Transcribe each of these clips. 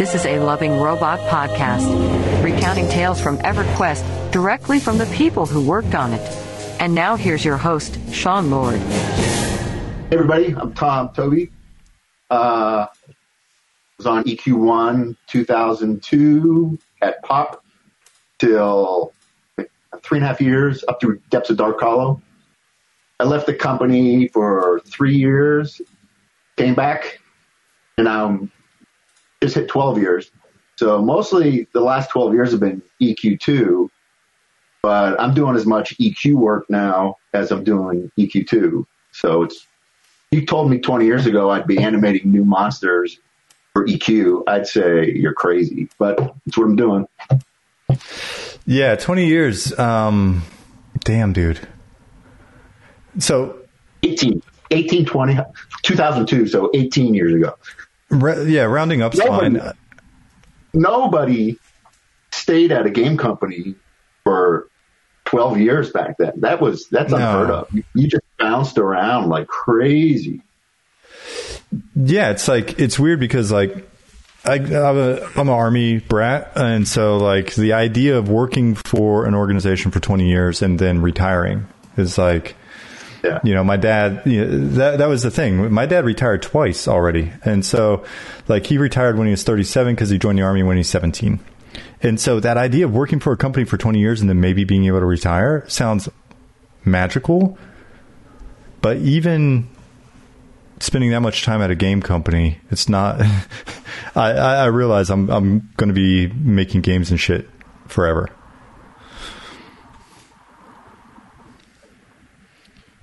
This is a Loving Robot podcast, recounting tales from EverQuest directly from the people who worked on it. And now here's your host, Sean Lord. Hey everybody, I'm Tom Tobey. Uh, was on EQ1 2002 at Pop till three and a half years up through Depths of Darkhollow. I left the company for three years, came back, and I'm just hit 12 years. So mostly the last 12 years have been EQ2, but I'm doing as much EQ work now as I'm doing EQ2. So it's, you told me 20 years ago I'd be animating new monsters for EQ. I'd say you're crazy, but it's what I'm doing. Yeah, 20 years. Um, damn, dude. So 18, 18, 20, 2002. So 18 years ago. Yeah, rounding up's Nobody- fine. Nobody stayed at a game company for 12 years back then. That was, that's No. unheard of. You, you just bounced around like crazy. Yeah, it's like it's weird because like I, I'm a I'm an army brat, and so like the idea of working for an organization for 20 years and then retiring is like Yeah. you know my dad you know, that that was the thing. My dad retired twice already. And so like he retired when he was 37 because he joined the army when he was 17 and so that idea of working for a company for 20 years and then maybe being able to retire sounds magical. But even spending that much time at a game company it's not I, I realize I'm I'm going to be making games and shit forever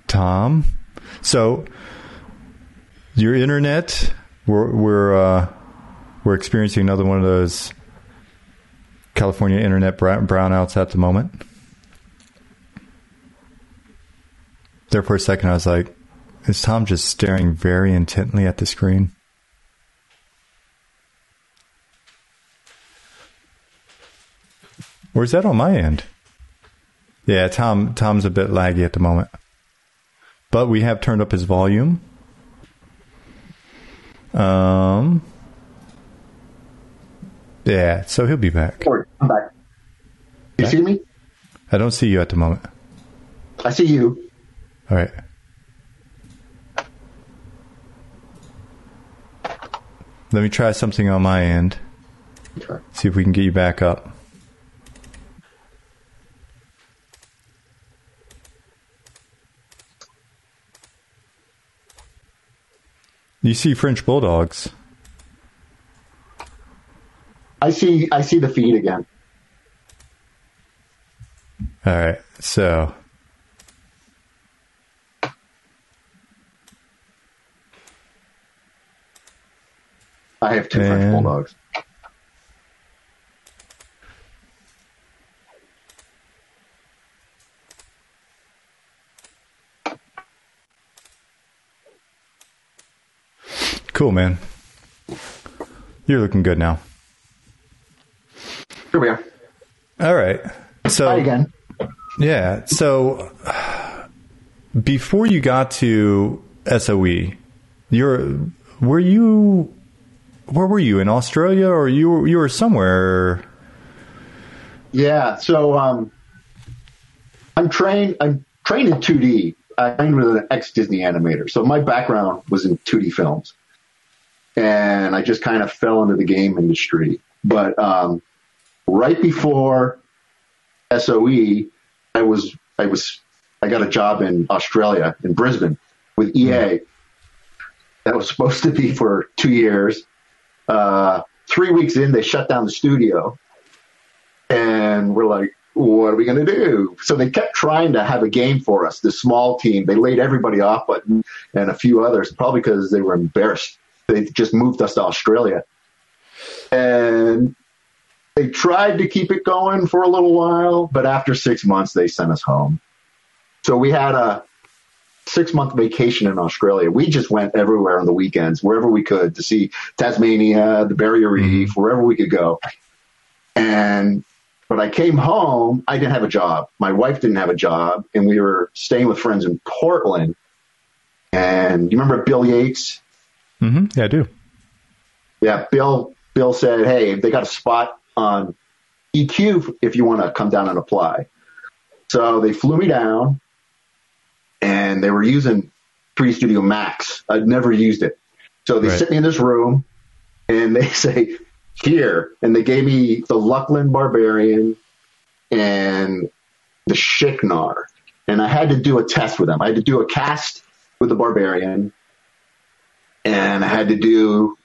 Tom. So your internet, we're we're uh, we're experiencing another one of those California internet brownouts at the moment. There for a second, I was like, "Is Tom just staring very intently at the screen?" Where's that on my end? Yeah, Tom. Tom's a bit laggy at the moment but we have turned up his volume. Um, yeah, so he'll be back. Or I'm back. You Okay. see me? I don't see you at the moment. I see you. All right. Let me try something on my end. Okay. See if we can get you back up. You see French bulldogs. I see, I see the feed again. All right. So, I have two French bulldogs. Cool, man. You're looking good now. Here we are. All right. So, Hi again. Yeah. So before you got to SOE, you're were you where were you in Australia or you were, you were somewhere? Yeah. So um, I'm trained. I'm trained in 2D. I trained with an ex Disney animator. So my background was in 2D films, and I just kind of fell into the game industry. But um, right before SOE, I was I was I got a job in Australia in Brisbane with EA. That was supposed to be for two years. Uh, three weeks in, they shut down the studio and we're like, what are we going to do? So they kept trying to have a game for us. The small team, they laid everybody off, but and a few others, probably because they were embarrassed. They just moved us to Australia, and they tried to keep it going for a little while, but after six months, they sent us home. So we had a six month vacation in Australia. We just went everywhere on the weekends, wherever we could to see Tasmania, the Barrier mm-hmm. Reef, wherever we could go. And when I came home, I didn't have a job. My wife didn't have a job, and we were staying with friends in Portland. And you remember Bill Yates? Hmm Yeah, I do. Yeah, Bill Bill said, "Hey, they got a spot on EQ if you want to come down and apply." So they flew me down, and they were using 3D Studio Max. I'd never used it, so they Right. sit me in this room, and they say, "Here," and they gave me the Luckland Barbarian and the Shiknar, and I had to do a test with them. I had to do a cast with the Barbarian, and I had to do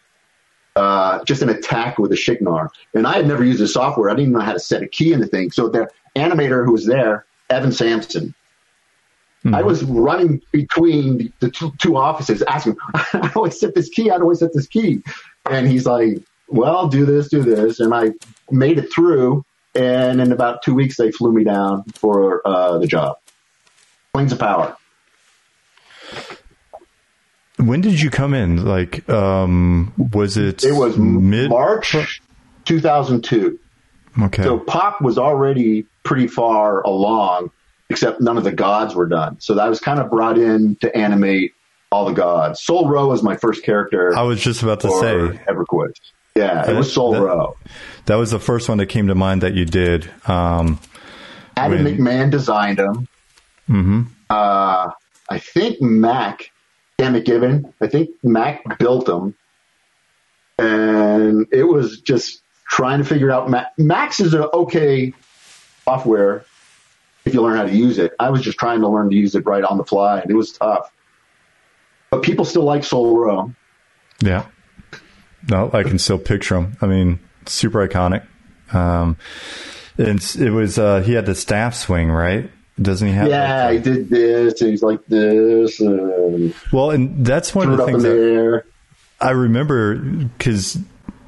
uh, just an attack with a Shiknar. And I had never used the software. I didn't even know how to set a key in the thing. So the animator who was there, Evan Sampson, I was running between the two, two offices asking, how do I set this key? How do I set this key? And he's like, well, do this, do this. And I made it through. And in about two weeks, they flew me down for uh, the job. Planes of Power. When did you come in? Like, um, was it? It was mid March 2002. Okay. So Pop was already pretty far along, except none of the gods were done. So I was kind of brought in to animate all the gods. Sol Ro was my first character I was just about to say EverQuest. Yeah, it was Soul that- Row. that was the first one that came to mind that you did. Um, Adam when- McMahon designed them. Mm-hmm. Uh, I think Mac, McGibbon, I think Mac built them. And it was just trying to figure out. Ma- Max is an okay software if you learn how to use it. I was just trying to learn to use it right on the fly, and it was tough. But people still like Sol Ro. yeah. No, I can still picture him. I mean, super iconic. Um, and it was uh, he had the staff swing, right? Doesn't he have? Yeah, like, he did this, and he's like this, and well, and that's one of the things that. I remember because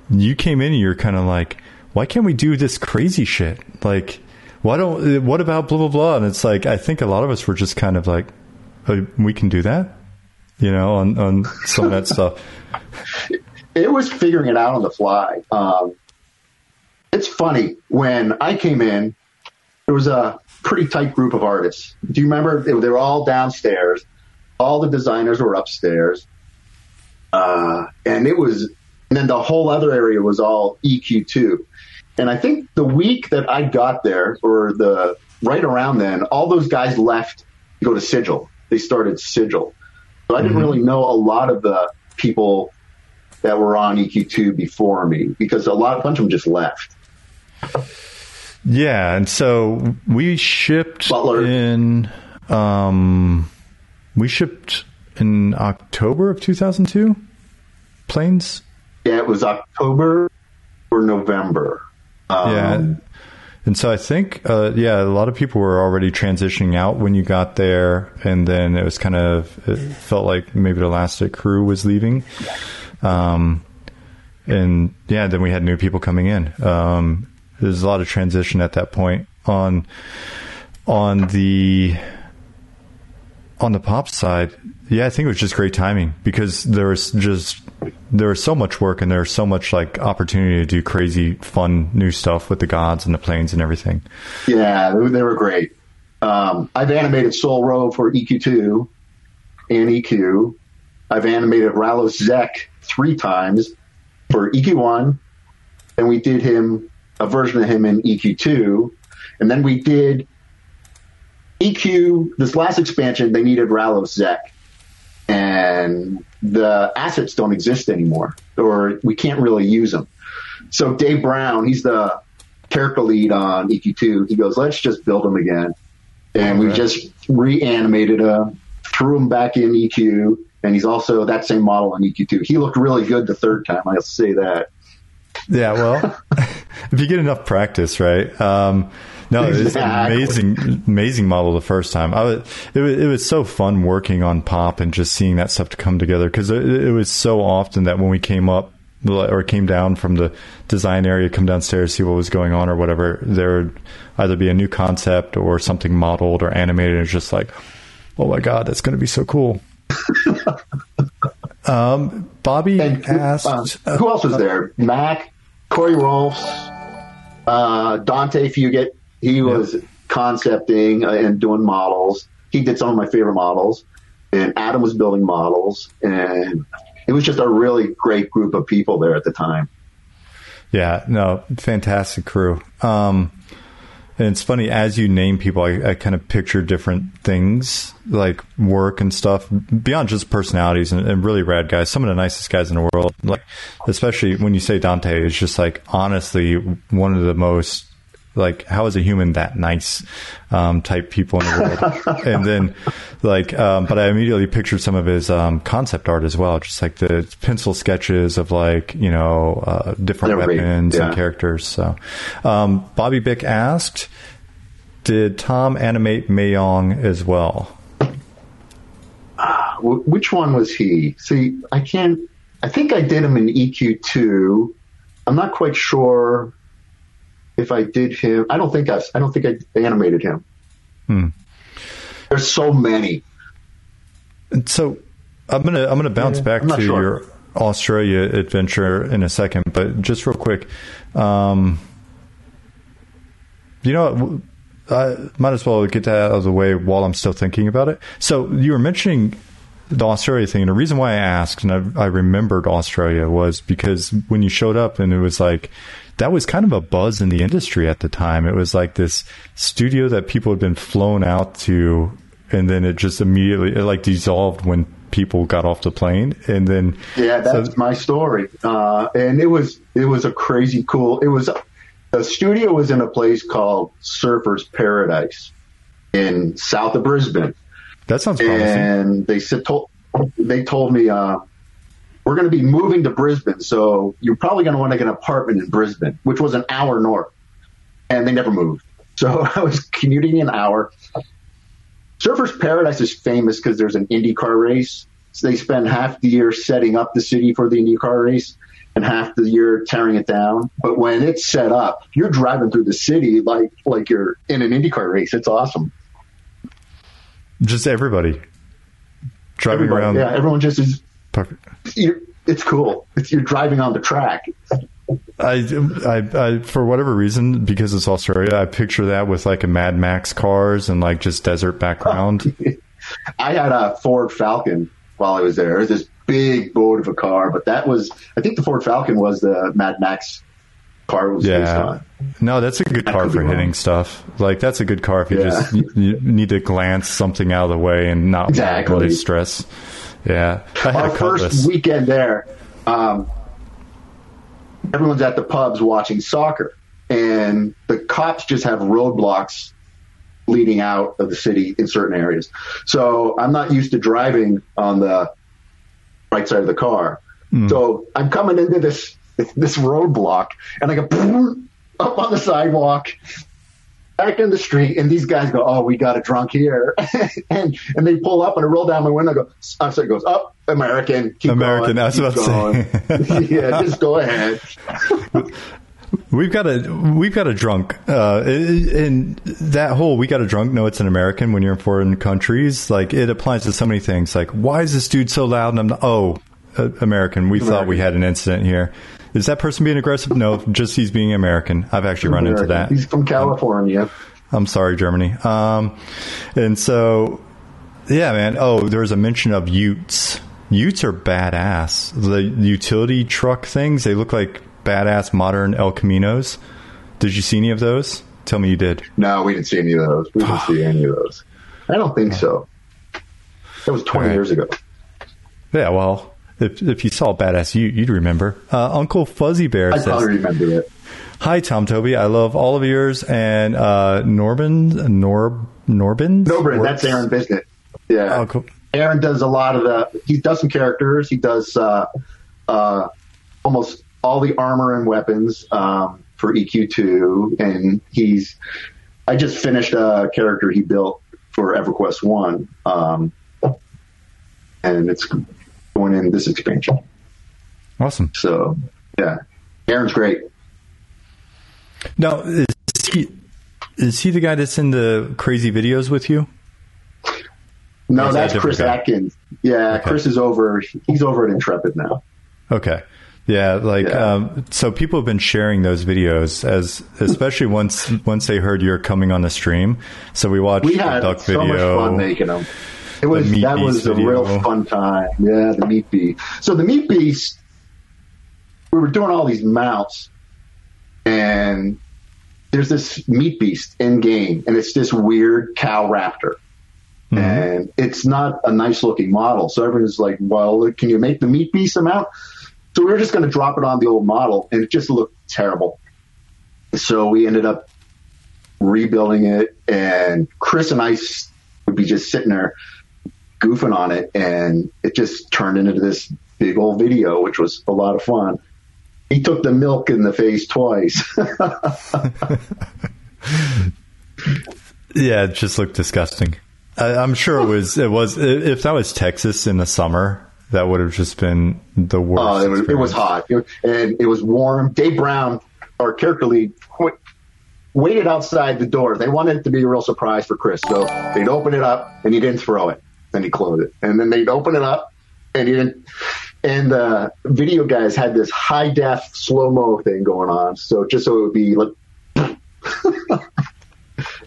you came in and you're kind of like, why can't we do this crazy shit? Like, why don't, what about blah, blah, blah? And it's like, I think a lot of us were just kind of like, oh, we can do that, you know, on, on some of that stuff. it was figuring it out on the fly. Um, it's funny when I came in, there was a pretty tight group of artists. Do you remember? They, they were all downstairs. All the designers were upstairs, uh, and it was. And then the whole other area was all EQ two. And I think the week that I got there, or the right around then, all those guys left to go to Sigil. They started Sigil. So I didn't really know a lot of the people that were on EQ2 before me because a lot, a bunch of them just left. Yeah. And so we shipped Butler. in, um, we shipped in October of 2002 planes. Yeah, it was October or November. Um, Yeah. And so I think, uh, yeah, a lot of people were already transitioning out when you got there, and then it was kind of it felt like maybe the Elastic crew was leaving, um, and yeah, then we had new people coming in. Um, there's a lot of transition at that point on on the on the pop side. Yeah, I think it was just great timing because there was just there was so much work and there was so much like opportunity to do crazy, fun, new stuff with the gods and the planes and everything. Yeah, they, were great. Um, I've animated Sol Ro for EQ2 and EQ. I've animated Rallos Zek three times for EQ1. and we did him a version of him in EQ2, and then we did EQ. This last expansion, they needed Rallos Zek, and the assets don't exist anymore, or we can't really use them. So Dave Brown, he's the character lead on EQ2. He goes, let's just build him again. And we just reanimated him, threw him back in EQ, and he's also that same model on EQ2. He looked really good the third time, I'll say that. Yeah, well, if you get enough practice, right? Um, no, it's an amazing, amazing model the first time. I was, it was, it was so fun working on pop and just seeing that stuff to come together because it, it was so often that when we came up or came down from the design area, come downstairs, see what was going on or whatever, there would either be a new concept or something modeled or animated. It's just like, oh my god, that's going to be so cool. um, Bobby And who, asked, uh, who else was there? Mac, Corey Rolfs, uh, Dante Fugit. He was concepting uh, and doing models. He did some of my favorite models. And Adam was building models. And it was just a really great group of people there at the time. Yeah, no, fantastic crew. Um, and it's funny as you name people, I, I kind of picture different things like work and stuff beyond just personalities and, and, really rad guys. Some of the nicest guys in the world. Like, especially when you say Dante, it's just like honestly one of the most like how is a human that nice um, type people in the world? And then like um, but i immediately pictured some of his um, concept art as well just like the pencil sketches of like you know uh, different They're weapons yeah. and characters so. Um, bobby bick asked did tom animate mayong as well? Uh, which one was he? See i can't i think i did him in eq2 i'm not quite sure if I did him. I don't think I. I don't think I animated him. Hmm. There's so many. And so I'm gonna I'm gonna bounce yeah, back to sure. your Australia adventure in a second, but just real quick, um, you know, I might as well get that out of the way while I'm still thinking about it. So you were mentioning the Australia thing, and the reason why I asked and I, I remembered Australia was because when you showed up and it was like that was kind of a buzz in the industry at the time. It was like this studio that people had been flown out to, and then it just immediately it like dissolved when people got off the plane, and then yeah, that's so, my story. Uh, and it was it was a crazy cool. It was the studio was in a place called Surfers Paradise in south of Brisbane. That sounds promising. And they said told they told me uh, we're going to be moving to Brisbane, so you're probably going to want to get an apartment in Brisbane, which was an hour north. And they never moved. So I was commuting an hour. Surfers Paradise is famous because there's an IndyCar race. So they spend half the year setting up the city for the IndyCar race and half the year tearing it down. But when it's set up, you're driving through the city like like you're in an IndyCar race. It's awesome. Just everybody driving everybody, around. Yeah, everyone just is Perfect. You're, it's cool. It's, you're driving on the track. I, I, I, for whatever reason, because it's Australia, I picture that with like a Mad Max cars and like just desert background. I had a Ford Falcon while I was there. It was this big boat of a car, but that was, I think the Ford Falcon was the Mad Max car was yeah. No, that's a good car for hitting stuff. Like that's a good car if you yeah. just you need to glance something out of the way and not exactly. really stress. Yeah. Our first weekend there, um, everyone's at the pubs watching soccer, and the cops just have roadblocks leading out of the city in certain areas. So I'm not used to driving on the right side of the car. Mm. So I'm coming into this this roadblock, and I go up on the sidewalk, back in the street, and these guys go, "Oh, we got a drunk here," and and they pull up, and I roll down my window. I go, I'm sorry, it goes up, oh, American, keep American. Going, I was about going. to say, yeah, just go ahead. We've got a we've got a drunk, uh, and that whole we got a drunk. No, it's an American. When you're in foreign countries, like it applies to so many things. Like, why is this dude so loud? And I'm not, oh, uh, American. We American. thought we had an incident here. Is that person being aggressive? No, just he's being American. I've actually run into that. He's from California. I'm sorry, Germany. Um, and so, yeah, man. Oh, there was a mention of Utes. Utes are badass. The utility truck things, they look like badass modern El Caminos. Did you see any of those? Tell me you did. No, we didn't see any of those. We didn't see any of those. I don't think so. That was 20 right. years ago. Yeah, well, if, if you saw Badass, you, would remember. Uh, Uncle Fuzzy Bear I says, probably remember it. Hi, Tom Tobey. I love all of yours. And uh, Norman, Nor, Norbin? Norbin, that's Aaron Biscuit. Yeah. Oh, cool. Aaron does a lot of the, he does some characters. He does uh, uh, almost all the armor and weapons um, for EQ2. And he's, I just finished a character he built for EverQuest 1. Um, and it's going in this expansion. Awesome. So, yeah, Aaron's great. Now, is he, is he the guy that's in the crazy videos with you? No, that's that Chris guy? Atkins. Yeah, okay. Chris is over. He's over at Intrepid now. Okay. Yeah, like yeah. Um, so people have been sharing those videos as especially once once they heard you're coming on the stream. So we watched we had the duck so video. Much fun making them. It was that was a real fun time. Yeah, the meat beast. So the meat beast, we were doing all these mounts, and there's this meat beast in game, and it's this weird cow raptor. Mm-hmm. And it's not a nice looking model. So everyone's like, well, can you make the meat beast amount? So we were just going to drop it on the old model, and it just looked terrible. So we ended up rebuilding it, and Chris and I would be just sitting there goofing on it, and it just turned into this big old video, which was a lot of fun. He took the milk in the face twice. yeah, it just looked disgusting. I, am sure it was. It was. If that was Texas in the summer, that would have just been the worst. Oh, it was, it was hot, it, and it was warm. Dave Brown, our character lead, waited outside the door. They wanted it to be a real surprise for Chris, so they'd open it up, and he didn't throw it. Then he closed it, and then they'd open it up, and he didn't. And the video guys had this high def slow mo thing going on, so just so it would be like.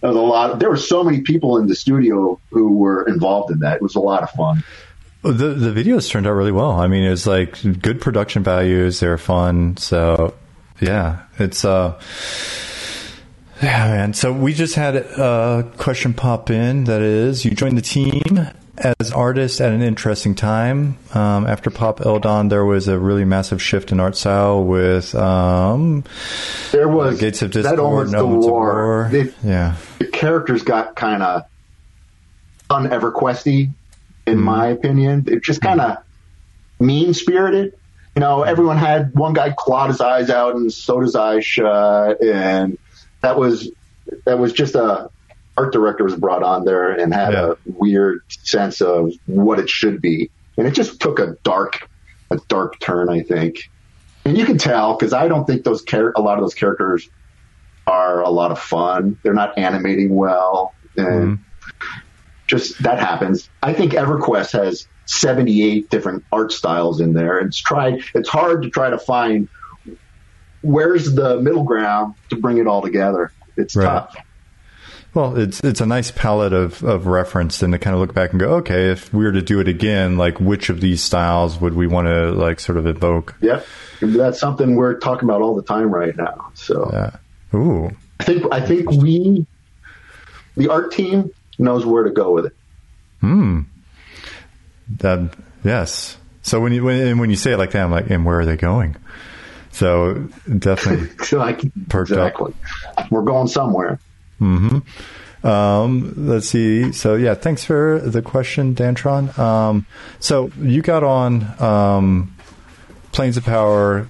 There was a lot. There were so many people in the studio who were involved in that. It was a lot of fun. The the videos turned out really well. I mean, it was like good production values. They're fun. So yeah, it's uh. Yeah, man. So we just had a question pop in. That is, you joined the team as artist at an interesting time. Um, after Pop LDoN, there was a really massive shift in art style with um, there was uh, Gates of Discord, no the war. war. yeah, the characters got kind of un-EverQuesty, in mm. my opinion. It just kind of mm. mean spirited. You know, everyone had one guy clawed his eyes out and sewed his eyes shut, and that was that was just a art director was brought on there and had yeah. a weird sense of what it should be, and it just took a dark, a dark turn, I think. And you can tell because I don't think those char- a lot of those characters are a lot of fun. They're not animating well, and mm-hmm. just that happens. I think EverQuest has 78 different art styles in there. It's tried. It's hard to try to find where's the middle ground to bring it all together. It's right. tough. Well, it's it's a nice palette of, of reference, and to kind of look back and go, okay, if we were to do it again, like which of these styles would we want to like sort of evoke? Yeah, that's something we're talking about all the time right now. So, yeah. ooh, I think I think we, the art team, knows where to go with it. Hmm. That yes. So when you when when you say it like that, I'm like, and where are they going? So definitely, so I, exactly. Up. We're going somewhere. Mm-hmm. Um, let's see. So yeah, thanks for the question, Dantron. Um, so you got on um, Planes of Power.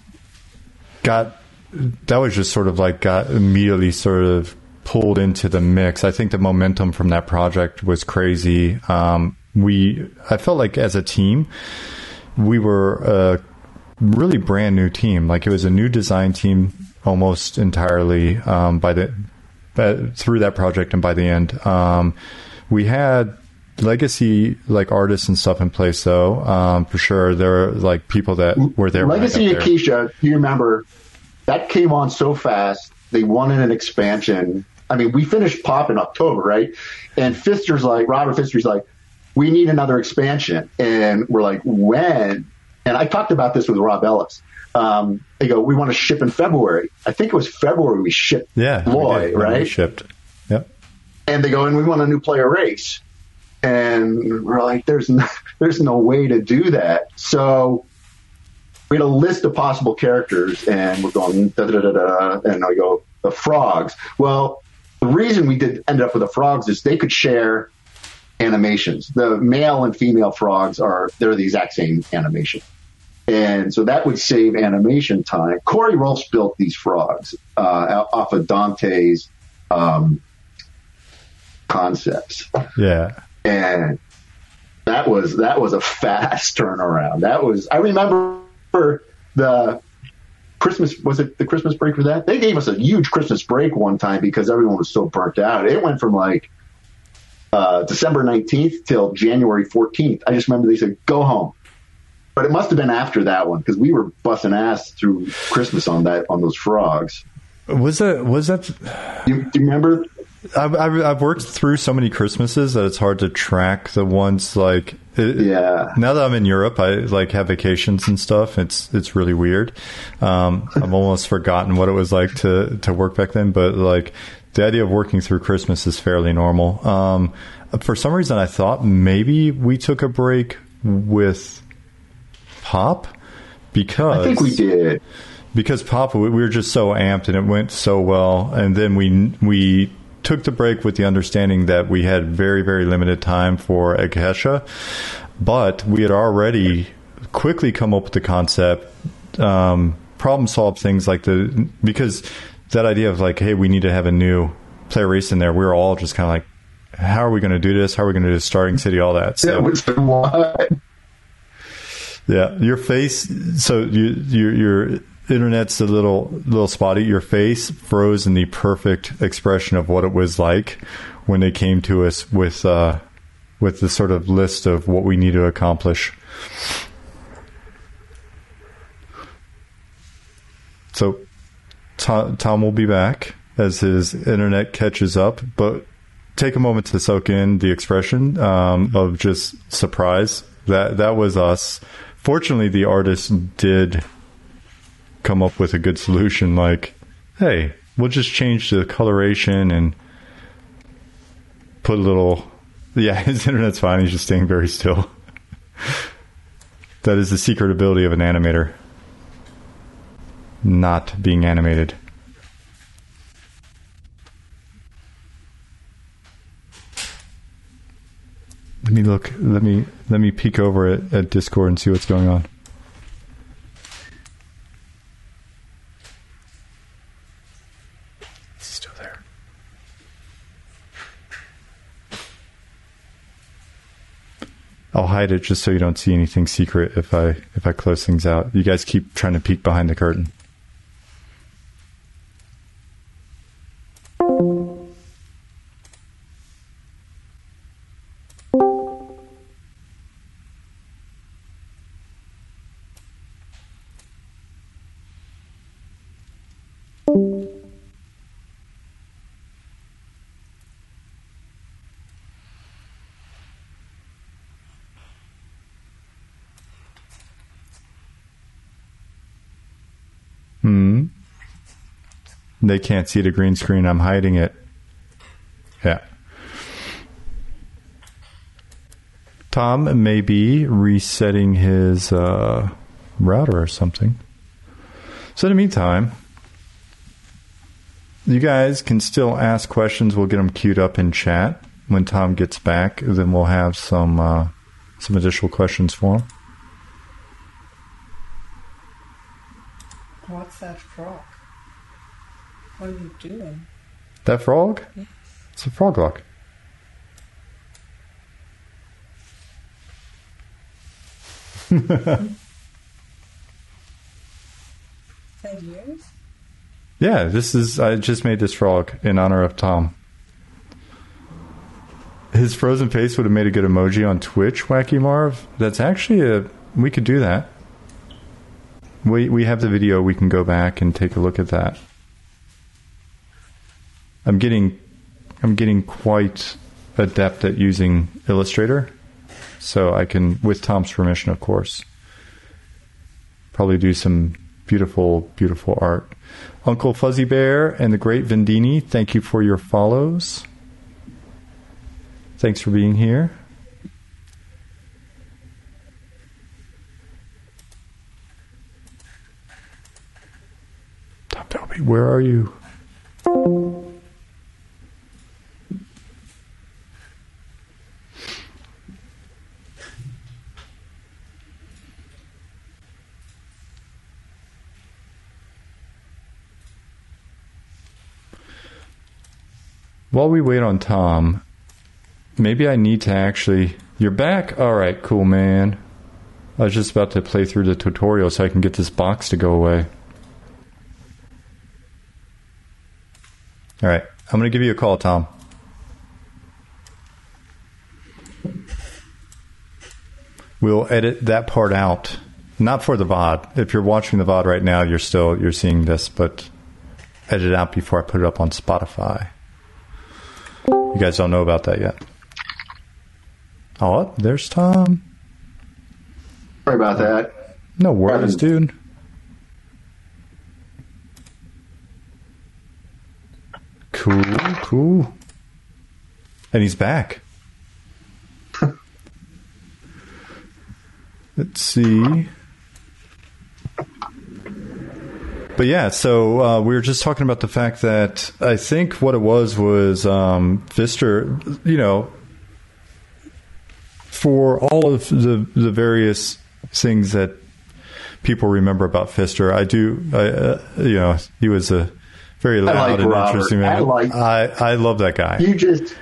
Got that was just sort of like got immediately sort of pulled into the mix. I think the momentum from that project was crazy. Um, we I felt like as a team we were a really brand new team. Like it was a new design team almost entirely um, by the through that project and by the end. Um, we had legacy like artists and stuff in place though. Um, for sure there are like people that were there legacy Ykesha you remember that came on so fast they wanted an expansion. I mean we finished pop in October right? And fister's like Robert fister's like we need another expansion. And we're like when? And I talked about this with Rob Ellis um, they go, we want to ship in February. I think it was February we shipped yeah, Loy, right? shipped. Yep. And they go, and we want a new player race. And we're like, there's no, there's no way to do that. So we had a list of possible characters, and we're going da da da da, and I go the frogs. Well, the reason we did end up with the frogs is they could share animations. The male and female frogs are they're the exact same animation. And so that would save animation time. Corey Rolfs built these frogs uh, off of Dante's um, concepts. Yeah. And that was that was a fast turnaround. That was I remember the Christmas was it the Christmas break for that? They gave us a huge Christmas break one time because everyone was so burnt out. It went from like uh, December 19th till January 14th. I just remember they said, go home but it must have been after that one because we were busting ass through Christmas on that on those frogs. Was that was that? You, do you remember? I've, I've, I've worked through so many Christmases that it's hard to track the ones like. It, Yeah. Now that I'm in Europe, I like have vacations and stuff. It's it's really weird. Um, I've almost forgotten what it was like to to work back then. But like the idea of working through Christmas is fairly normal. Um, for some reason, I thought maybe we took a break with Pop because I think we did. because Pop we were just so amped and it went so well, and then we we took the break with the understanding that we had very very limited time for Ykesha, but we had already quickly come up with the concept, um, problem solve things like the because that idea of like, hey, we need to have a new player race in there. We were all just kind of like, how are we going to do this? How are we going to do starting city? All that. Yeah, So which what? Yeah, your face. So you, your your internet's a little little spotty. Your face froze in the perfect expression of what it was like when they came to us with uh, with the sort of list of what we need to accomplish. So Tom, Tom will be back as his internet catches up, but take a moment to soak in the expression um, of just surprise. That that was us. Fortunately, the artist did come up with a good solution. Like, hey, we'll just change the coloration and put a little. Yeah, his internet's fine. He's just staying very still. that is the secret ability of an animator. Not being animated. Let me look. Let me let me peek over at, at Discord and see what's going on. Still there? I'll hide it just so you don't see anything secret if I if I close things out. You guys keep trying to peek behind the curtain. They can't see the green screen. I'm hiding it. Yeah. Tom may be resetting his uh, router or something. So, in the meantime, you guys can still ask questions. We'll get them queued up in chat when Tom gets back. Then we'll have some uh, some additional questions for him. What's that frog? What are you doing? That frog? Yes. It's a froglok. That yours? Yeah, this is. I just made this frog in honor of Tom. His frozen face would have made a good emoji on Twitch, Wacky Marv. That's actually a. We could do that. We we have the video. We can go back and take a look at that. I'm getting, I'm getting quite adept at using Illustrator, so I can, with Tom's permission, of course, probably do some beautiful, beautiful art. Uncle Fuzzy Bear and the Great Vendini, thank you for your follows. Thanks for being here. Tom Tobey, where are you? While we wait on Tom, maybe I need to actually. You're back? Alright, cool, man. I was just about to play through the tutorial so I can get this box to go away. Alright, I'm going to give you a call, Tom. We'll edit that part out. Not for the VOD. If you're watching the VOD right now, you're still you're seeing this, but edit it out before I put it up on Spotify. You guys don't know about that yet. Oh, there's Tom. Sorry about that. No worries, dude. Cool, cool. And he's back. Let's see. But yeah, so uh, we were just talking about the fact that I think what it was was um, you know, for all of the the various things that people remember about Fister, I do, I, uh, you know, he was a very loud like and Robert. interesting man. I like- I, I love that guy. You just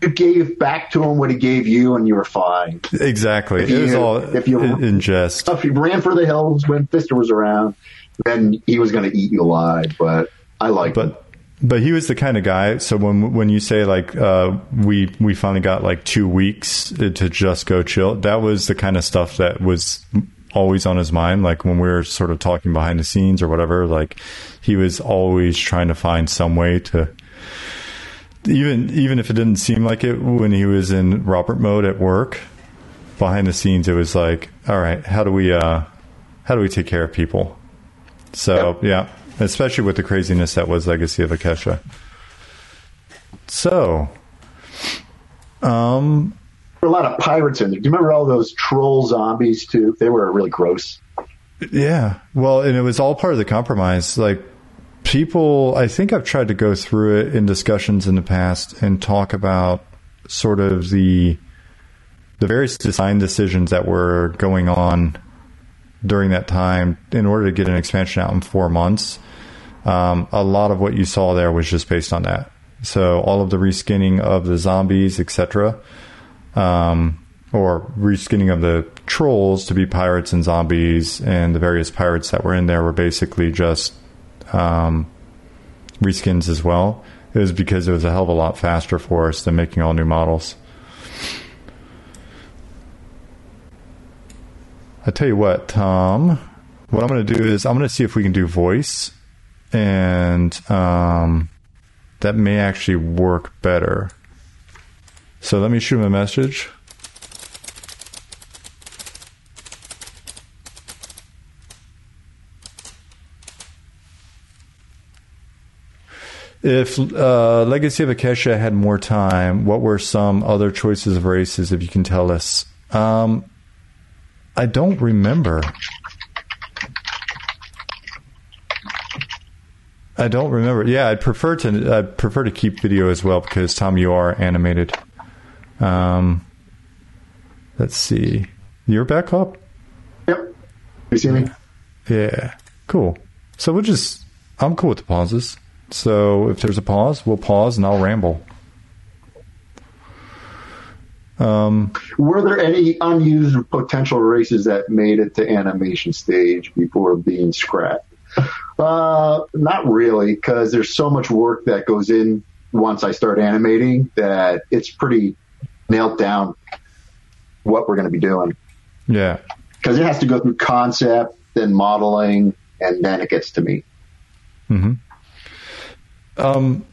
you gave back to him what he gave you, and you were fine. exactly. If it was you- all if you- in, in jest. If he ran for the hills when Fister was around, then he was going to eat you alive. But I like him. but but he was the kind of guy. So when when you say like uh, we we finally got like two weeks to just go chill, that was the kind of stuff that was always on his mind. Like when we were sort of talking behind the scenes or whatever, like he was always trying to find some way to. Even even if it didn't seem like it when he was in Robert mode at work, behind the scenes it was like, all right, how do we uh, how do we take care of people? So yeah, especially with the craziness that was Legacy of Ykesha. So, um, There were a lot of pirates in there. Do you remember all those troll zombies too? They were really gross. yeah, well, and it was all part of the compromise. Like people, I think I've tried to go through it in discussions in the past and talk about sort of the the various design decisions that were going on during that time in order to get an expansion out in four months. Um, a lot of what you saw there was just based on that. So all of the reskinning of the zombies, etc., um, or reskinning of the trolls to be pirates and zombies, and the various pirates that were in there were basically just um, reskins as well. It was because it was a hell of a lot faster for us than making all new models. I tell you what, Tom. What I'm going to do is I'm going to see if we can do voice, and um, that may actually work better. So let me shoot him a message. If uh, Legacy of Ykesha had more time, what were some other choices of races? If you can tell us, um, I don't remember. I don't remember. Yeah, I'd prefer to. I'd prefer to keep video as well because Tom, you are animated. Um, let's see. You're back up. Yep. You see me? Yeah, cool. So we'll just. I'm cool with the pauses. So if there's a pause, we'll pause and I'll ramble. Um, Were there any unused potential races that made it to animation stage before being scrapped? Uh, not really, because there's so much work that goes in once I start animating that it's pretty nailed down what we're going to be doing. yeah. Because it has to go through concept, then modeling, and then it gets to me. Um,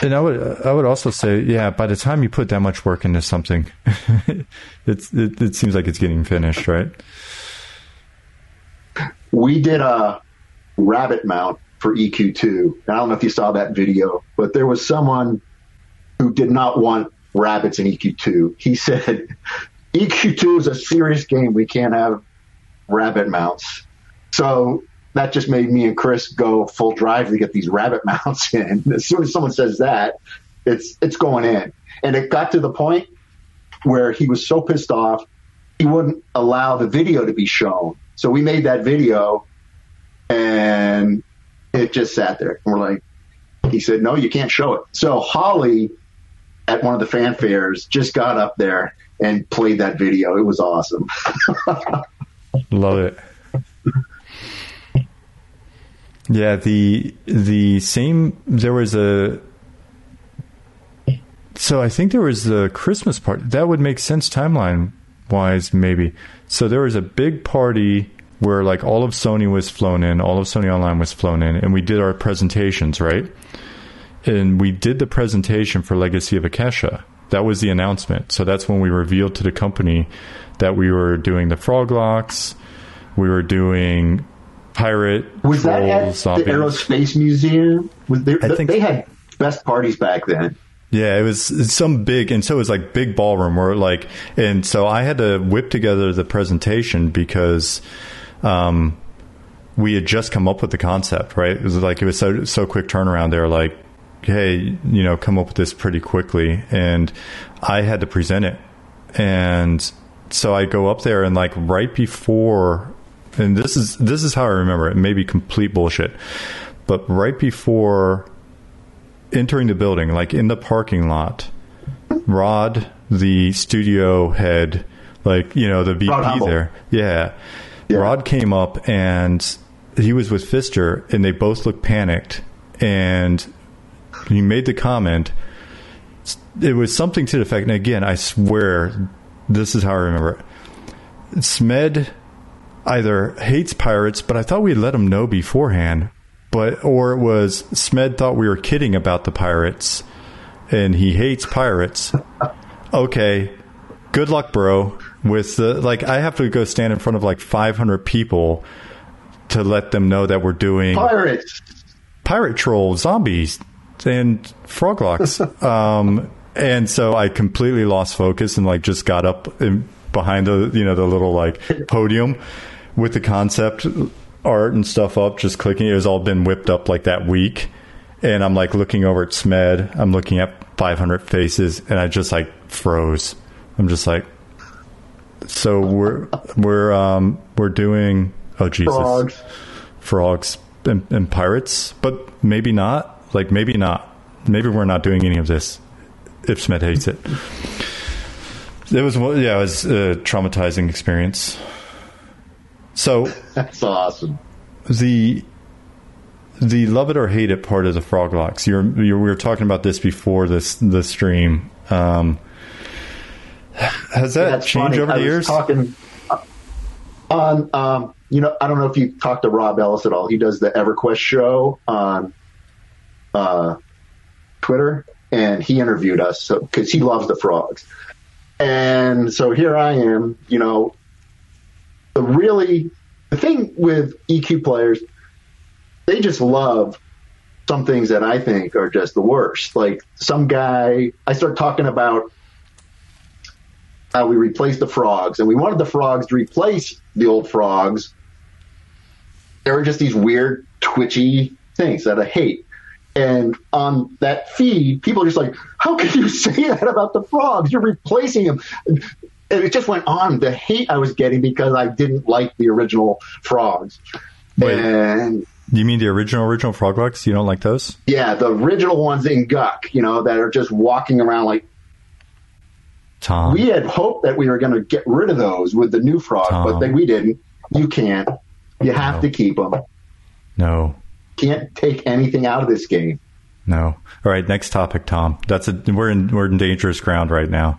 and I would I would also say, yeah, by the time you put that much work into something, it's it, it seems like it's getting finished, right? we did a rabbit mount for EQ2. I don't know if you saw that video, but there was someone who did not want rabbits in EQ2. He said, EQ2 is a serious game. We can't have rabbit mounts. So that just made me and Chris go full drive to get these rabbit mounts in. As soon as someone says that, it's, it's going in. And it got to the point where he was so pissed off, he wouldn't allow the video to be shown. So we made that video and it just sat there. And we're like, he said, no, you can't show it. So Holly at one of the fanfares just got up there and played that video. It was awesome. Love it. Yeah, the the same. There was a. So I think there was the Christmas party. That would make sense timeline wise, maybe. So there was a big party where like all of Sony was flown in, all of Sony Online was flown in, and we did our presentations, right? and we did the presentation for Legacy of Ykesha. That was the announcement. So that's when we revealed to the company that we were doing the frogloks, we were doing pirate Was that at zombies. the Aerospace Museum? Was there, I think- they had best parties back then. Yeah, it was some big, and so it was like big ballroom where like, and so I had to whip together the presentation because, um, we had just come up with the concept, right? It was like it was so so quick turnaround. They were like, "Hey, you know, come up with this pretty quickly," and I had to present it, and so I go up there and like right before, and this is this is how I remember it. It may be complete bullshit, but right before entering the building, like in the parking lot, Rod, the studio head, like you know the VP there, yeah. Yeah. Rod came up and he was with Fister, and they both looked panicked, and he made the comment. It was something to the effect, and again, I swear, this is how I remember it. Smed either hates pirates, but I thought we had let him know beforehand. But or it was Smed thought we were kidding about the pirates, and he hates pirates. Okay, good luck, bro. With the like, I have to go stand in front of like 500 people to let them know that we're doing Pirates. pirate troll zombies and frogloks um and so i completely lost focus and like just got up in, behind the you know the little like podium with the concept art and stuff up just clicking it was all been whipped up like that week and i'm like looking over at smed i'm looking at 500 faces and i just like froze i'm just like so we're we're um we're doing oh jesus Frogs. frogs and, and pirates, but maybe not. Like maybe not. Maybe we're not doing any of this. If Smed hates it, it was yeah, it was a traumatizing experience. So That's awesome. the the love it or hate it part of the frogloks. You're, you're we were talking about this before this the stream. Um, has that That's changed funny. over I the years? Talking uh, on, um, you know, I don't know if you talked to Rob Ellis at all. He does the EverQuest show on uh, Twitter, and he interviewed us so because he loves the frogs. And so here I am, you know, the really the thing with EQ players, they just love some things that I think are just the worst. Like some guy, I start talking about how we replaced the frogs, and we wanted the frogs to replace the old frogs. There were just these weird, twitchy things that I hate. And on that feed, people are just like, "How can you say that about the frogs? You're replacing them." It just went on. The hate I was getting because I didn't like the original frogs. Wait. And you mean the original original frogloks? You don't like those? yeah, the original ones in Guk, you know, that are just walking around like Tom. we had hoped that we were going to get rid of those with the new frog, Tom. but then we didn't. You can't. You have No. to keep them. no. Can't take anything out of this game. No. All right, next topic, Tom. That's a we're in we're in dangerous ground right now.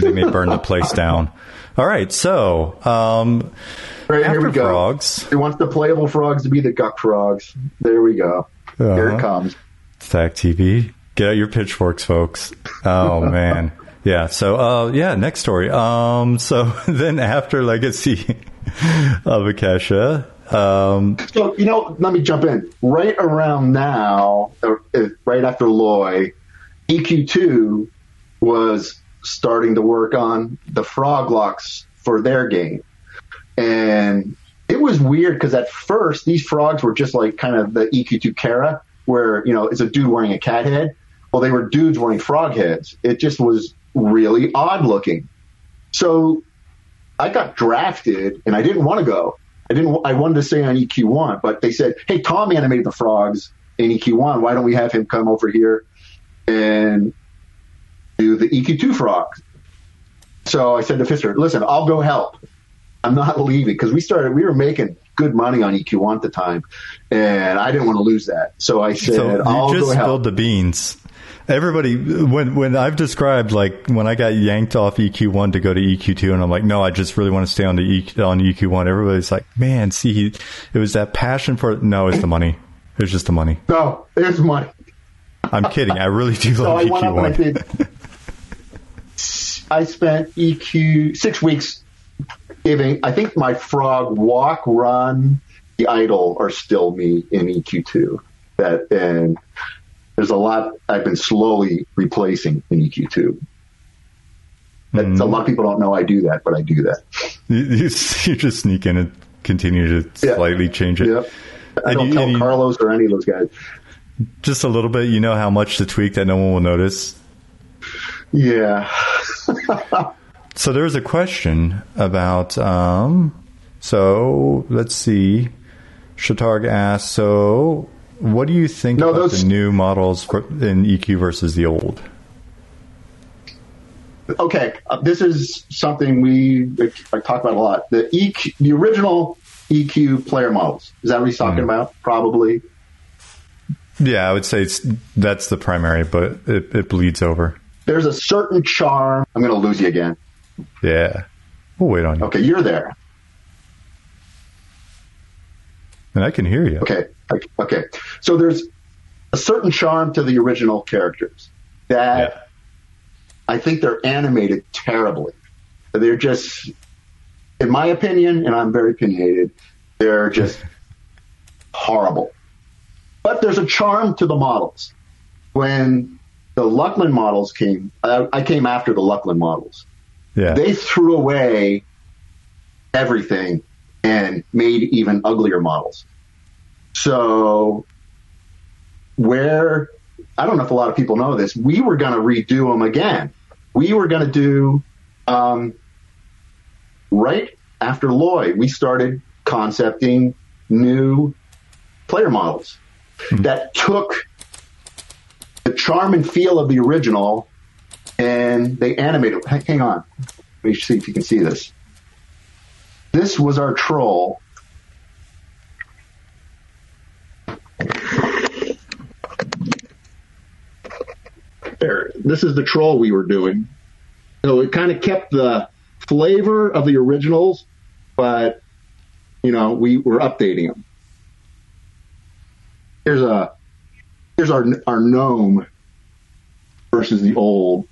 They may burn the place down. All right, so um, Right, after here we go. frogs, He wants the playable frogs to be the Guk frogs. There we go. Here Uh-huh. it comes. Stack TV, get out your pitchforks, folks. Oh man, yeah. So uh, yeah, next story. Um, so then after Legacy of Ykesha, um, So, you know, let me jump in. Right around now, uh, right after Loy, EQ2 was starting to work on the frogloks for their game. And it was weird because at first these frogs were just like kind of the EQ2 Kerra, where, you know, it's a dude wearing a cat head. Well, they were dudes wearing frog heads. It just was really odd looking. So I got drafted and I didn't want to go. I didn't. I wanted to stay on EQ1, but they said, "Hey, Tom animated the frogs in EQ1. Why don't we have him come over here and do the EQ2 frog. So I said to Fisher, listen, I'll go help. I'm not leaving because we started, we were making good money on EQ1 at the time, and I didn't want to lose that. So I said, so I'll just go help. the beans. Everybody, when when I've described like when I got yanked off EQ1 to go to EQ2, and I'm like, no, I just really want to stay on the EQ, on EQ1. Everybody's like, man, see, he, it was that passion for. No, it's the money. It's just the money. No, it's money. I'm kidding. I really do so love EQ1. I one. did. I spent EQ six weeks giving. I think my frog walk, run, the idol are still me in EQ two. That and there's a lot I've been slowly replacing in EQ two. That's, A hmm. lot of people don't know I do that, but I do that. You, you, you just sneak in and continue to Yeah. slightly change it. Yep. I And don't you- tell Carlos or any of those guys. Just a little bit. You know how much to tweak that no one will notice. Yeah. So there's a question about. Um, so let's see. Shatarg asks. So what do you think No, about those- the new models for, in EQ versus the old? okay, uh, this is something we I talk about a lot. The EQ, the original EQ player models. Is that what he's talking about? Probably. Yeah, I would say it's, that's the primary, but it, it bleeds over. There's a certain charm. I'm going to lose you again. Yeah, we'll wait on you, Okay, you're there. and I can hear you. Okay, okay. So there's a certain charm to the original characters that Yeah. I think they're animated terribly. They're just, in my opinion, and I'm very opinionated, they're just horrible. But there's a charm to the models. When the Luclin models came, I, I came after the Luclin models. Yeah, They threw away everything and made even uglier models. So, where I don't know if a lot of people know this, we were going to redo them again. We were going to do um, right after Lloyd. We started concepting new player models that took the charm and feel of the original and they animated. Hang on, let me see if you can see this. This was our troll. There, this is the troll we were doing. So it kind of kept the flavor of the originals, but you know we were updating them. Here's a here's our our gnome versus the old.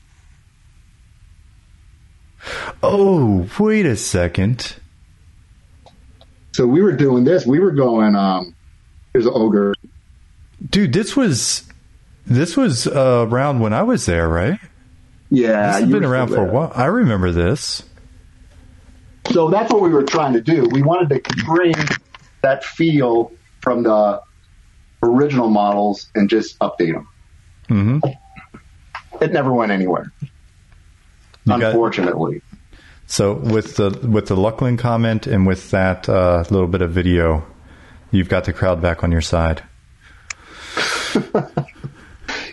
Oh, wait a second. So we were doing this. We were going. Um, there's an ogre. Dude, this was this was uh, around when I was there, right? Yeah, This has been around for a while. I remember this. So that's what we were trying to do. We wanted to bring that feel from the original models and just update them. hmm It never went anywhere, You got- unfortunately. So with the with the Luclin comment and with that uh, little bit of video, you've got the crowd back on your side.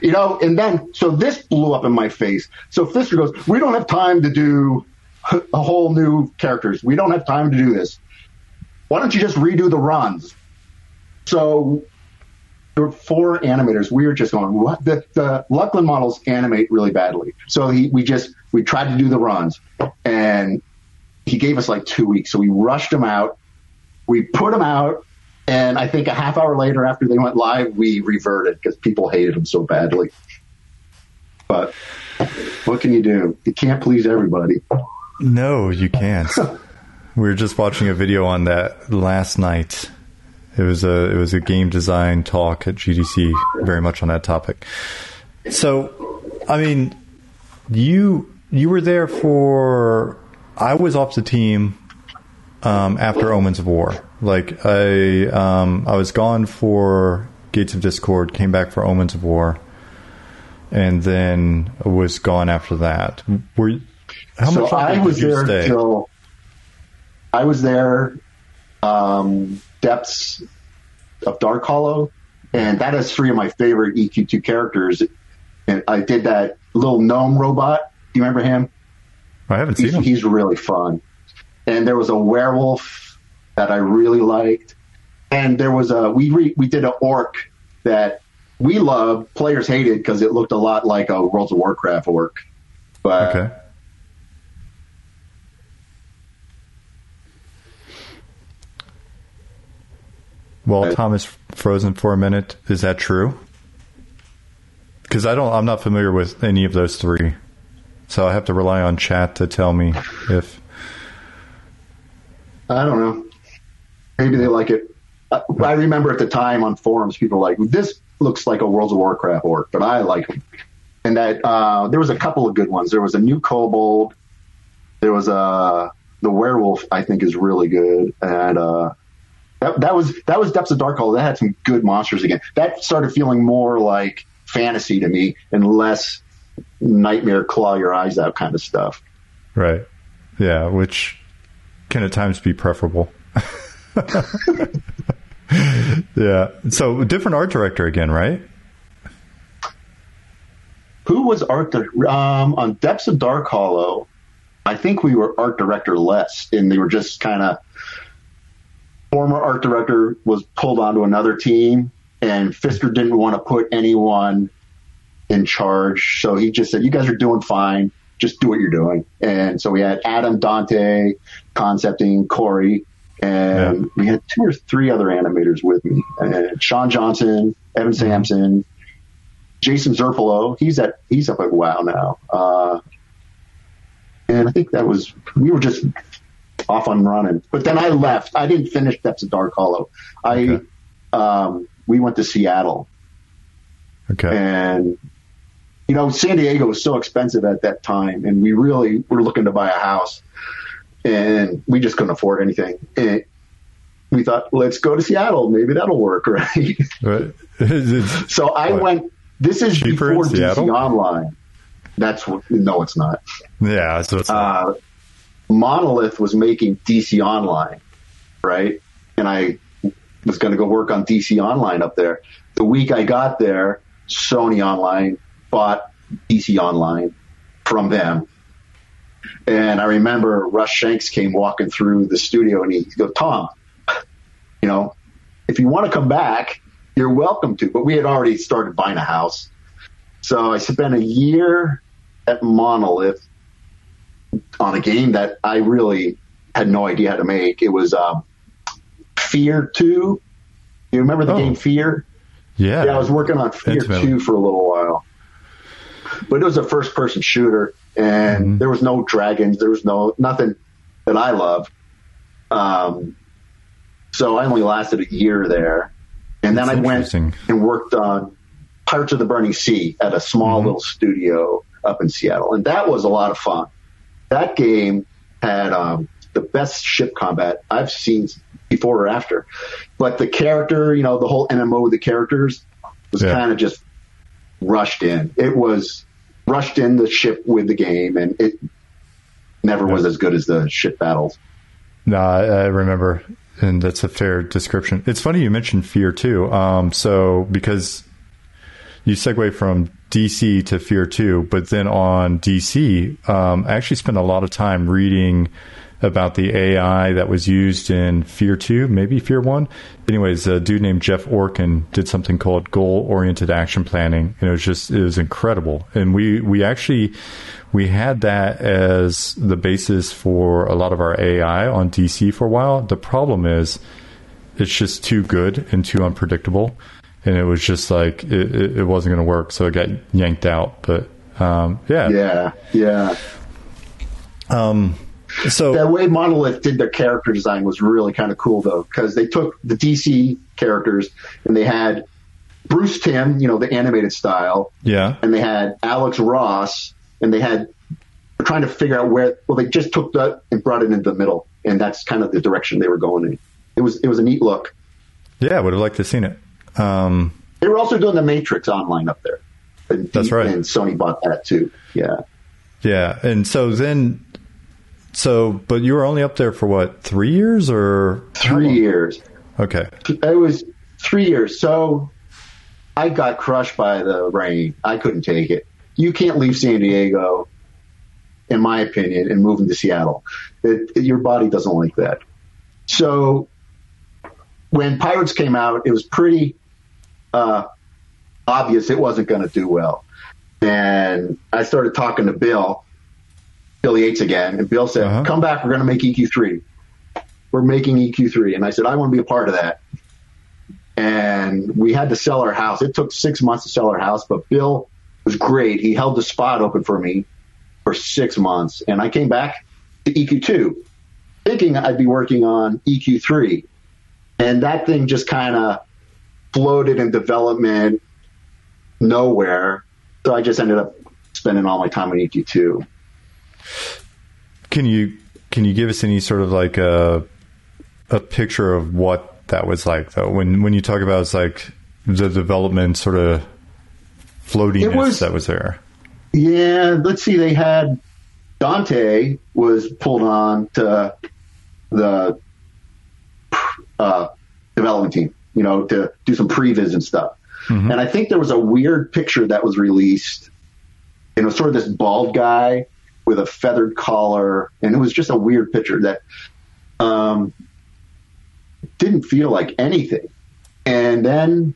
You know, and then so this blew up in my face. So Fister goes, "We don't have time to do a whole new characters. We don't have time to do this. Why don't you just redo the runs?" So there were four animators. We were just going, "What?" The, the Luclin models animate really badly. So he, we just we tried to do the runs, and he gave us like two weeks. So we rushed them out. We put them out. And I think a half hour later, after they went live, we reverted because people hated them so badly. But what can you do? You can't please everybody. No, you can't. we were just watching a video on that last night. It was a it was a game design talk at GDC, very much on that topic. So, I mean, you you were there for. I was off the team um, after Omens of War. Like I um, I was gone for Gates of Discord, came back for Omens of War, and then was gone after that. Were how so much I did was you there stay? till I was there. Um, depths of Darkhollow, and that has three of my favorite EQ2 characters. And I did that little gnome robot. Do you remember him? I haven't seen He's, him. he's really fun. And there was a werewolf that I really liked. And there was a we re, we did an orc that we loved. Players hated because it looked a lot like a World of Warcraft orc. But Okay. Well, Uh, Tom is frozen for a minute. Is that true? because I don't. I'm not familiar with any of those three, so I have to rely on chat to tell me if. I don't know. Maybe they like it. I, I remember at the time on forums, people were like this looks like a World of Warcraft orc, but I like it. And that uh, there was a couple of good ones. There was a new kobold. There was a the werewolf. I think is really good, and uh, that, that was that was Depths of Darkhollow. That had some good monsters again. That started feeling more like fantasy to me and less nightmare claw your eyes out kind of stuff. Right. Yeah, which can at times be preferable. yeah. So different art director again, right? Who was art di- um, on Depths of Darkhollow? I think we were art director less, and they were just kind of former art director was pulled onto another team, and Fisker didn't want to put anyone in charge, so he just said, "You guys are doing fine. Just do what you're doing." And so we had Adam Dante concepting, Corey, and Yeah. we had two or three other animators with me: and Sean Johnson, Evan Sampson, Jason Zerpolo. He's at he's up at WoW now. Uh, and I think that was we were just off on running. But then I left. I didn't finish Depths of Darkhollow. I Okay. um, we went to Seattle, Okay. and you know San Diego was so expensive at that time, and we really were looking to buy a house, and we just couldn't afford anything. And we thought, let's go to Seattle. Maybe that'll work, right? Right. So I What? went. This is Cheaper before DC Seattle? Online. That's what. No, it's not. yeah. So it's uh, Monolith was making DC Online, right? And I was going to go work on DC Online up there. The week I got there, Sony Online bought DC Online from them. And I remember Russ Shanks came walking through the studio and he goes, Tom, you know, if you want to come back, you're welcome to. But we had already started buying a house. So I spent a year at Monolith on a game that I really had no idea how to make. It was um, Fear 2. You remember the Oh. game Fear? yeah. Yeah, I was working on Fear Intimately. 2 for a little while. But it was a first person shooter and Mhm. there was no dragons, there was no nothing that I love. Um so I only lasted a year there. And then That's I went and worked on Pirates of the Burning Sea at a small Mhm. little studio up in Seattle. And that was a lot of fun. That game had um, the best ship combat I've seen before or after. But the character, you know, the whole MMO with the characters was Yeah. kind of just rushed in. It was rushed in the ship with the game, and it never was as good as the ship battles. No, I, I remember, and that's a fair description. It's funny you mentioned Fear too. Um, so because you segue from DC to Fear two, but then on DC, um, I actually spent a lot of time reading about the AI that was used in Fear two, maybe Fear one. Anyways, a dude named Jeff Orkin did something called goal oriented action planning, and it was just it was incredible. And we we actually we had that as the basis for a lot of our AI on DC for a while. The problem is it's just too good and too unpredictable, and it was just like it, it, it wasn't going to work, so it got yanked out. But um, yeah, Yeah, yeah. So that way Monolith did their character design was really kind of cool though, because they took the DC characters and they had Bruce Timm, you know, the animated style, yeah, and they had Alex Ross, and they had they're trying to figure out where. Well, they just took that and brought it into the middle, and that's kind of the direction they were going in. It was it was a neat look. yeah, I would have liked to have seen it. Um, They were also doing the Matrix online up there. And, That's right. And Sony bought that too. Yeah. yeah, and so then, so but you were only up there for what three years or Three years. Okay, It was three years. So I got crushed by the rain. I couldn't take it. You can't leave San Diego, in my opinion, and move into Seattle. It, it- your body doesn't like that. So when Pirates came out, it was pretty uh, obvious it wasn't going to do well. And I started talking to Bill, Bill Yates again, and Bill said, Uh-huh. "Come back. We're going to make EQ3. We're making EQ3." And I said, "I want to be a part of that." And we had to sell our house. It took six months to sell our house, but Bill was great. He held the spot open for me for six months, and I came back to EQ2, thinking I'd be working on EQ3, and that thing just kind of floated in development nowhere. So I just ended up spending all my time on EQ2. Can you can you give us any sort of like a a picture of what that was like though? When when you talk about it's like the development sort of floatiness was- that was there. Yeah, let's see. They had Dante was pulled on to the uh, development team, you know, to do some previs and stuff. And I think there was a weird picture that was released. And it was sort of this bald guy with a feathered collar, and it was just a weird picture that um, didn't feel like anything. And then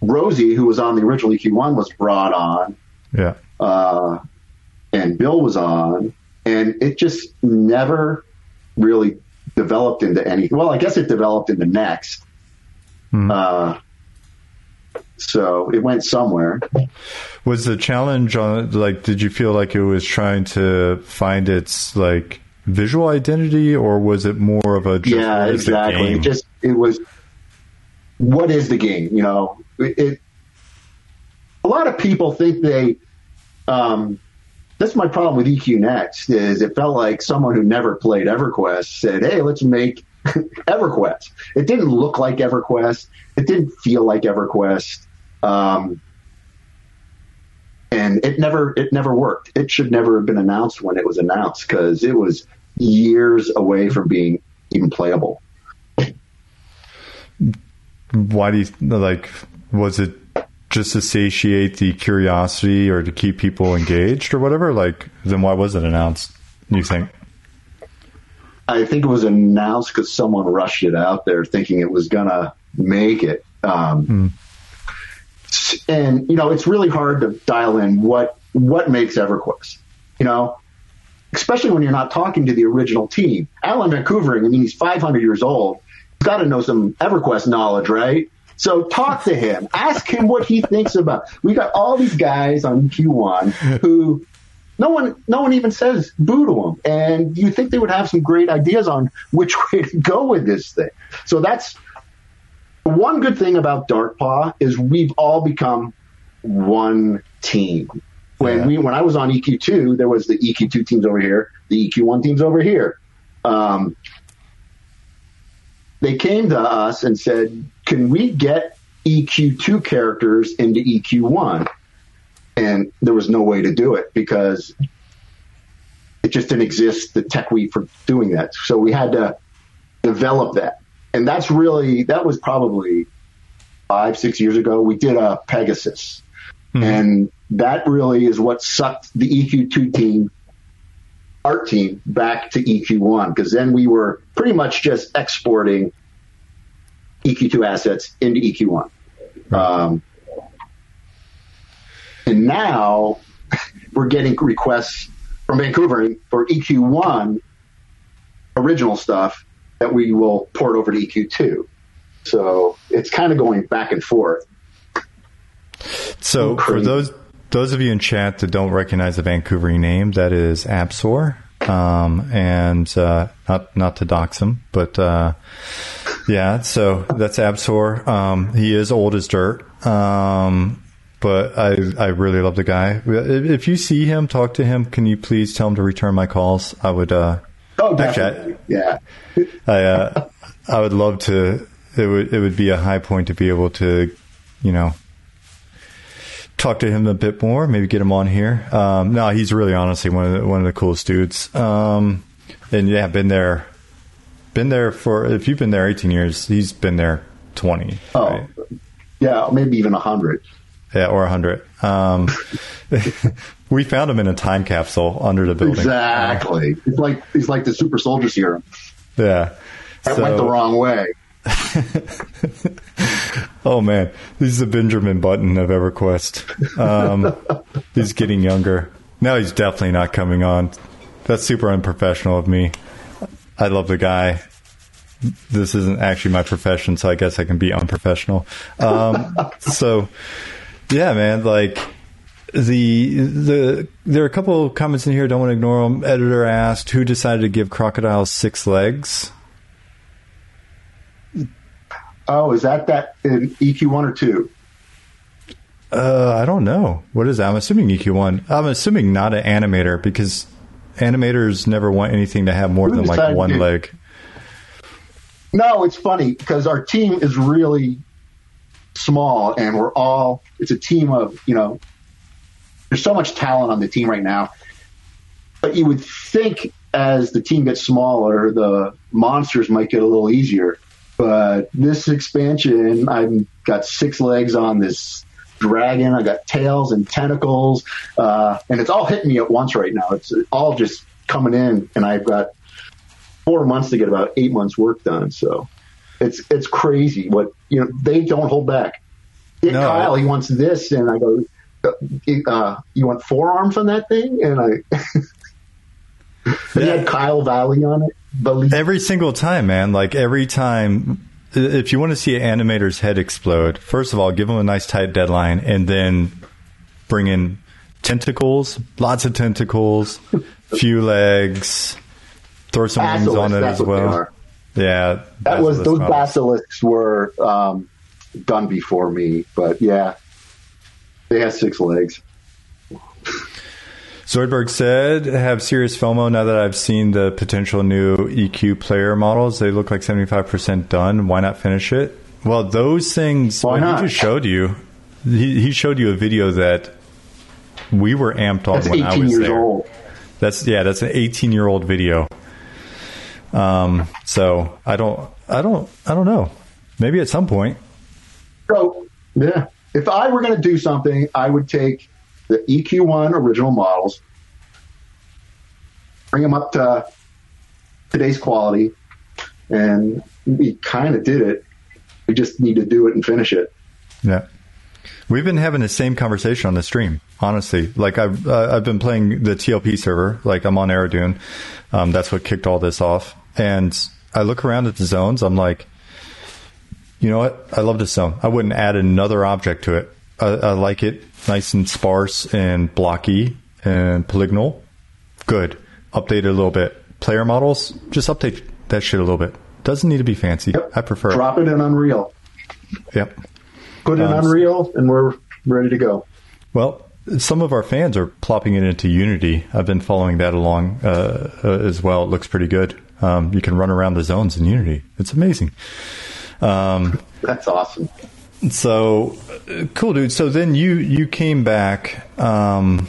Rosie, who was on the original EQ1, was brought on Yeah. uh, and Bill was on, and it just never really developed into anything. Well, I guess it developed into next. Uh, so it went somewhere. Was the challenge on like did you feel like it was trying to find its like visual identity or was it more of a just yeah, what is the exactly. It just it was. What is the game? You know, it. it a lot of people think they. Um, that's my problem with EQ Next is it felt like someone who never played EverQuest said, "Hey, let's make EverQuest." It didn't look like EverQuest. It didn't feel like EverQuest. Um, and it never it never worked. It should never have been announced when it was announced because it was years away from being even playable. Why do you like was it just to satiate the curiosity or to keep people engaged or whatever? Like then why was it announced? You think? I think it was announced because someone rushed it out there thinking it was gonna make it. Um, s- And you know, it's really hard to dial in what what makes EverQuest. You know, especially when you're not talking to the original team. Alan VanCouvering, I mean, he's 500 years old. He's got to know some EverQuest knowledge, right? So talk to him. Ask him what he thinks about. We got all these guys on Q1 who no one, no one even says boo to them, and you think they would have some great ideas on which way to go with this thing. So that's one good thing about Darkpaw is we've all become one team. When Yeah. we, when I was on EQ2, there was the EQ2 teams over here, the EQ1 teams over here. Um, they came to us and said, "Can we get EQ2 characters into EQ1?" And there was no way to do it because it just didn't exist the tech we for doing that. So we had to develop that, and that's really that was probably five six years ago. We did a Pegasus, and that really is what sucked the EQ2 team art team back to EQ1 because then we were pretty much just exporting EQ2 assets into EQ1. Um, and now we're getting requests from Vancouver for EQ1 original stuff that we will port over to EQ2. So it's kind of going back and forth. So for those those of you in chat that don't recognize the Vancouver name, that is Absor. Um, and uh, not not to dox him, but uh, yeah. So that's Absor. Um, he is old as dirt. Um, but I I really love the guy. If you see him, talk to him. Can you please tell him to return my calls? I would. Uh, Oh, Actually, I- yeah. I uh, I would love to. It would it would be a high point to be able to, you know, talk to him a bit more. Maybe get him on here. Um, no, he's really honestly one of the, one of the coolest dudes. Um, and yeah, been there, been there for. If you've been there eighteen years, he's been there twenty. Oh, right? yeah, maybe even a hundred. Yeah, or a hundred. Um, we found him in a time capsule under the building. Exactly. It's like it's like the super soldier serum. Yeah. That So- went the wrong way. Oh man, this is the Benjamin Button of EverQuest. Um, he's getting younger. No, he's definitely not coming on. That's super unprofessional of me. I love the guy. This isn't actually my profession, so I guess I can be unprofessional. Um, so, yeah, man, like the the there are a couple of comments in here. Don't want to ignore them. Editor asked who decided to give crocodiles six legs. Oh, is that that in EQ one or two? Uh, I don't know. What is that? I'm assuming EQ one. I'm assuming not an animator because animators never want anything to have more Who than like one to- leg. No, it's funny because our team is really small and we're all, it's a team of, you know, there's so much talent on the team right now. But you would think as the team gets smaller, the monsters might get a little easier. But this expansion, I've got six legs on this dragon. I got tails and tentacles, uh, and it's all hitting me at once right now. It's all just coming in, and I've got four months to get about eight months work done. So it's it's crazy what you know. They don't hold back. No. Kyle, he wants this, and I go, uh, "You want forearms on that thing?" And I, he had Kyle Valley on it. Valley. Every single time, man. Like every time, if you want to see an animator's head explode, first of all, give them a nice tight deadline, and then bring in tentacles, lots of tentacles, few legs, throw some wings on it as they well. Yeah, That was those models. basilisks were um, done before me, but yeah, they have six legs. Zoidberg said, have serious FOMO now that I've seen the potential new EQ player models. They look like 75% done. Why not finish it? Well, those things, Why not? he just showed you, he, he showed you a video that we were amped on That's when I was years there. old. That's, yeah, that's an 18 year old video. Um, so I don't, I don't, I don't know. Maybe at some point. So yeah, if I were going to do something, I would take the EQ1 original models, bring them up to today's quality, and we kind of did it. We just need to do it and finish it. Yeah. We've been having the same conversation on the stream, honestly. Like I've uh, I've been playing the TLP server, like I'm on Aradune. Um, that's what kicked all this off. And I look around at the zones. I'm like, you know what? I love this zone. I wouldn't add another object to it. I, I like it nice and sparse and blocky and polygonal. Good. Update it a little bit. Player models, just update that shit a little bit. Doesn't need to be fancy. Yep. I prefer. Drop it in Unreal. Yep. Put it in Um, Unreal, and we're ready to go. Well, some of our fans are plopping it into Unity. I've been following that along uh, uh, as well. It looks pretty good. Um, you can run around the zones in Unity. It's amazing. Um, That's awesome. so cool, dude. So then you you came back, um,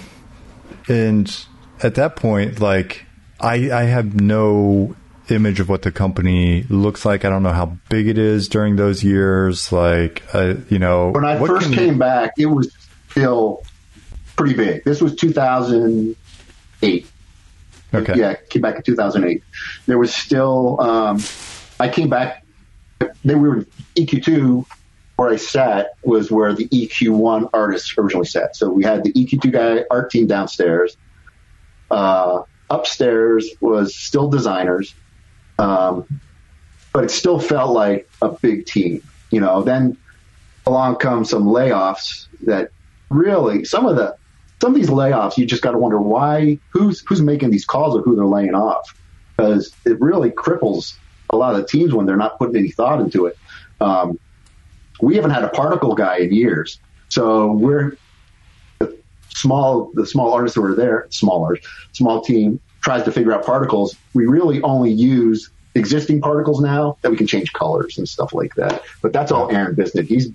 and at that point, like I I have no image of what the company looks like. I don't know how big it is during those years. Like, uh, you know, When I first came back, it was still pretty big. This was 2008. Okay. Yeah, came back in 2008. There was still, um, I came back, they were EQ2 where I sat was where the EQ1 artists originally sat. So we had the EQ2 guy, art team downstairs. Uh, upstairs was still designers. Um, but it still felt like a big team. You know, then along come some layoffs that really some of the some of these layoffs you just got to wonder why who's who's making these calls or who they're laying off because it really cripples a lot of the teams when they're not putting any thought into it. Um, we haven't had a particle guy in years, so we're the small the small artists who are there, smaller small team tries to figure out particles. We really only use existing particles now that we can change colors and stuff like that. But that's all Aaron Bisnet. He's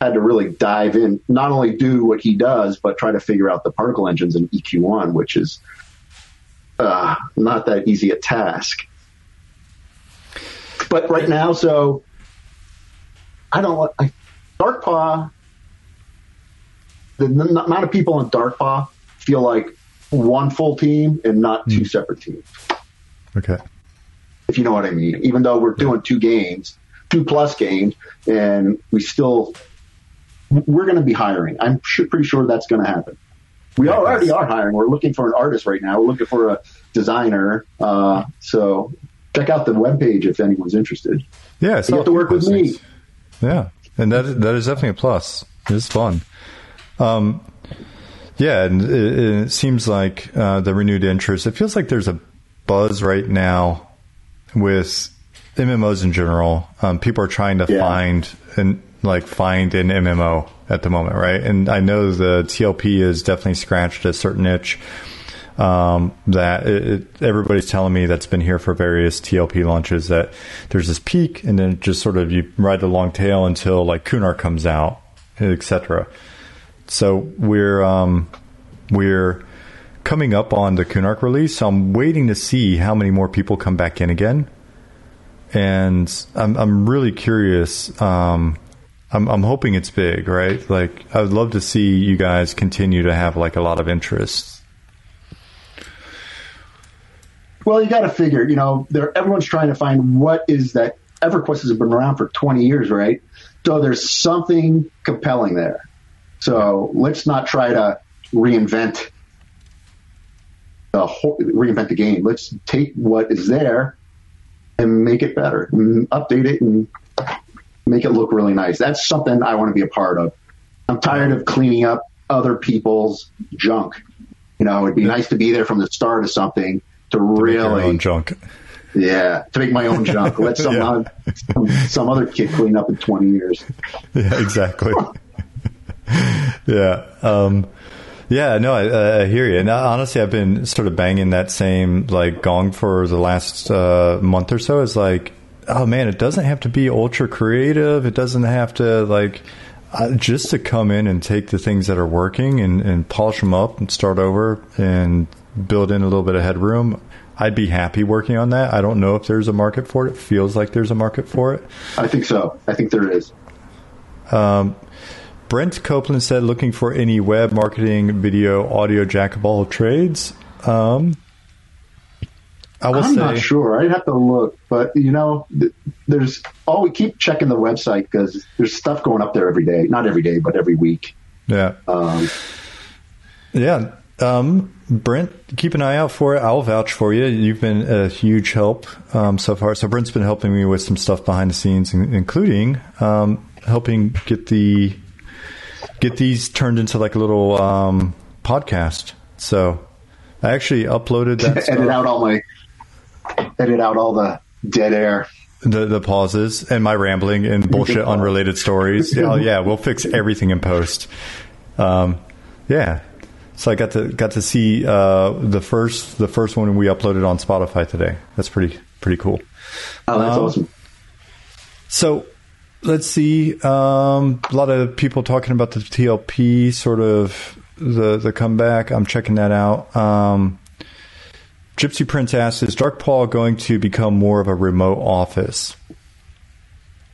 had to really dive in, not only do what he does, but try to figure out the particle engines in EQ1, which is uh, not that easy a task. But right now, so I don't. I, Darkpaw. The n- amount of people on Darkpaw feel like one full team and not two separate teams Okay. if you know what I mean. Even though we're doing two games, two plus games, and we still we're going to be hiring. I'm pretty sure that's going to happen. We already are hiring. We're looking for an artist right now. We're looking for a designer. Uh, so check out the webpage if anyone's interested. Yeah, I You have to work with those me. things. Yeah, and that that is definitely a plus. It's fun. Um, Yeah, and it, it seems like uh, the renewed interest. It feels like there's a buzz right now with MMOs in general. Um, people are trying to Yeah. find and like find an MMO at the moment, right? And I know the TLP has definitely scratched a certain itch. Um, that it, it, everybody's telling me that's been here for various TLP launches that there's this peak and then just sort of you ride the long tail until like Kunark comes out, etc. So we're um, we're coming up on the Kunark release. So I'm waiting to see how many more people come back in again, and I'm I'm really curious. Um, I'm I'm hoping it's big, right? Like I would love to see you guys continue to have like a lot of interest. Well, you got to figure, you know, there everyone's trying to find what is that. EverQuest has been around for 20 years, right? So there's something compelling there. So let's not try to reinvent the whole, reinvent the game. Let's take what is there and make it better, and update it, and make it look really nice. That's something I want to be a part of. I'm tired of cleaning up other people's junk. You know, it'd be nice to be there from the start of something to your really own junk. yeah, to make my own junk. Let some, Yeah. oth- some some other kid clean up in twenty years. Yeah, exactly. yeah. Um, yeah, no, I, I hear you. And honestly, I've been sort of banging that same like gong for the last uh, month or so. Is like, oh man, it doesn't have to be ultra creative. It doesn't have to like uh, just to come in and take the things that are working and, and polish them up and start over and build in a little bit of headroom. I'd be happy working on that. I don't know if there's a market for it. It feels like there's a market for it. I think so. I think there is. Um, Brent Copeland said, looking for any web marketing, video, audio jack of all trades. Um, I will I'm say, not sure. I'd have to look, but you know, th- there's. Oh, we keep checking the website because there's stuff going up there every day. Not every day, but every week. yeah, Um, yeah. Um, Brent, keep an eye out for it. I'll vouch for you. You've been a huge help um, so far. So Brent's been helping me with some stuff behind the scenes, including um, helping get the get these turned into like a little um, podcast. So I actually uploaded that. edit out all my. Edit out all the dead air. the the pauses and my rambling and bullshit unrelated stories. Yeah, oh, yeah, we'll fix everything in post. Um, yeah. So I got to got to see uh, the first the first one we uploaded on Spotify today. That's pretty pretty cool. Oh, that's Um, awesome. So let's see. Um, a lot of people talking about the TLP sort of the the comeback. I'm checking that out. Um, Gypsy Prince asks, "Is Darkpaw going to become more of a remote office?"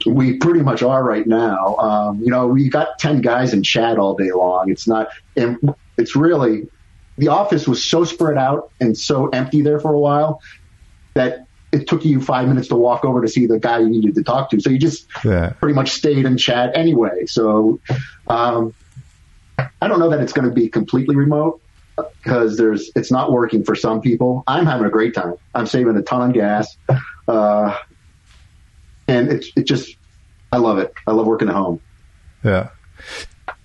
we pretty much are right now. Um, you know, we got 10 guys in chat all day long. It's not, and it's really, the office was so spread out and so empty there for a while that it took you five minutes to walk over to see the guy you needed to talk to. So you just Yeah. pretty much stayed in chat anyway. So, um, I don't know that it's going to be completely remote because there's, it's not working for some people. I'm having a great time. I'm saving a ton of gas. Uh, and it's it just I love it. I love working at home. Yeah.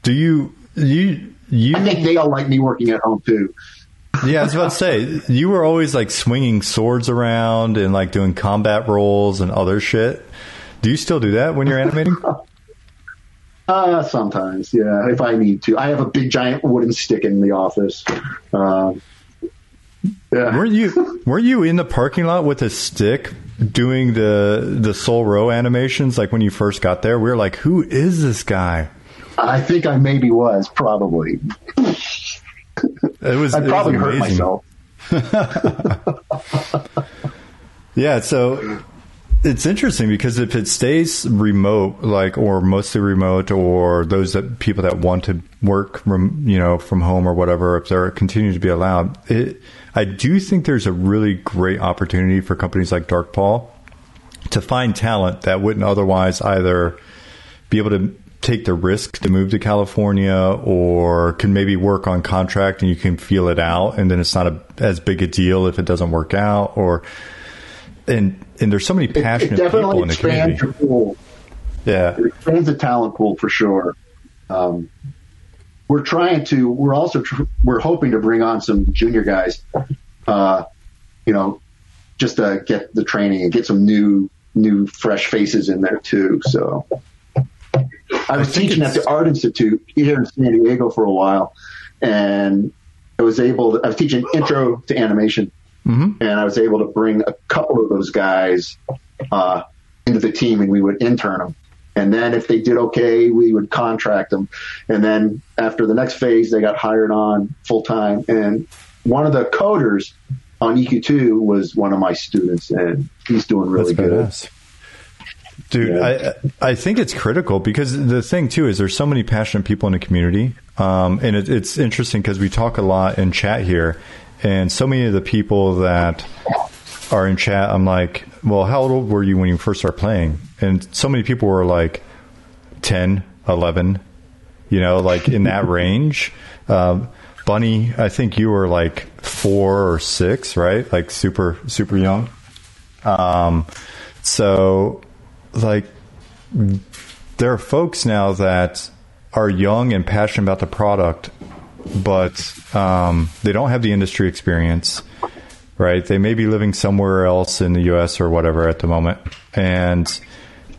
Do you you you? I think they all like me working at home too. Yeah, I was about to say you were always like swinging swords around and like doing combat roles and other shit. Do you still do that when you're animating? Uh, sometimes, yeah, if I need to. I have a big giant wooden stick in the office. Um, yeah. Weren't you were you in the parking lot with a stick doing the the Sol Ro animations like when you first got there? We were like, who is this guy? I think I maybe was probably. It was I it was probably hurt myself. Yeah, so it's interesting because if it stays remote, like or mostly remote, or those that people that want to work from you know from home or whatever, if they're continue to be allowed, it, I do think there's a really great opportunity for companies like Darkpaw to find talent that wouldn't otherwise either be able to take the risk to move to California or can maybe work on contract and you can feel it out and then it's not a, as big a deal if it doesn't work out or and and there's so many It, it passionate people in the community. your pool. Yeah. It expands the talent pool for sure. Um, we're trying to. We're also tr- we're hoping to bring on some junior guys. Uh, you know, just to get the training and get some new new fresh faces in there too. So I was I teaching at the Art Institute here in San Diego for a while, and I was able. To, I was teaching intro to animation, Mhm. and I was able to bring a couple of those guys uh, into the team, and we would intern them. And then if they did okay, we would contract them. And then after the next phase, they got hired on full time. And one of the coders on EQ2 was one of my students, and he's doing really That's good. badass. Dude, Yeah. I I think it's critical because the thing too is there's so many passionate people in the community, um, and it, it's interesting because we talk a lot in chat here, and so many of the people that are in chat, I'm like, well, how old were you when you first started playing? And so many people were like 10, 11, you know, like in that range. Um, Bunny, I think you were like four or six, right? Like super, super young. Um, so, like, there are folks now that are young and passionate about the product, but um, they don't have the industry experience, right? They may be living somewhere else in the U.S. or whatever at the moment, and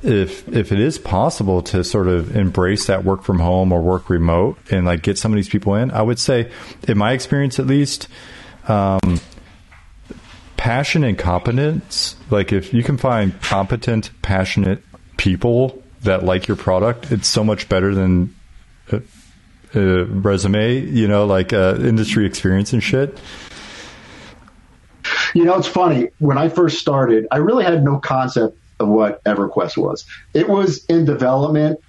if if it is possible to sort of embrace that work from home or work remote and like get some of these people in, I would say, in my experience at least, um, passion and competence. Like if you can find competent, passionate people that like your product, it's so much better than a resume. You know, like uh, industry experience and shit. You know, it's funny. When I first started, I really had no concept of what EverQuest was. It was in development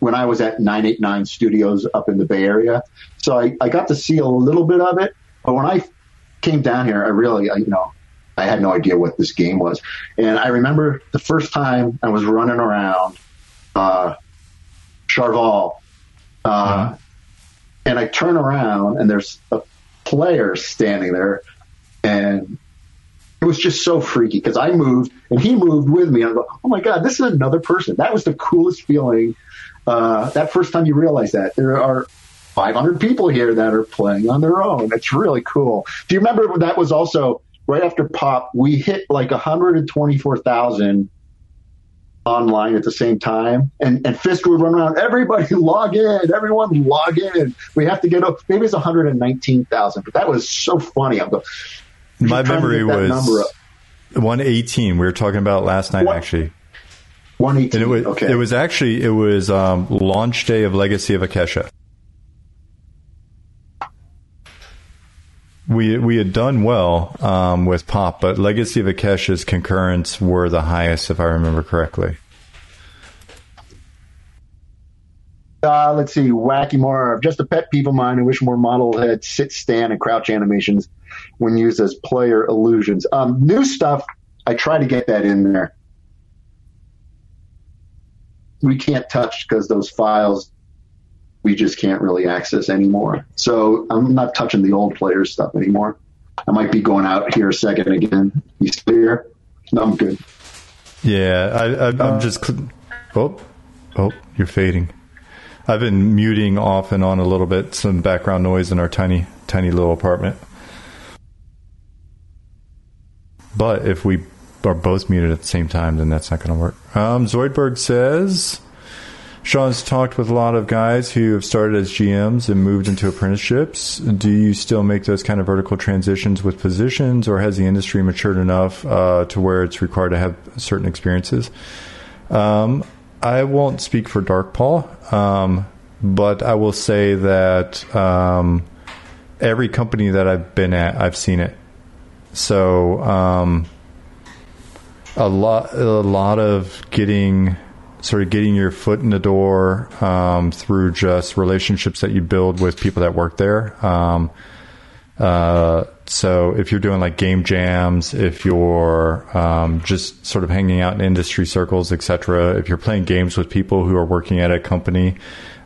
when I was at 989 Studios up in the Bay Area. So I, I got to see a little bit of it. But when I came down here, I really, I, you know, I had no idea what this game was. And I remember the first time I was running around uh, Charval, uh, and I turn around and there's a player standing there, and it was just so freaky because I moved and he moved with me. I go, oh my god, this is another person. That was the coolest feeling. Uh, that first time you realize that there are 500 people here that are playing on their own. It's really cool. Do you remember that was also right after Pop? We hit like 124,000 online at the same time, and and Fisk would run around. Everybody log in. Everyone log in. We have to get up. Maybe it's 119,000, but that was so funny. I'm going. My memory was 118. We were talking about last night, What? actually. 118. And it was okay. it was actually it was um, launch day of Legacy of Ykesha. We we had done well um, with Pop, but Legacy of Ykesha's concurrents were the highest, if I remember correctly. Uh, let's see, Wacky More. Just a pet peeve of mine. I wish more model had sit, stand, and crouch animations when used as player illusions. Um, new stuff, I try to get that in there. We can't touch because those files we just can't really access anymore. So I'm not touching the old player stuff anymore. I might be going out here a second again. You still here? No, I'm good. Yeah, I, I, I'm just. Oh, oh, you're fading. I've been muting off and on a little bit, some background noise in our tiny, tiny little apartment. But if we are both muted at the same time, then that's not going to work. Um, Zoidberg says Sean's talked with a lot of guys who have started as GMs and moved into apprenticeships. Do you still make those kind of vertical transitions with positions, or has the industry matured enough uh, to where it's required to have certain experiences? Um, I won't speak for Darkpaw, um, but I will say that um, every company that I've been at, I've seen it. So um, a lot, a lot of getting sort of getting your foot in the door um, through just relationships that you build with people that work there. Um, uh, so if you're doing like game jams, if you're um, just sort of hanging out in industry circles, etc., if you're playing games with people who are working at a company,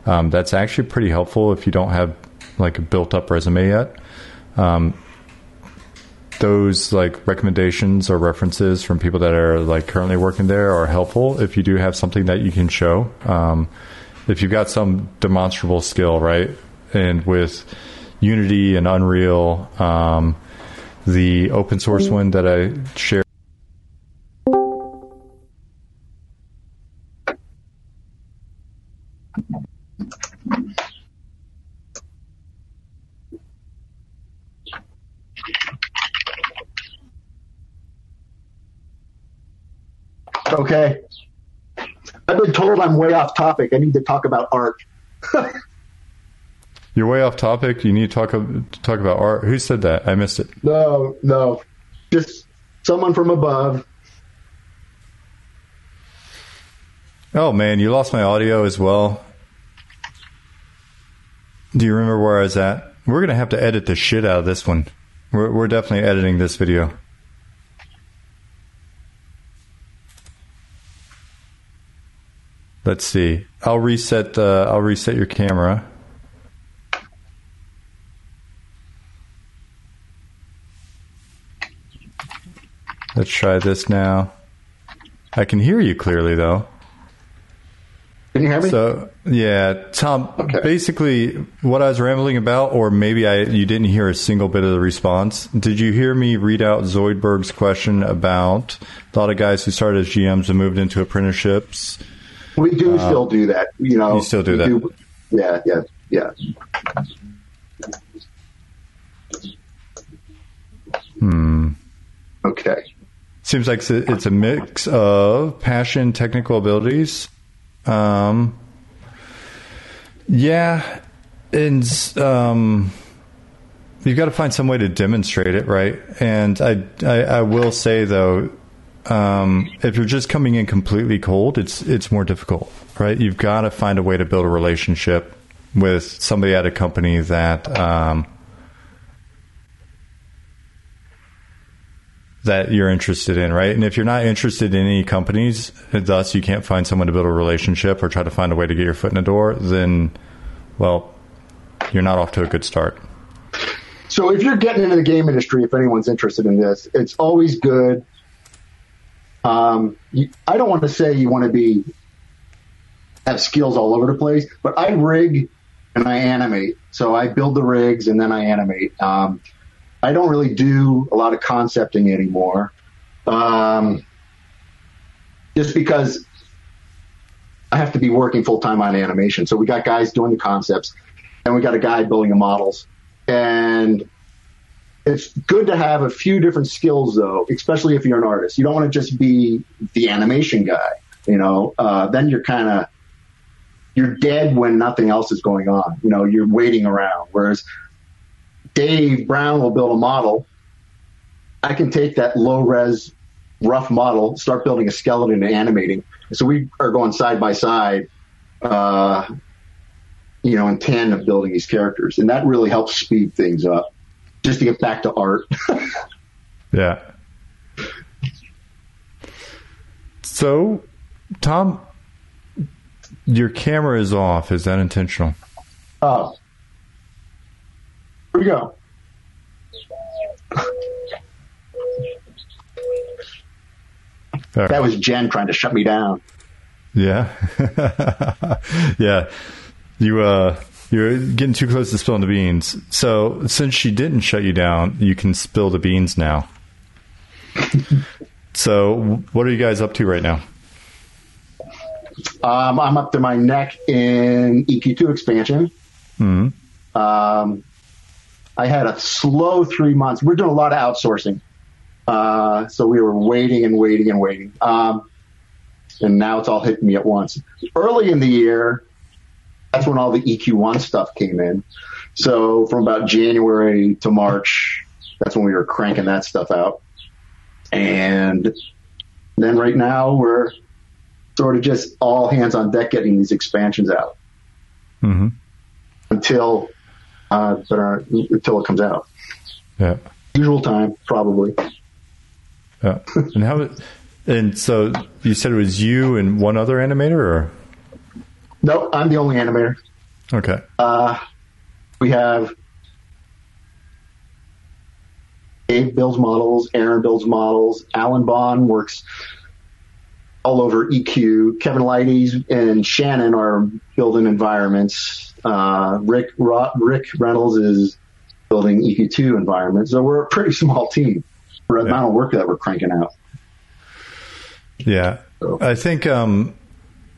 um, that's actually pretty helpful if you don't have like a built up resume yet. Um, those like recommendations or references from people that are like currently working there are helpful if you do have something that you can show. Um, if you've got some demonstrable skill, right? and with Unity and Unreal, um, the open source one that I shared. Okay. I've been told I'm way off topic. I need to talk about art. You're way off topic. You need to talk talk about art. Who said that? I missed it. No, no. Just someone from above. Oh man, you lost my audio as well. Do you remember where I was at? We're gonna have to edit the shit out of this one. We're, we're definitely editing this video. Let's see. I'll reset the. I'll reset your camera. Let's try this now. I can hear you clearly though. Can you hear me? So yeah, Tom. Okay. Basically, what I was rambling about, or maybe I you didn't hear a single bit of the response. Did you hear me read out Zoidberg's question about a lot of guys who started as GMs and moved into apprenticeships? We do still do that. You know, uh, You still do that. yeah, yeah, yeah. Hmm. Okay. Seems like it's a, it's a mix of passion, technical abilities. Um, yeah, and um, you've got to find some way to demonstrate it, right? And I, I, I will say though, um, if you're just coming in completely cold, it's it's more difficult, right? You've got to find a way to build a relationship with somebody at a company that um, that you're interested in, right? And if you're not interested in any companies, thus you can't find someone to build a relationship or try to find a way to get your foot in the door, then, well, you're not off to a good start. So if you're getting into the game industry, if anyone's interested in this, it's always good. Um, you, I don't want to say you want to be have skills all over the place, but I rig and I animate. So I build the rigs and then I animate. Um, I don't really do a lot of concepting anymore, um, just because I have to be working full time on animation. So we got guys doing the concepts, and we got a guy building the models, and it's good to have a few different skills though, especially if you're an artist. You don't want to just be the animation guy, you know. Uh, then you're kind of you're dead when nothing else is going on. You know, you're waiting around. Whereas Dave Brown will build a model. I can take that low res rough model, start building a skeleton and animating. So we are going side by side, uh, you know, in tandem building these characters. And that really helps speed things up just to get back to art. Yeah. So, Tom, your camera is off. Is that intentional? oh, here we go. Right. That was Jen trying to shut me down. Yeah. yeah. You uh you're getting too close to spilling the beans. So since she didn't shut you down, you can spill the beans now. so what are you guys up to right now? Um, I'm up to my neck in EQ2 expansion. hmm Um, I had a slow three months. We're doing a lot of outsourcing. Uh, so we were waiting and waiting and waiting. Um, and now it's all hitting me at once. Early in the year, that's when all the EQ1 stuff came in. So from about January to March, that's when we were cranking that stuff out. And then right now we're sort of just all hands on deck getting these expansions out hmm until uh, are, until it comes out. Yeah. Usual time, probably. Yeah. and how and so you said it was you and one other animator or No, I'm the only animator. Okay. Uh, we have Dave builds models, Aaron builds models, Alan Bond works all over EQ. Kevin Leidy's and Shannon are building environments. Uh, Rick Ro- Rick Reynolds is building EQ2 environments. So we're a pretty small team for the Yeah. amount of work that we're cranking out. Yeah, So- I think um,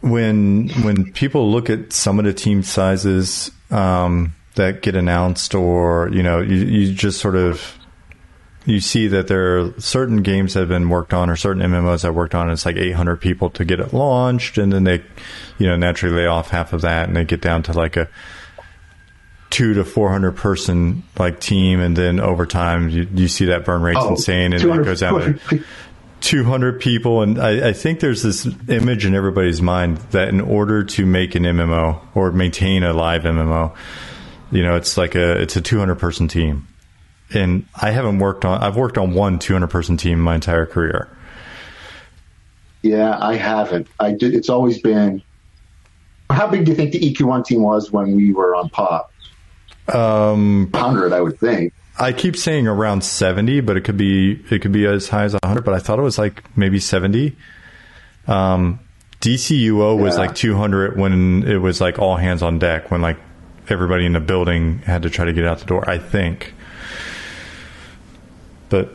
when when people look at some of the team sizes um, that get announced, or you know, you, you just sort of you see that there are certain games that have been worked on, or certain MMOs that worked on. It's like 800 people to get it launched, and then they, you know, naturally lay off half of that, and they get down to like a two to 400 person like team, and then over time you, you see that burn rate's Oh, insane, and it 200 goes down to 200 people and I, I think there's this image in everybody's mind that in order to make an mmo or maintain a live mmo you know it's like a it's a 200 person team and i haven't worked on i've worked on one 200 person team my entire career Yeah, I haven't. I did. It's always been. How big do you think the EQ1 team was when we were on pop? um, Hundred, I would think. I keep saying around 70 but it could be it could be as high as 100 but i thought it was like maybe 70 um, dcuo was Yeah. like 200 when it was like all hands on deck when like everybody in the building had to try to get out the door i think but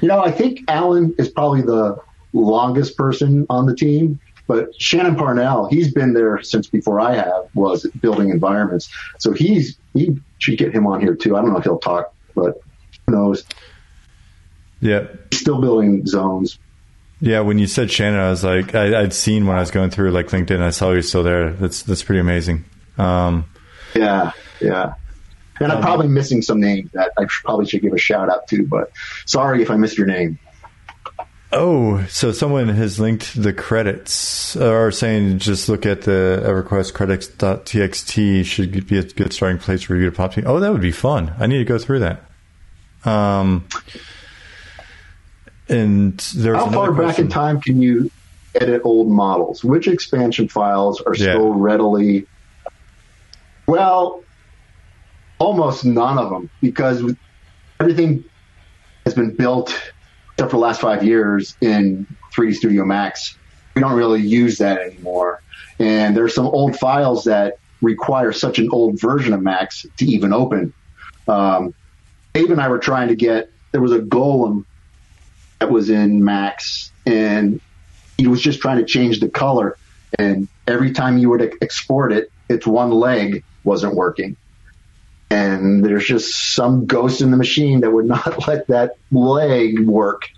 You know, I think Alan is probably the longest person on the team, but Shannon Parnell, he's been there since before I have, was building environments. So he's, he should get him on here too. I don't know if he'll talk, but who knows? yeah still building zones. Yeah, when you said Shannon, I was like, I, I'd seen when I was going through like LinkedIn, I saw you still there. That's that's pretty amazing. Um, Yeah, yeah. And I'm probably missing some names that I probably should give a shout out to, but sorry if I missed your name. Oh, so someone has linked the credits, or saying just look at the EverQuest credits.txt should be a good starting place for you to pop. Oh, that would be fun. I need to go through that. Um, and there's How far back in time can you edit old models? Which expansion files are Yeah. still readily? Well, almost none of them because everything has been built except for the last five years in 3D Studio Max. We don't really use that anymore. And there's some old files that require such an old version of Max to even open. Um, Dave and I were trying to get, there was a golem that was in Max, and he was just trying to change the color. And every time you to export it, its one leg wasn't working. And there's just some ghost in the machine that would not let that leg work.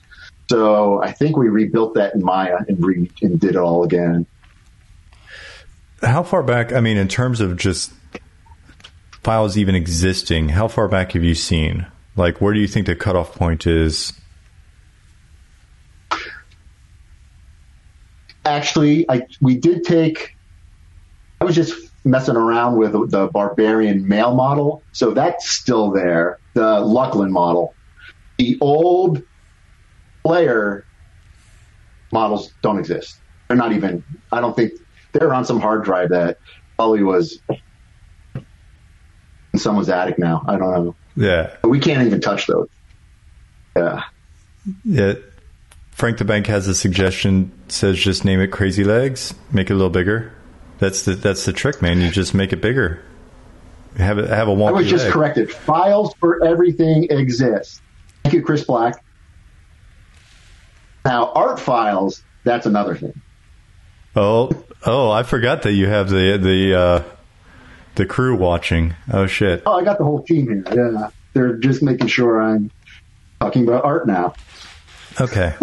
So I think we rebuilt that in Maya and, re- and did it all again. How far back? I mean, in terms of just files even existing, how far back have you seen? Like, where do you think the cutoff point is? actually, I we did take. I was just messing around with the barbarian male model, so that's still there. The Luclin model, the old player models don't exist. They're not even. I don't think they're on some hard drive that probably was in someone's attic now. I don't know. Yeah, But we can't even touch those. Yeah. yeah. Frank the Bank has a suggestion. Says just name it Crazy Legs. Make it a little bigger. That's the that's the trick, man. You just make it bigger. Have it have a wonky I was just leg. corrected. Files for everything exist. Thank you, Chris Black. Now, art files, that's another thing. Oh, oh! I forgot that you have the the uh, the crew watching. Oh shit! Oh, I got the whole team here. Yeah. They're just making sure I'm talking about art now. Okay,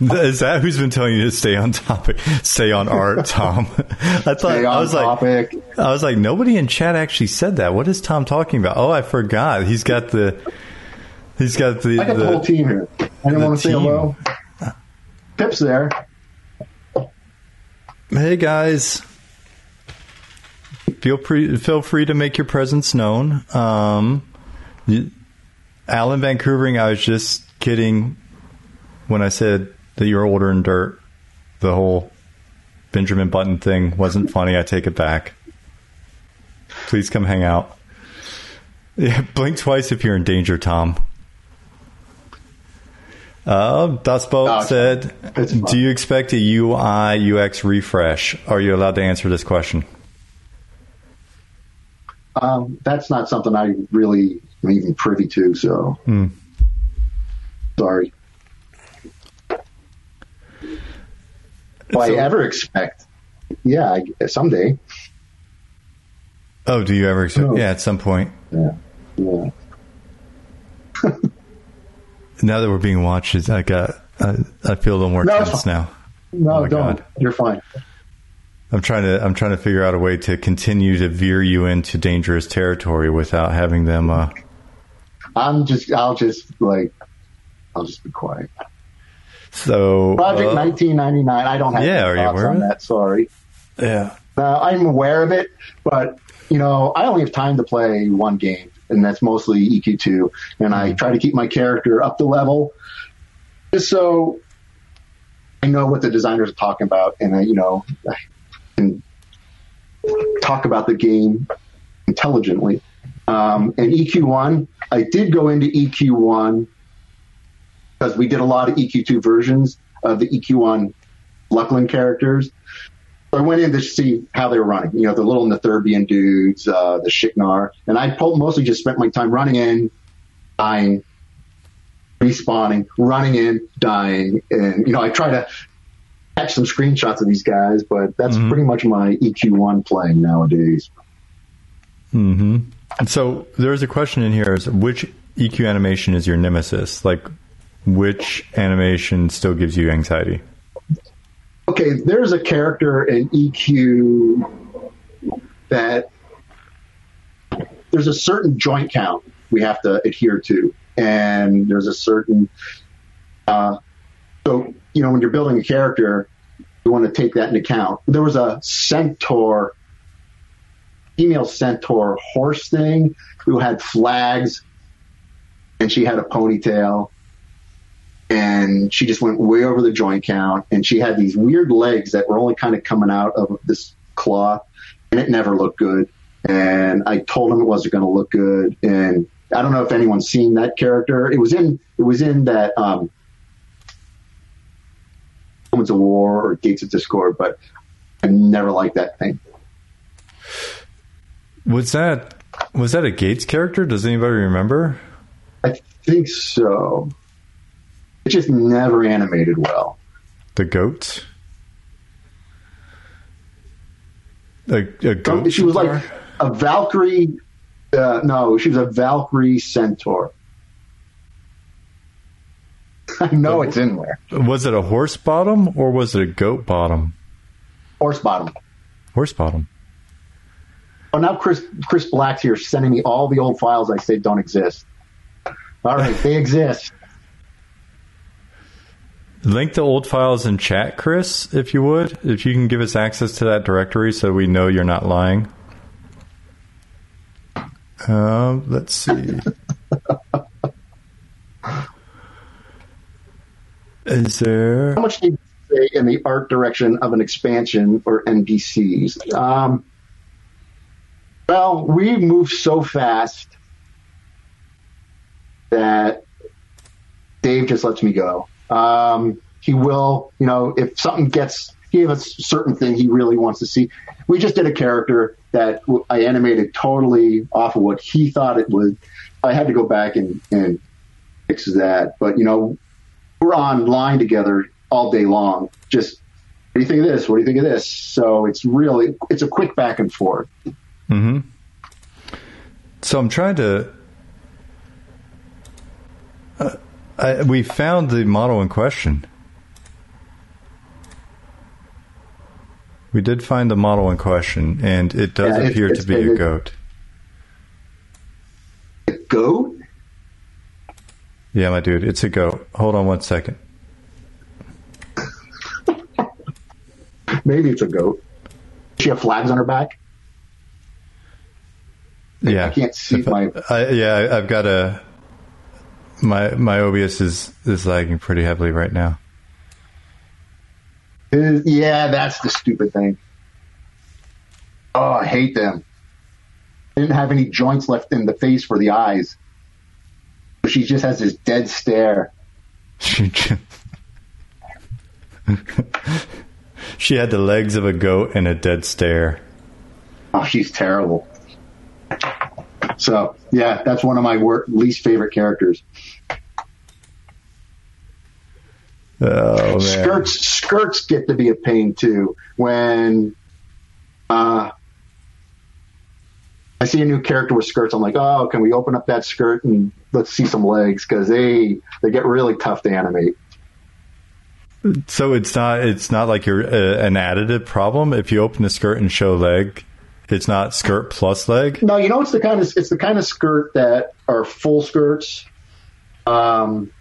is that who's been telling you to stay on topic, stay on art, Tom? I thought I was like. I was like, nobody in chat actually said that. What is Tom talking about? Oh, I forgot. He's got the, he's got the. I got the, the- whole team here. Anyone the want to say hello? Pip's there. Hey guys, feel free feel free to make your presence known. Um, you- Alan VanCouvering, I was just kidding when I said that you're older in dirt. The whole Benjamin Button thing wasn't funny. I take it back. Please come hang out. Yeah, blink twice if you're in danger, Tom. Uh, Dustbolt Oh, said, "Do you expect a UI UX refresh? Are you allowed to answer this question?" Um, that's not something I really am even privy to. So Hmm. sorry. If I ever expect, yeah, I, someday. Oh, do you ever? No. Yeah, at some point. Yeah, yeah. Now that we're being watched, it's- I got. I, I feel a little more No, tense now. No, Oh don't. God. You're fine. I'm trying to. I'm trying to figure out a way to continue to veer you into dangerous territory without having them. Uh, I'm just. I'll just like. I'll just be quiet. So Project uh, 1999. I don't have Yeah, any are you thoughts aware on of that. Sorry. Yeah. Uh, I'm aware of it, but you know, I only have time to play one game, and that's mostly EQ2. And I try to keep my character up to level, just so I know what the designers are talking about, and I, you know, I can talk about the game intelligently. Um, and EQ1, I did go into EQ1 because we did a lot of EQ2 versions of the EQ1 Luclin characters. So I went in to see how they were running. You know, the little Netherbian dudes, uh, the Shiknar, and I mostly just spent my time running in, dying, respawning, running in, dying, and you know, I try to catch some screenshots of these guys, but that's Mhm. pretty much my EQ1 playing nowadays. hmm So there's a question in here: is which EQ animation is your nemesis? Like, which animation still gives you anxiety? okay, there's a character in EQ that there's a certain joint count we have to adhere to, and there's a certain uh, so you know when you're building a character, you want to take that into account. There was a centaur, female centaur horse thing who had flags, and she had a ponytail and she just went way over the joint count and she had these weird legs that were only kind of coming out of this cloth and it never looked good and i told him it wasn't going to look good and i don't know if anyone's seen that character it was in it was in that um Omens of War or gates of discord but i never liked that thing Was that was that a Gates character? Does anybody remember? i think so it just never animated well The goat. A, a goat. she was like a Valkyrie. Uh, no, she was a Valkyrie centaur. I know it's in there. Was it a horse bottom or was it a goat bottom? Horse bottom. Horse bottom. Oh, now Chris Chris Black's here sending me all the old files I said don't exist. All right, they exist. Link the old files in chat, Chris, if you would. If you can give us access to that directory so we know you're not lying. Um, let's see. Is there. How much do you say in the art direction of an expansion or NPCs? Um, well, we move so fast that Dave just lets me go. Um, he will, you know, if something gets, he has a certain thing he really wants to see. We just did a character that I animated totally off of what he thought it would. I had to go back and, and fix that. But, you know, we're online together all day long. Just, what do you think of this? What do you think of this? So it's really, it's a quick back and forth. hmm So I'm trying to. Uh, we found the model in question. We did find the model in question, and it does Yeah, appear to be a goat. A goat? Yeah, my dude, it's a goat. Hold on one second. Maybe it's a goat. Does she have flags on her back? Yeah, I can't see If my- I, yeah, I've got a. My my OBS is is lagging pretty heavily right now. Yeah, that's the stupid thing. Oh, I hate them. Didn't have any joints left in the face for the eyes. She just has this dead stare. She just- she had the legs of a goat and a dead stare. Oh, she's terrible. So yeah, that's one of my wor- least favorite characters. Oh skirts skirts get to be a pain too when uh I see a new character with skirts. I'm like, oh, can we open up that skirt and let's see some legs because they they get really tough to animate. So it's not it's not like you're uh, an additive problem. If you open the skirt and show leg, it's not skirt plus leg. No, you know it's the kind of it's the kind of skirt that are full skirts. Um,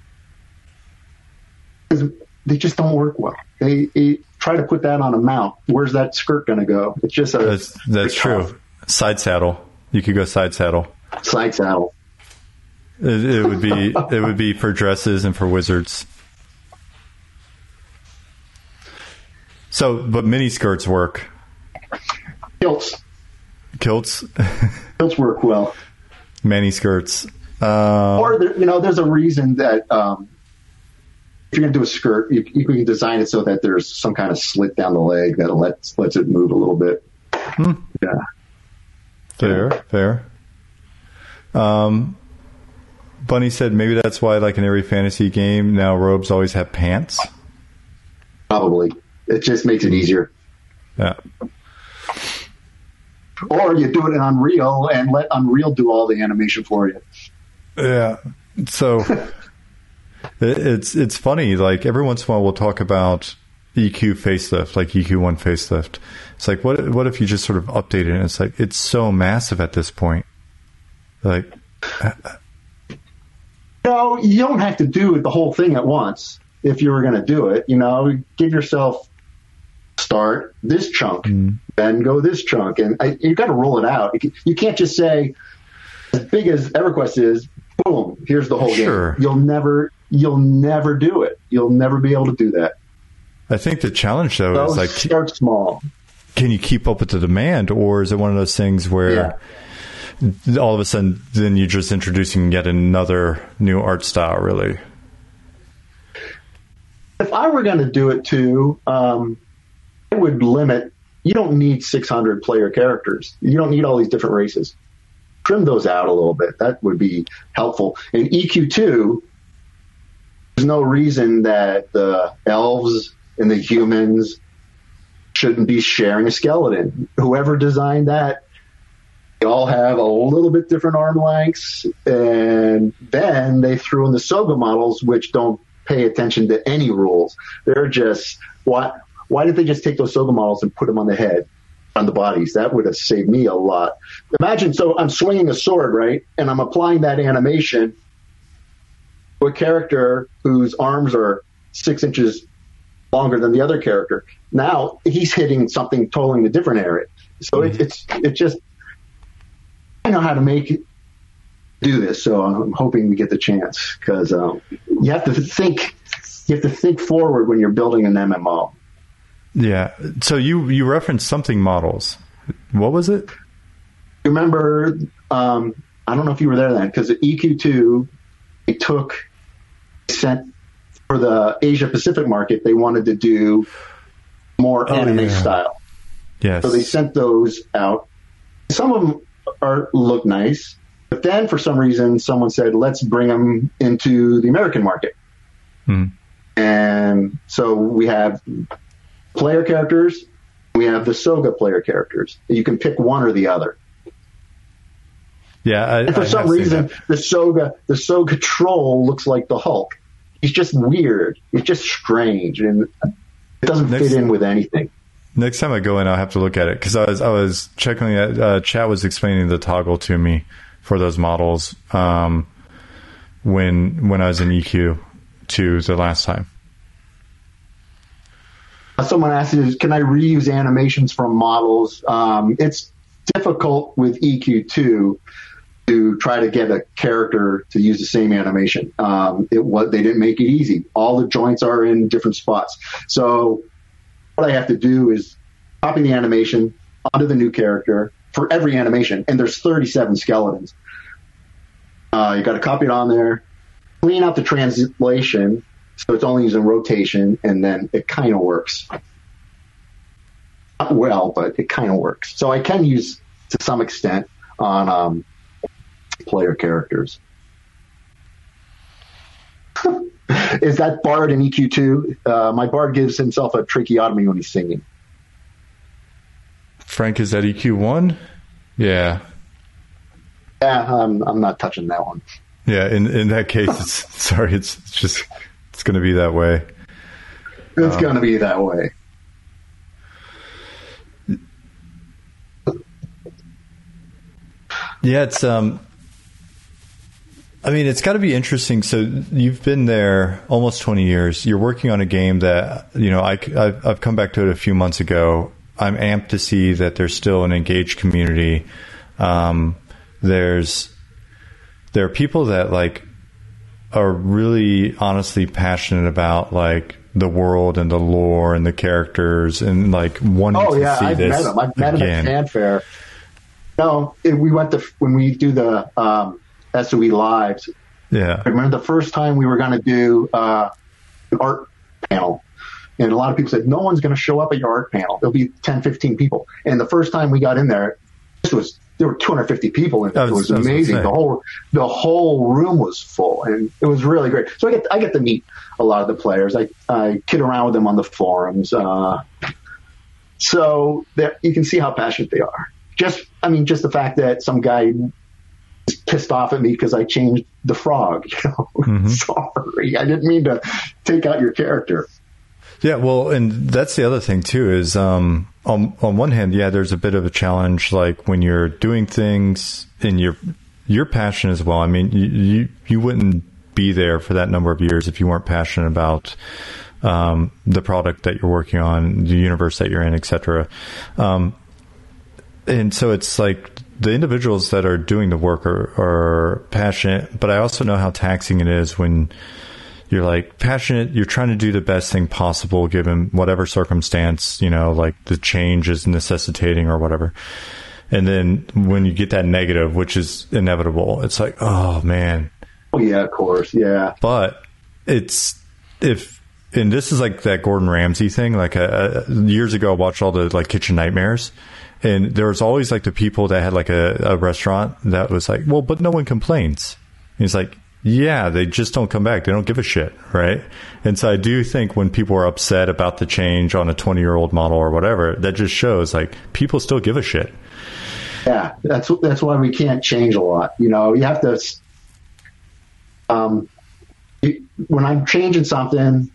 'cause they just don't work well. They, they try to put that on a mount. Where's that skirt going to go? It's just a That's that's true. Side saddle. You could go side saddle. side saddle. It, it would be it would be for dresses and for wizards. So, but mini skirts work. Kilts Kilts, kilts work well. mini skirts. Um, or there, you know, there's a reason that um, if you're going to do a skirt, you, you can design it so that there's some kind of slit down the leg that lets lets it move a little bit. Yeah, Fair, fair. Um, Bunny said maybe that's why, like in every fantasy game, now robes always have pants. probably. It just makes it easier. Yeah. Or you do it in Unreal and let Unreal do all the animation for you. Yeah. So it's it's funny. Like every once in a while, we'll talk about EQ facelift, like EQ one facelift. It's like what what if you just sort of update it? And it's like it's so massive at this point. Like No, you don't have to do the whole thing at once if you were going to do it. You know, give yourself start this chunk, mm-hmm. then go this chunk, and I, you got to roll it out. You can't just say as big as EverQuest is, boom, here's the whole Sure. game. You'll never, you'll never do it. You'll never be able to do that. I think the challenge though So is like start small. can you keep up with the demand, or is it one of those things where all of a sudden then you're just introducing yet another new art style? Really? If I were going to do it too, um, I would limit. You don't need 600 player characters. You don't need all these different races. Trim those out a little bit. That would be helpful. In EQ2, there's no reason that the elves and the humans shouldn't be sharing a skeleton. Whoever designed that, they all have a little bit different arm lengths, and then they threw in the Soga models, which don't pay attention to any rules. They're just why why did they just take those Soga models and put them on the head, on the bodies? That would have saved me a lot. Imagine so I'm swinging a sword, right, and I'm applying that animation to a character whose arms are six inches longer than the other character. Now he's hitting something totally in a different area. So it, it's it just I know how to make it do this, so I'm hoping we get the chance because um, you have to think you have to think forward when you're building an MMO. Yeah. So you you referenced something models. What was it? Remember, um, I don't know if you were there then because at EQ2 they took sent for the Asia Pacific market they wanted to do more anime yeah. style. Yes. So they sent those out. Some of them are look nice, but then for some reason someone said, "Let's bring them into the American market." Hmm. And so we have player characters, we have the Soga player characters. You can pick one or the other. yeah. I, And for I some reason, the Soga the Soga troll looks like the Hulk. He's just weird. It's just strange, and it doesn't Next- fit in with anything. Next time I go in, I'll have to look at it because I was I was checking. Uh, Chat was explaining the toggle to me for those models um, when when I was in EQ two the last time. Someone asked, is, "Can I reuse animations from models?" Um, it's difficult with EQ2 to try to get a character to use the same animation. Um, it was they didn't make it easy. All the joints are in different spots. So what I have to do is copy the animation onto the new character for every animation, and there's 37 skeletons. Uh, you got to copy it on there, clean out the translation, So it's only using rotation, and then it kind of works. Not well, but it kind of works. So I can use to some extent on um, player characters. Is that Bard in EQ2? Uh, my Bard gives himself a tracheotomy when he's singing. Frank, is that EQ one? Yeah. Yeah, I'm, I'm not touching that one. Yeah, in in that case, it's sorry, it's, it's just it's going to be that way. It's going to be that way. Yeah, it's um I mean, it's got to be interesting. So you've been there almost 20 years. You're working on a game that, you know, I, I've, I've come back to it a few months ago. I'm amped to see that there's still an engaged community. Um, there's, there are people that like are really honestly passionate about like the world and the lore and the characters and like wanting Oh to yeah, see I've this met him. I've met him again. at fanfare. No, it, we went to when we do the um, SOE lives. Yeah. I remember the first time we were going to do uh, an art panel. And a lot of people said, no one's going to show up at your art panel. There'll be 10, 15 people. And the first time we got in there, this was, there were 250 people in it. I It was- was I was amazing. The whole, the whole room was full and it was really great. So I get, I get to meet a lot of the players. I, I kid around with them on the forums. Uh, so that you can see how passionate they are. Just, I mean, just the fact that some guy pissed off at me because I changed the frog. You know, Mm-hmm. sorry, I didn't mean to take out your character. Yeah, well, and that's the other thing too is um, on on one hand, yeah, there's a bit of a challenge like when you're doing things and your your you're as well. I mean, you you, you wouldn't be there for that number of years if you weren't passionate about um, the product that you're working on, the universe that you're in, etc. Um, and so it's like the individuals that are doing the work are, are passionate, but I also know how taxing it is when you're like passionate you're trying to do the best thing possible given whatever circumstance you know like the change is necessitating or whatever and then when you get that negative which is inevitable it's like oh man Oh yeah, of course, yeah. but it's if and this is like that Gordon Ramsay thing. Like uh, uh, years ago, I watched all the like Kitchen Nightmares, and there was always like the people that had like a, a restaurant that was like, well, but no one complains. And it's like, yeah, they just don't come back. They don't give a shit, right? And so I do think when people are upset about the change on a twenty year old model or whatever, that just shows like people still give a shit. Yeah, that's that's why we can't change a lot. You know, you have to. Um, when I'm changing something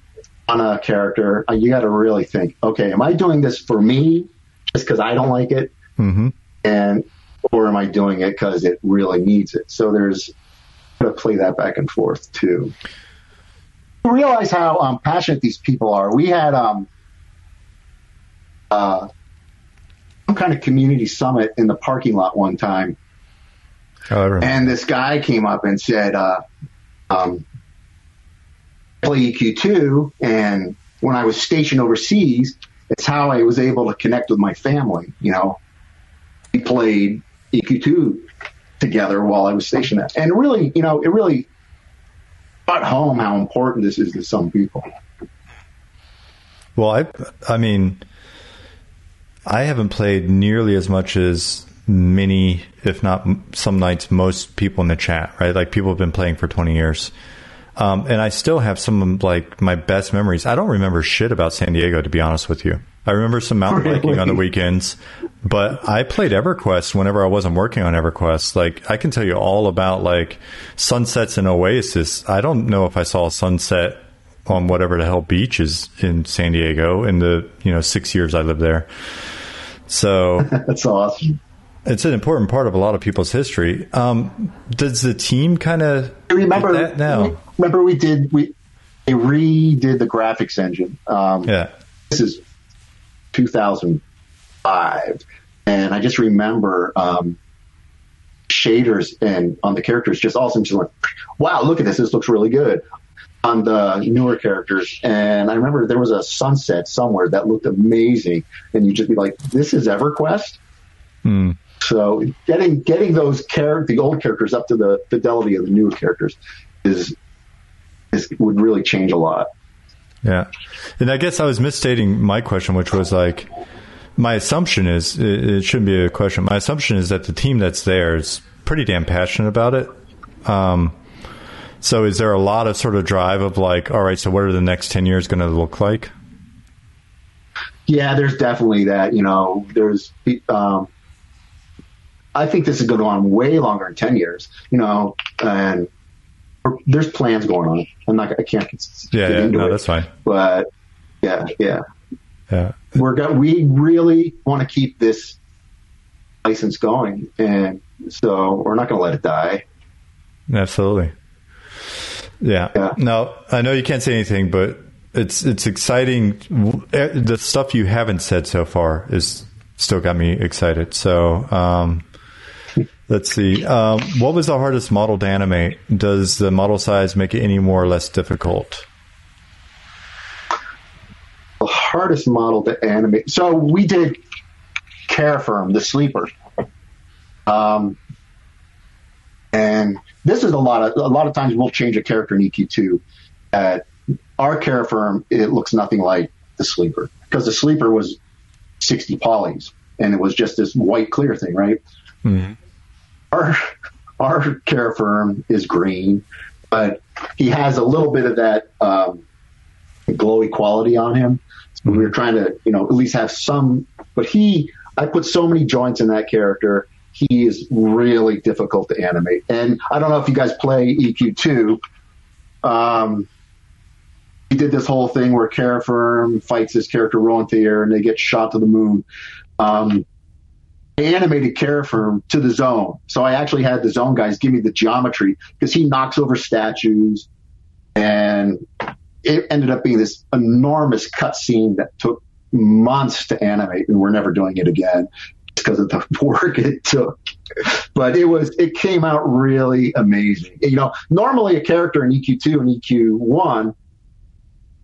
on a character, you got to really think. Okay, am I doing this for me just because I don't like it, hmm and or am I doing it because it really needs it? So there's to play that back and forth too. You realize how um, passionate these people are. We had um, uh, some kind of community summit in the parking lot one time, Oh, and this guy came up and said, uh, um, play EQ2, and when I was stationed overseas, it's how I was able to connect with my family. You know, we played EQ2 together while I was stationed there. And really, you know, it really brought home how important this is to some people. Well, I, I mean, I haven't played nearly as much as many, if not some nights, most people in the chat, right? Like people have been playing for 20 years. Um, and I still have some of like my best memories. I don't remember shit about San Diego, to be honest with you. I remember some mountain biking on the weekends, but I played EverQuest whenever I wasn't working on EverQuest. Like I can tell you all about like sunsets and Oasis. I don't know if I saw a sunset on whatever the hell beach is in San Diego in the you know six years I lived there. So That's awesome. it's an important part of a lot of people's history. Um, does the team kind of Remember that now? Remember we did we they redid the graphics engine. Um, Yeah. this is 2005 and i just remember um, shaders and on the characters just all of a sudden just went wow look at this this looks really good on the newer characters and i remember there was a sunset somewhere that looked amazing and you'd just be like this is everquest Hmm. so getting getting those char- the old characters up to the fidelity of the newer characters is is, would really change a lot. Yeah. And I guess I was misstating my question, which was like, my assumption is, it, it shouldn't be a question. My assumption is that the team that's there is pretty damn passionate about it. Um, so is there a lot of sort of drive of like, all right, so what are the next 10 years going to look like? Yeah, there's definitely that. You know, there's, um, I think this is going to on way longer than 10 years, you know, and there's plans going on. I'm not, I can't yeah, yeah, no, it, that's fine. But yeah, yeah. Yeah. We're go- we really want to keep this license going. And so we're not going to let it die. Absolutely. Yeah. yeah. No, I know you can't say anything, but it's it's exciting. The stuff you haven't said so far is still got me excited. So um, let's see. Um, what was the hardest model to animate? Does the model size make it any more or less difficult? The hardest model to animate. So we did Kerafyrm, the sleeper. Um, and this is a lot of a lot of times we'll change a character in EQ2. At our Kerafyrm, it looks nothing like the sleeper because the sleeper was 60 polys and it was just this white clear thing, right? Mm-hmm. Our our Kerafyrm is green, but he has a little bit of that um, glowy quality on him. So we were trying to, you know, at least have some. But he, I put so many joints in that character he is really difficult to animate. And I don't know if you guys play EQ2. Um, he did this whole thing where Kerafyrm fights this character the air and they get shot to the moon. Um, animated Firm to the zone. So I actually had the zone guys give me the geometry because he knocks over statues and it ended up being this enormous cut scene that took months to animate and we're never doing it again because of the work it took. But it was, it came out really amazing. You know, normally a character in EQ2 and EQ1,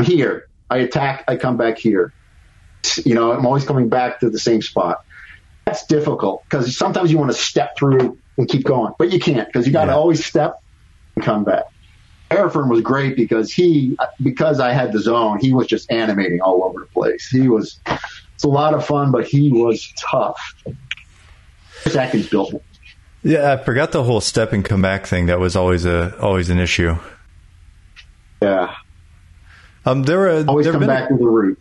here, I attack, I come back here. You know, I'm always coming back to the same spot. That's difficult because sometimes you want to step through and keep going, but you can't because you got to yeah. always step and come back. Airfirm was great because he, because I had the zone, he was just animating all over the place. He was, it's a lot of fun, but he was tough. Chris Atkins built. Yeah, I forgot the whole step and come back thing. That was always a always an issue. Yeah. Um, there were always there come back to the root.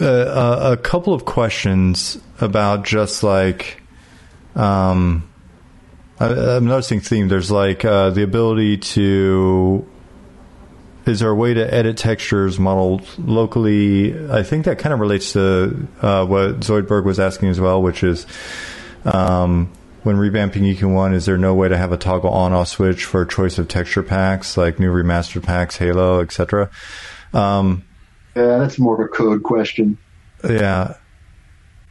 A, a couple of questions about just like, um, I, am noticing theme. There's like uh, the ability to is there a way to edit textures modeled locally? I think that kind of relates to uh, what Zoidberg was asking as well, which is um, when revamping EQ1, is there no way to have a toggle on-off switch for a choice of texture packs like new remastered packs, Halo, etc.? Um, yeah, that's more of a code question. Yeah,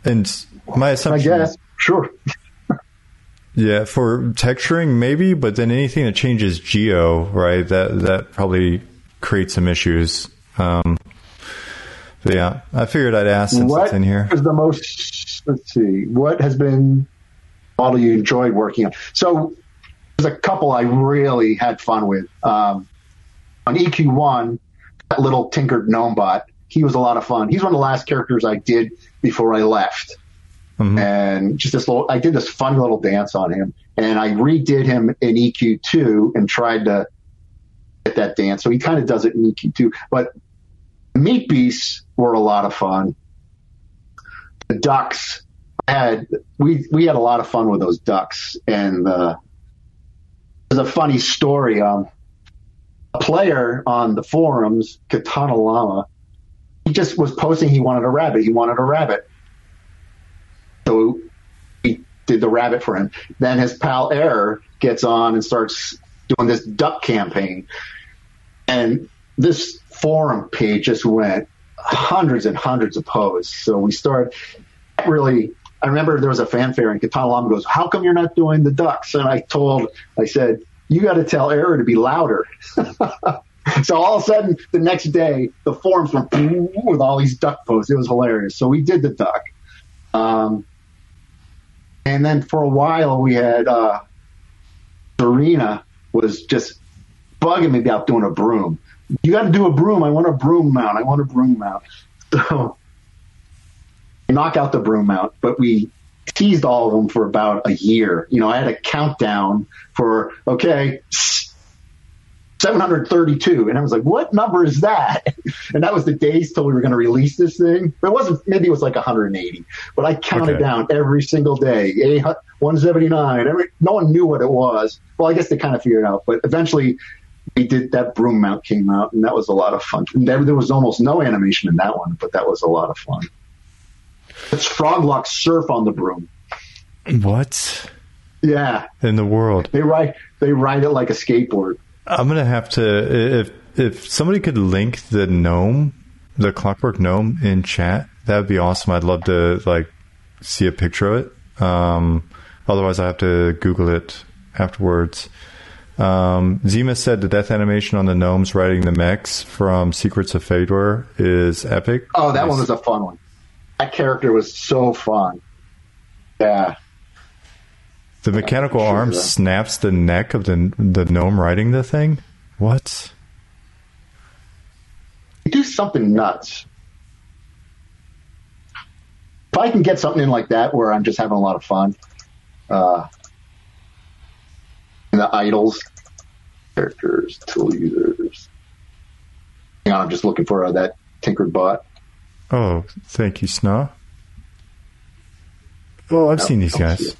and my assumption. I guess sure. Yeah, for texturing maybe, but then anything that changes geo, right? That that probably create some issues. Um, yeah, I figured I'd ask since what it's in here. What is the most? Let's see. What has been model you enjoyed working on? So there's a couple I really had fun with. Um, on EQ1, that little tinkered gnome bot. He was a lot of fun. He's one of the last characters I did before I left. Mm-hmm. And just this little, I did this fun little dance on him, and I redid him in EQ2 and tried to get that dance. So he kind of does it in EQ too. But meat beasts were a lot of fun. The ducks had we we had a lot of fun with those ducks, and uh, there's a funny story. Um, a player on the forums, Katana Llama, he just was posting he wanted a rabbit. He wanted a rabbit. So he did the rabbit for him. Then his pal Error gets on and starts doing this duck campaign. And this forum page just went hundreds and hundreds of posts. So we started really. I remember there was a fanfare and Katana Llama goes, "How come you're not doing the ducks?" And I told, I said, "You got to tell Error to be louder." so all of a sudden, the next day, the forums went with all these duck posts. It was hilarious. So we did the duck, um, and then for a while we had uh, Serena was just bugging me about doing a broom. You got to do a broom. I want a broom mount. I want a broom mount. So knock out the broom mount, but we teased all of them for about a year. You know, I had a countdown for okay, 732. And I was like, what number is that? And that was the days till we were going to release this thing. It wasn't, maybe it was like 180, but I counted okay. down every single day. 179. Every, no one knew what it was. Well, I guess they kind of figured it out, but eventually we did that broom mount came out and that was a lot of fun. There, there was almost no animation in that one, but that was a lot of fun. It's Froglok surf on the broom. What? Yeah. In the world. They ride, they ride it like a skateboard. I'm gonna have to if if somebody could link the gnome, the clockwork gnome in chat, that would be awesome. I'd love to like see a picture of it. Um, otherwise, I have to Google it afterwards. Um, Zima said the death animation on the gnomes riding the mechs from Secrets of Faydwer is epic. Oh, that nice. one was a fun one. That character was so fun. Yeah. The mechanical sure arm snaps the neck of the the gnome riding the thing. What? do something nuts. If I can get something in like that where I'm just having a lot of fun, uh, the idles, characters, tool users. Hang on, I'm just looking for uh, that tinkered bot. Oh, thank you, Snow. Oh, I've seen these guys.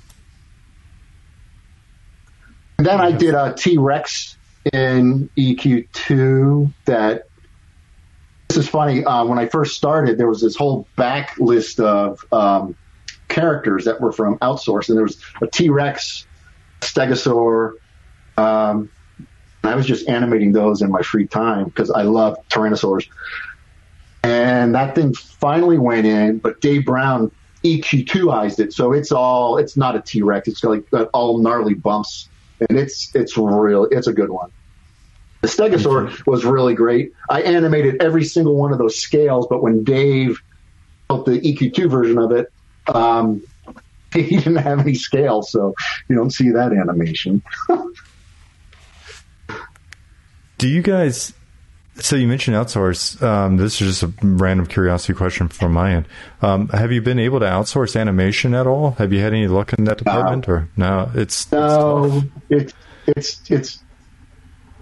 And then I did a T Rex in EQ2 that this is funny. Uh, when I first started, there was this whole back list of um, characters that were from outsource, and there was a T Rex, Stegosaur. Um, I was just animating those in my free time because I love Tyrannosaurs. And that thing finally went in, but Dave Brown EQ2ized it, so it's all it's not a T Rex. It's like all gnarly bumps and it's it's real. It's a good one. The Stegosaur was really great. I animated every single one of those scales, but when Dave built the EQ2 version of it, um, he didn't have any scales, so you don't see that animation. Do you guys so you mentioned outsource. Um, this is just a random curiosity question from my end. Um, have you been able to outsource animation at all? Have you had any luck in that department, no. or no? It's no. It's it's it's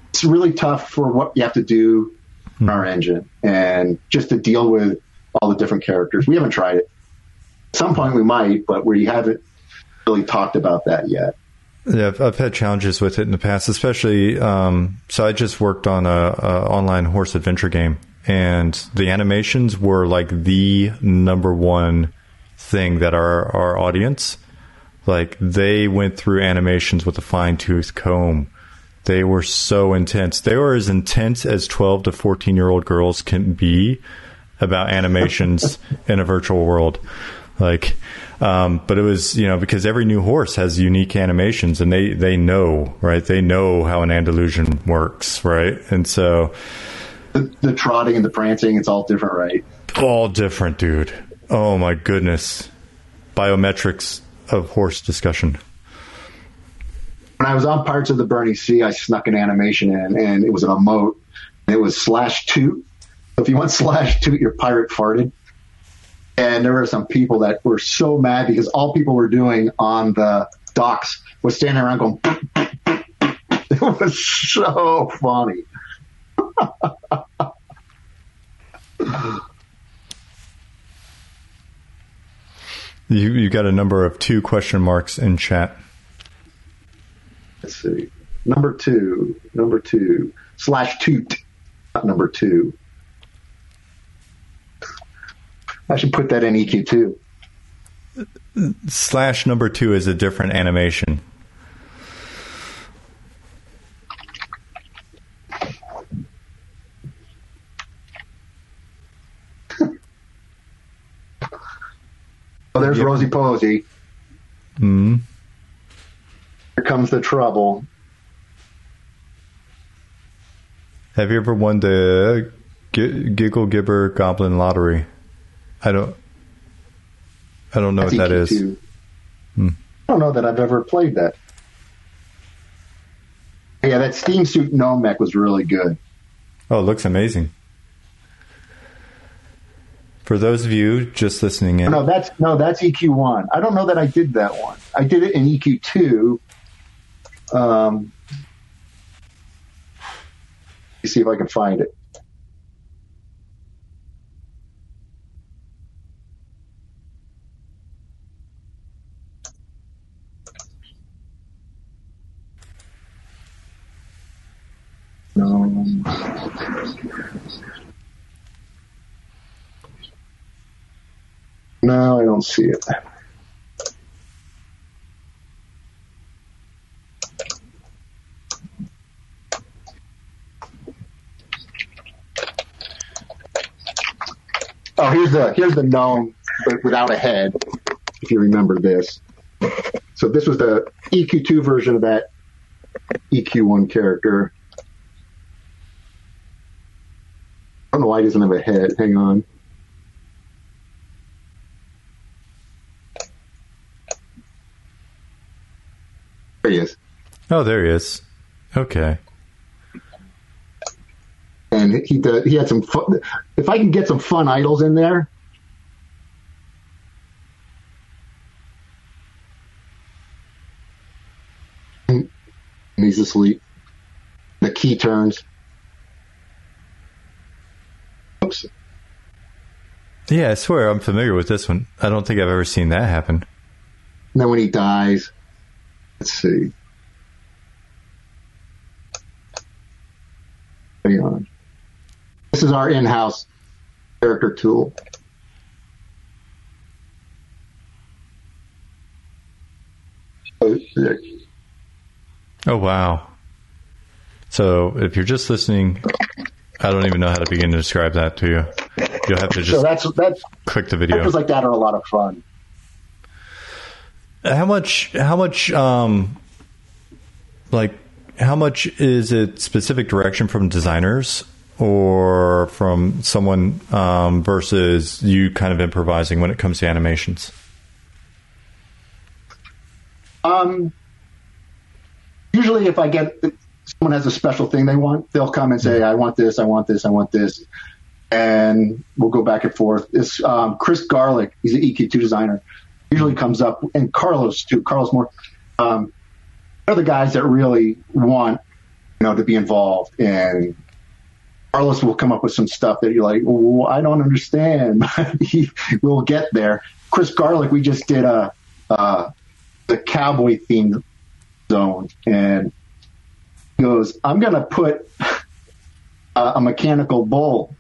it's really tough for what you have to do hmm. in our engine, and just to deal with all the different characters. We haven't tried it. At some point we might, but we haven't really talked about that yet. Yeah, I've, I've, had challenges with it in the past, especially. Um, so I just worked on a, a, online horse adventure game, and the animations were like the number one thing that our our audience, like they went through animations with a fine tooth comb. They were so intense. They were as intense as twelve to fourteen year old girls can be about animations in a virtual world. Like um, but it was, you know, because every new horse has unique animations and they, they know, right? They know how an Andalusian works, right? And so. The, the trotting and the prancing, it's all different, right? All different, dude. Oh my goodness. Biometrics of horse discussion. When I was on Pirates of the Burning Sea, I snuck an animation in and it was an emote. It was slash toot. If you want slash toot, your pirate farted. And there were some people that were so mad because all people were doing on the docks was standing around going, it was so funny. you you got a number of two question marks in chat. Let's see. Number two, number two, slash toot, not number two. I should put that in EQ too. Slash number two is a different animation. Oh, there's yep. Rosie Posey. Hmm. Here comes the trouble. Have you ever won the G- Giggle Gibber Goblin Lottery? I don't. I don't know what that is. Hmm. I don't know that I've ever played that. Yeah, that steam suit Gnome mech was really good. Oh, it looks amazing. For those of you just listening in, No, that's no, that's EQ one. I don't know that I did that one. I did it in EQ two. Um, let me see if I can find it. No. No, I don't see it. Oh, here's the here's the gnome but without a head. If you remember this, so this was the EQ2 version of that EQ1 character. I don't know why he doesn't have a head. Hang on. There he is. oh, there he is. Okay. and he did, he had some fun. If I can get some fun idles in there, and he's asleep. The key turns. Oops. Yeah, I swear I'm familiar with this one. I don't think I've ever seen that happen. And then when he dies, let's see. Hang on. This is our in-house character tool. Oh, Oh, wow. So if you're just listening, I don't even know how to begin to describe that to you. You'll have to So that's that's click the video. Characters like that are a lot of fun. How much? How much? Um, like, how much is it specific direction from designers or from someone um, versus you kind of improvising when it comes to animations? Um, usually, if I get someone has a special thing they want, they'll come and say, "I want this, I want this, I want this," and we'll go back and forth. This um, Chris Garlick, he's an EQ2 designer, usually comes up, and Carlos too. Carlos Moore, um, they're the guys that really want you know to be involved and. Carlos will come up with some stuff that you're like, well, I don't understand. he, we'll get there. Chris Garlick, we just did a, uh, the cowboy themed zone and goes, I'm to put a, a mechanical bull.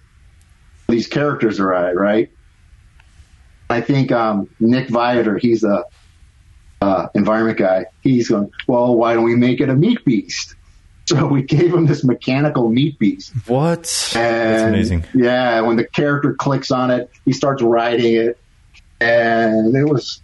These characters are at, right? I think um, Nick Viator, he's a uh, environment guy. He's going, well, why don't we make it a meat beast? So we gave him this mechanical meat beast. What? That's amazing. Yeah, when the character clicks on it, he starts riding it, and it was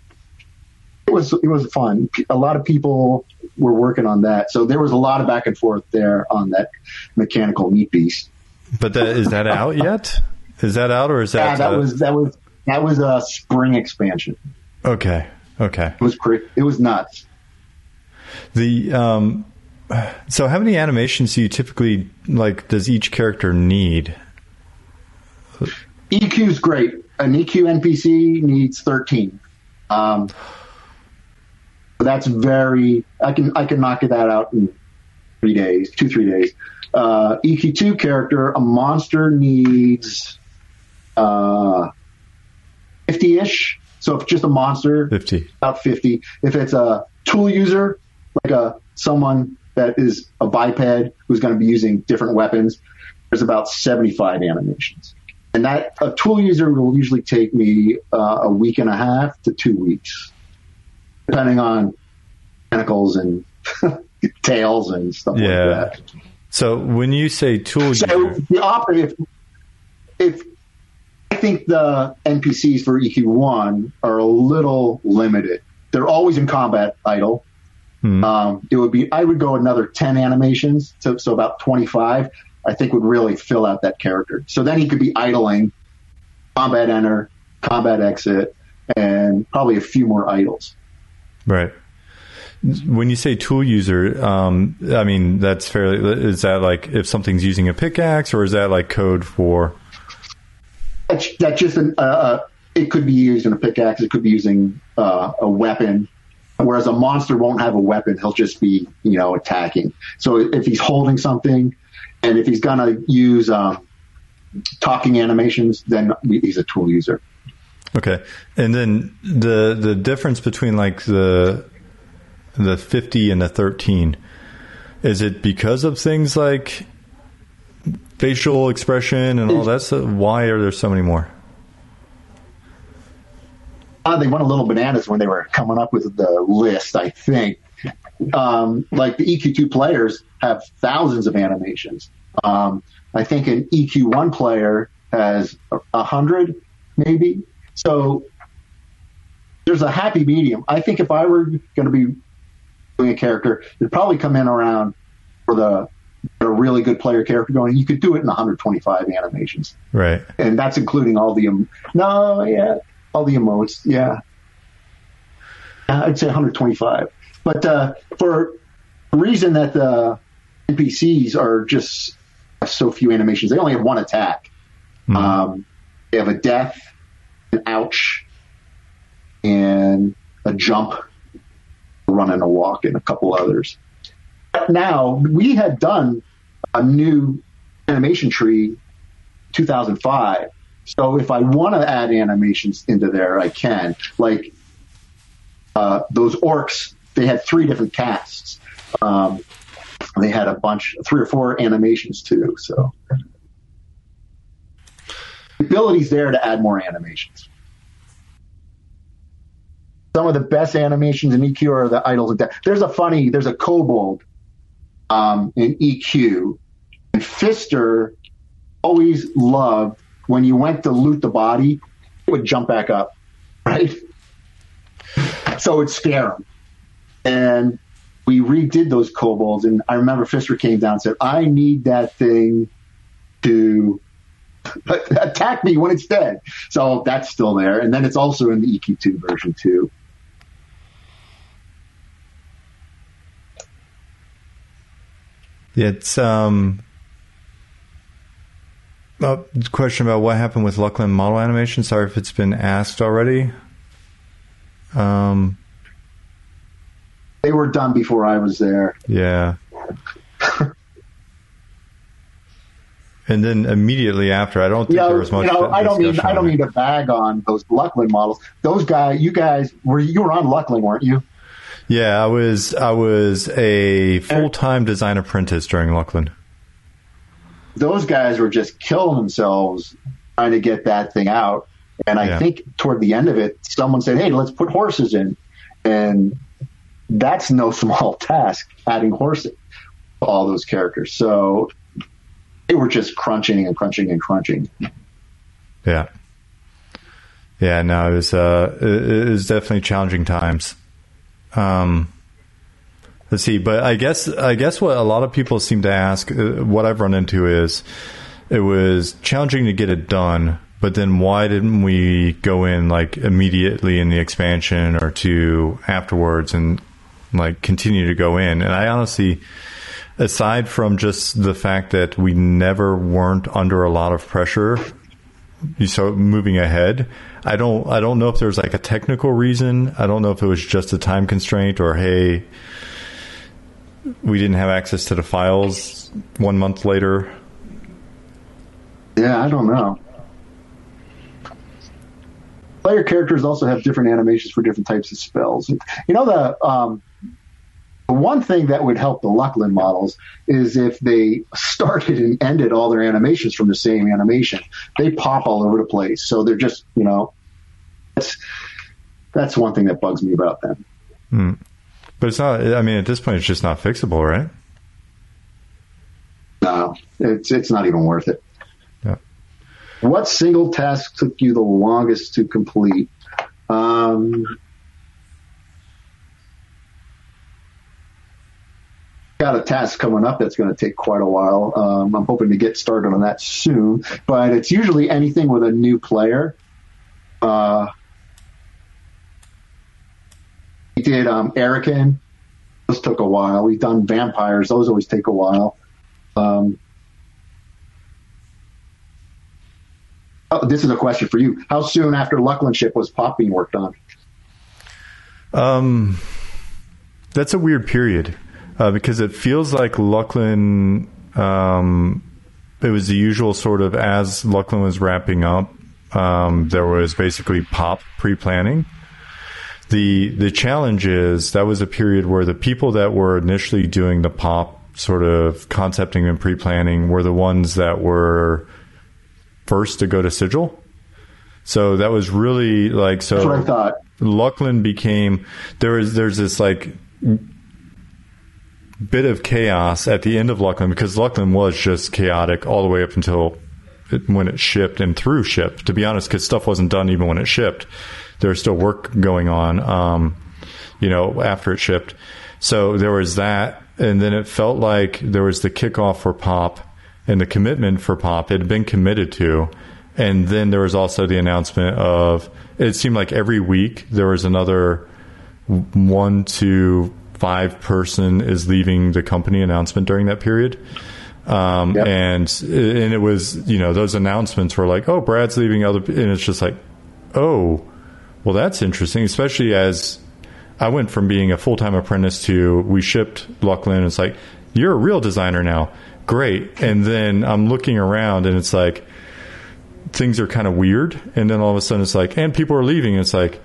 it was it was fun. A lot of people were working on that, so there was a lot of back and forth there on that mechanical meat beast. But that, is that out yet? Is that out or is that? Yeah, that uh, was that was that was a spring expansion. okay. Okay. It was pretty. It was nuts. The um, so how many animations do you typically like? Does each character need? EQ is great. An EQ NPC needs 13. Um, that's very. I can I can knock that out in three days, two three days. Uh, EQ2 character, a monster needs uh, 50-ish. So if just a monster, Fifty. about 50. If it's a tool user, like a someone that is a biped who's going to be using different weapons, there's about 75 animations. And that a tool user will usually take me uh, a week and a half to two weeks, depending on tentacles and tails and stuff Yeah. like that. So when you say tool So user, the operative, if think the NPCs for EQ1 are a little limited. They're always in combat idle. Hmm. Um, it would be I would go another 10 animations, so, so about 25. I think would really fill out that character. So then he could be idling, combat enter, combat exit, and probably a few more idles. right? when you say tool user, um, I mean that's fairly. Is that like if something's using a pickaxe, or is that like code for? That's, that's just an. Uh, uh, it could be used in a pickaxe. It could be using uh, a weapon. Whereas a monster won't have a weapon; he'll just be, you know, attacking. So if he's holding something, and if he's gonna use um, talking animations, then he's a tool user. Okay, and then the the difference between like the the fifty and the thirteen is it because of things like facial expression and all that stuff? Why are there so many more? Uh, they went a little bananas when they were coming up with the list. I think, um, like the EQ2 players have thousands of animations. Um, I think an EQ1 player has a hundred, maybe. So there's a happy medium. I think if I were going to be doing a character, it'd probably come in around for the a really good player character going. You could do it in 125 animations, right? And that's including all the no, yeah, all the emotes, yeah. Uh, I'd say 125. But uh, for the reason that the NPCs are just so few animations, they only have one attack. Mm-hmm. Um, they have a death, an ouch, and a jump, a run and a walk, and a couple others. Now we had done a new animation tree 2005 so if I want to add animations into there, I can. Like uh, those orcs, they had three different casts. Um, they had a bunch, three or four animations too. So the ability's there to add more animations. Some of the best animations in EQ are the idols of death. There's a funny, there's a kobold um, in EQ, and Fister always loved when you went to loot the body, it would jump back up, right? So it'd scare him. And we redid those kobolds, and I remember Fister came down and said, I need that thing to attack me when it's dead. So that's still there. And then it's also in the EQ2 version too. It's um uh, question about what happened with Luclin model animation. Sorry if it's been asked already. Um, they were done before I was there. Yeah. and then immediately after, I don't think there was much. You know, I don't mean I don't mean to bag on those Luclin models. Those guys, you guys were you were on Luclin, weren't you? Yeah, I was. I was a full time design apprentice during Luclin those guys were just killing themselves trying to get that thing out. And I yeah. think toward the end of it, someone said, "Hey, let's put horses in," and that's no small task adding horses to all those characters. So they were just crunching and crunching and crunching. Yeah, yeah. No, it was uh, it was definitely challenging times. Um, Let's see, but I guess I guess what a lot of people seem to ask, uh, what I've run into is, it was challenging to get it done, but then why didn't we go in like immediately in the expansion or two afterwards and like continue to go in? And I honestly, aside from just the fact that we never weren't under a lot of pressure, you start moving ahead. I don't I don't know if there's like a technical reason. I don't know if it was just a time constraint or hey we didn't have access to the files one month later. Yeah, I don't know. Player characters also have different animations for different types of spells. You know the um, one thing that would help the Luclin models is if they started and ended all their animations from the same animation. They pop all over the place, so they're just you know that's that's one thing that bugs me about them. Hmm. But it's not. I mean, at this point, it's just not fixable, right? No, it's it's not even worth it. Yeah. What single task took you the longest to complete? Um, got a task coming up that's going to take quite a while. Um, I'm hoping to get started on that soon, but it's usually anything with a new player. Uh, we did um, Erican Those took a while. We've done vampires. Those always take a while. Um, oh, this is a question for you. How soon after Luclin ship was Pop being worked on? Um, that's a weird period uh, because it feels like Luclin. Um, it was the usual sort of as Luclin was wrapping up. Um, there was basically pop pre-planning. The the challenge is that was a period where the people that were initially doing the pop sort of concepting and pre-planning were the ones that were first to go to Sigil. So that was really like so. That's what I thought. Luclin became there is there's this like bit of chaos at the end of Luclin because Luclin was just chaotic all the way up until it, when it shipped and through ship. To be honest, because stuff wasn't done even when it shipped. There was still work going on, um, you know, after it shipped. So there was that, and then it felt like there was the kickoff for Pop and the commitment for Pop. It had been committed to, and then there was also the announcement of. It seemed like every week there was another one to five person is leaving the company announcement during that period. Um, Yep. and and it was you know those announcements were like oh Brad's leaving other and it's just like oh well that's interesting especially as I went from being a full time apprentice to we shipped Luclin it's like you're a real designer now. Great. And then I'm looking around and it's like things are kind of weird. And then all of a sudden it's like and people are leaving. And it's like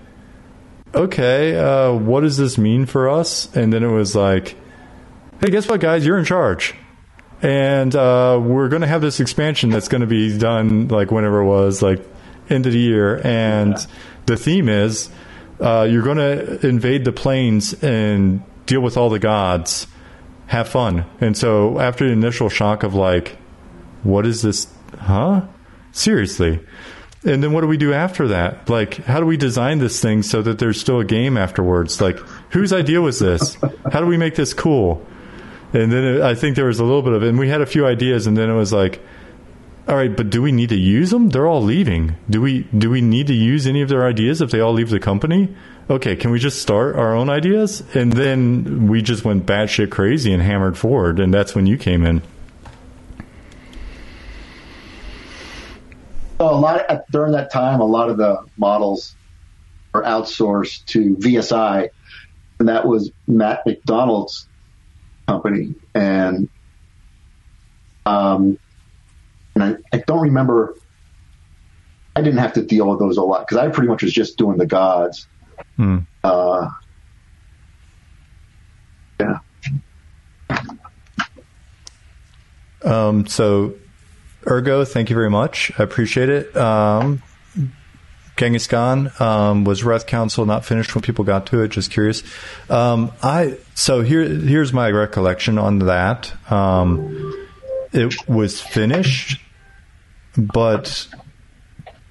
okay uh, what does this mean for us? And then it was like hey guess what guys? You're in charge. And uh, we're going to have this expansion that's going to be done like whenever it was like end of the year. And the theme is uh, you're going to invade the planes and deal with all the gods. Have fun. And so after the initial shock of like what is this huh? Seriously and then what do we do after that like how do we design this thing so that there's still a game afterwards like whose idea was this how do we make this cool and then it, I think there was a little bit of, and we had a few ideas, and then it was like, all right, but do we need to use them? They're all leaving. Do we do we need to use any of their ideas if they all leave the company? Okay, can we just start our own ideas? And then we just went batshit crazy and hammered forward, and that's when you came in. So a lot at, during that time, a lot of the models were outsourced to VSI, and that was Matt McDonald's company. And um, and I, I don't remember. I didn't have to deal with those a lot because I pretty much was just doing the gods. Hmm. Uh, yeah. Um, so, Ergo, thank you very much. I appreciate it. Um, Genghis Khan um, was Rathe Council not finished when people got to it? Just curious. Um, I so here here's my recollection on that. Um, it was finished, but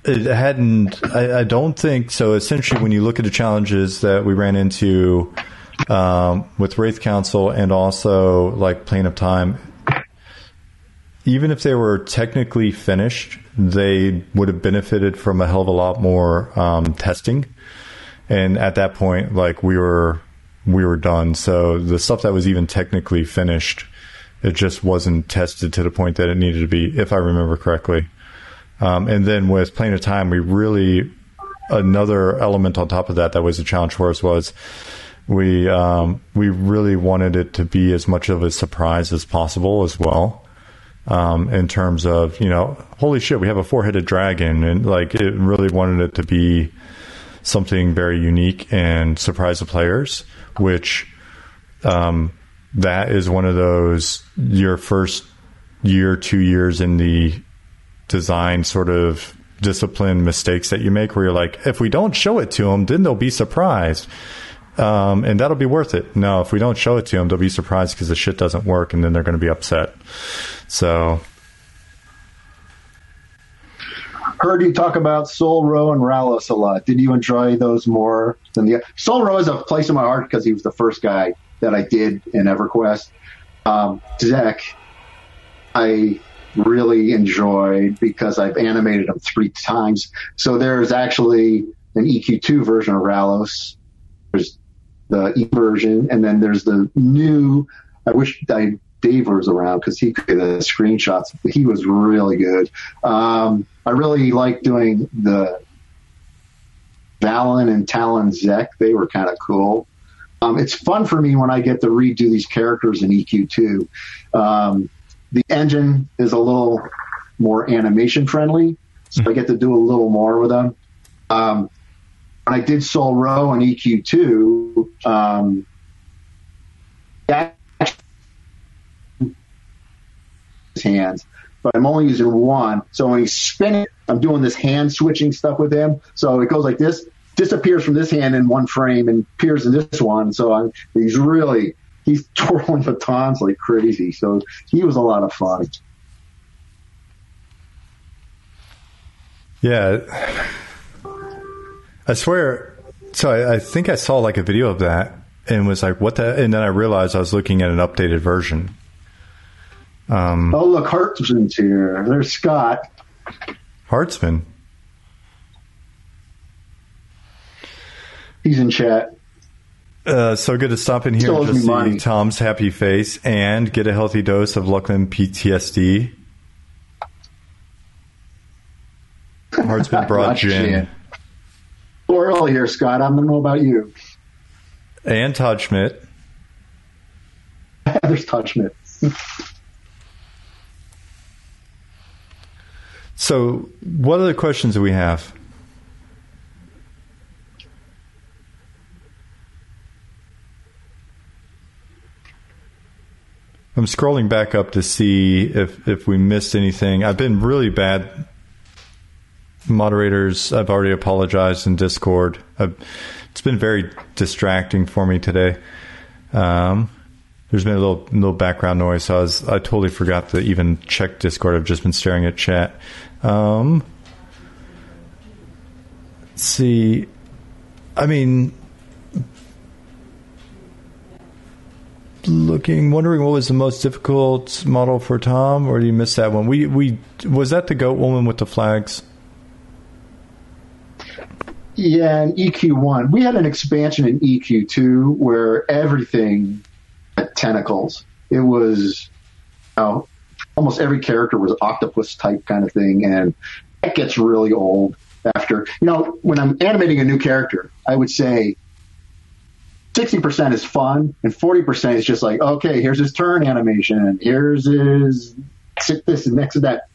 it hadn't. I, I don't think so. Essentially, when you look at the challenges that we ran into um, with Rathe Council and also like Plane of Time, even if they were technically finished, they would have benefited from a hell of a lot more um, testing. And at that point, like we were, we were done. So the stuff that was even technically finished, it just wasn't tested to the point that it needed to be, if I remember correctly. Um, and then with Plane of Time, we really another element on top of that that was a challenge for us was we um, we really wanted it to be as much of a surprise as possible as well um, in terms of you know holy shit we have a four headed dragon and like it really wanted it to be something very unique and surprise the players which um, that is one of those your first year two years in the design sort of discipline mistakes that you make where you're like if we don't show it to them then they'll be surprised um, and that'll be worth it no if we don't show it to them they'll be surprised because the shit doesn't work and then they're going to be upset so Heard you talk about Sol Ro and Rallos a lot. Did you enjoy those more than the Sol Ro is a place in my heart because he was the first guy that I did in EverQuest. Um, Zek, I really enjoyed because I've animated him three times. So there's actually an EQ2 version of Rallos. There's the e version, and then there's the new. I wish I, Dave was around because he could the screenshots. He was really good. Um, I really like doing the Vallon and Tallon Zek. They were kind of cool. Um, it's fun for me when I get to redo these characters in EQ2. Um, the engine is a little more animation friendly, so I get to do a little more with them. Um, when I did Sol Ro and EQ2, um, hands, but I'm only using one. So when he's spinning, I'm doing this hand switching stuff with him. So it goes like this, disappears from this hand in one frame and appears in this one. So I'm, he's really, he's twirling batons like crazy. So he was a lot of fun. Yeah. I swear. So I, I, think I saw like a video of that and was like, what the? And then I realized I was looking at an updated version. Um, oh, look, Hartzman's here. There's Scott. Hartzman. He's in chat. Uh, so good to stop in here and just see money. Tom's happy face and get a healthy dose of Luclin PTSD. Hartzman brought gin. Early here, Scott. I don't know about you. And Todd Schmidt. There's Todd Schmidt. so, what other questions do we have? I'm scrolling back up to see if if we missed anything. I've been really bad moderators. I've already apologized in Discord. I've, it's been very distracting for me today. Um, there's been a little little background noise, so I was I totally forgot to even check Discord. I've just been staring at chat. Um, see, I mean, looking, wondering what was the most difficult model for Tom, or do you miss that one? We we was that the goat woman with the flags? Yeah, in EQ1, we had an expansion in EQ2 where everything had tentacles. It was, you know, almost every character was octopus type kind of thing, and that gets really old after. You know, when I'm animating a new character, I would say 60% is fun and 40% is just like, okay, here's his turn animation. Here's his sit this and next to that.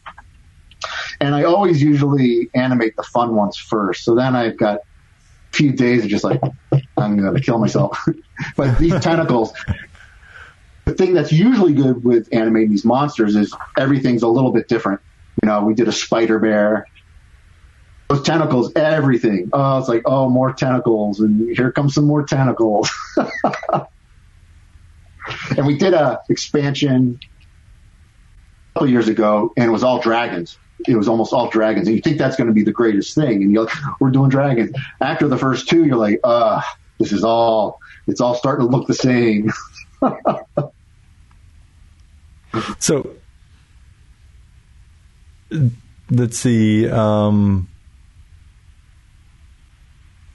And I always usually animate the fun ones first. So then I've got a few days of just like, I'm going to kill myself. but these tentacles, the thing that's usually good with animating these monsters is everything's a little bit different. You know, we did a spider bear those tentacles, everything. Oh, it's like, oh, more tentacles, and here comes some more tentacles. and we did a expansion a couple years ago, and it was all dragons. It was almost all dragons, and you think that's going to be the greatest thing, and you're like, we're doing dragons. After the first two, you're like, uh, this is all. It's all starting to look the same. so let's see. Um,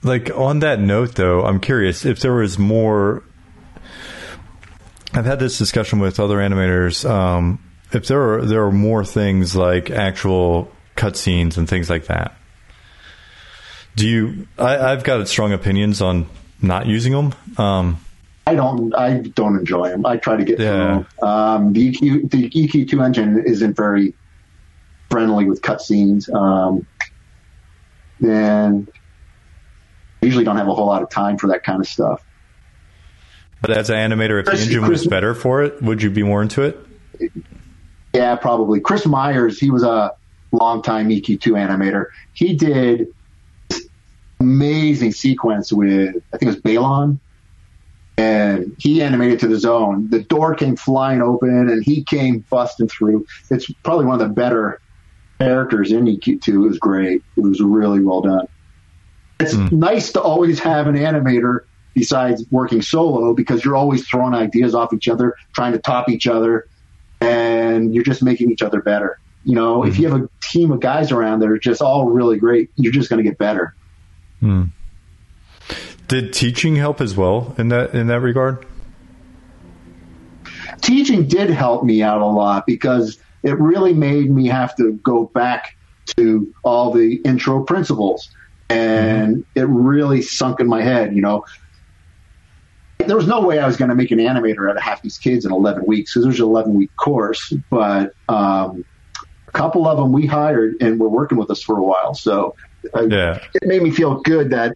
like on that note, though, I'm curious if there was more. I've had this discussion with other animators. Um, if there are there are more things like actual cutscenes and things like that, do you? I, have got strong opinions on not using them. Um, I don't. I don't enjoy them. I try to get yeah. through. Um, the EQ the EQ two engine isn't very friendly with cutscenes. Um, and usually don't have a whole lot of time for that kind of stuff. But as an animator, if the engine was better for it, would you be more into it? Yeah, probably. Chris Myers, he was a longtime EQ2 animator. He did amazing sequence with, I think it was Balon, and he animated to the zone. The door came flying open, and he came busting through. It's probably one of the better characters in EQ2. It was great. It was really well done. It's mm. nice to always have an animator besides working solo because you're always throwing ideas off each other, trying to top each other, and you're just making each other better. You know, mm. if you have a team of guys around that are just all really great, you're just going to get better. Mm. Did teaching help as well in that in that regard? Teaching did help me out a lot because it really made me have to go back to all the intro principles and it really sunk in my head, you know. There was no way I was going to make an animator out of half these kids in 11 weeks because there's an 11 week course, but um, a couple of them we hired and were working with us for a while. So uh, Yeah. it made me feel good that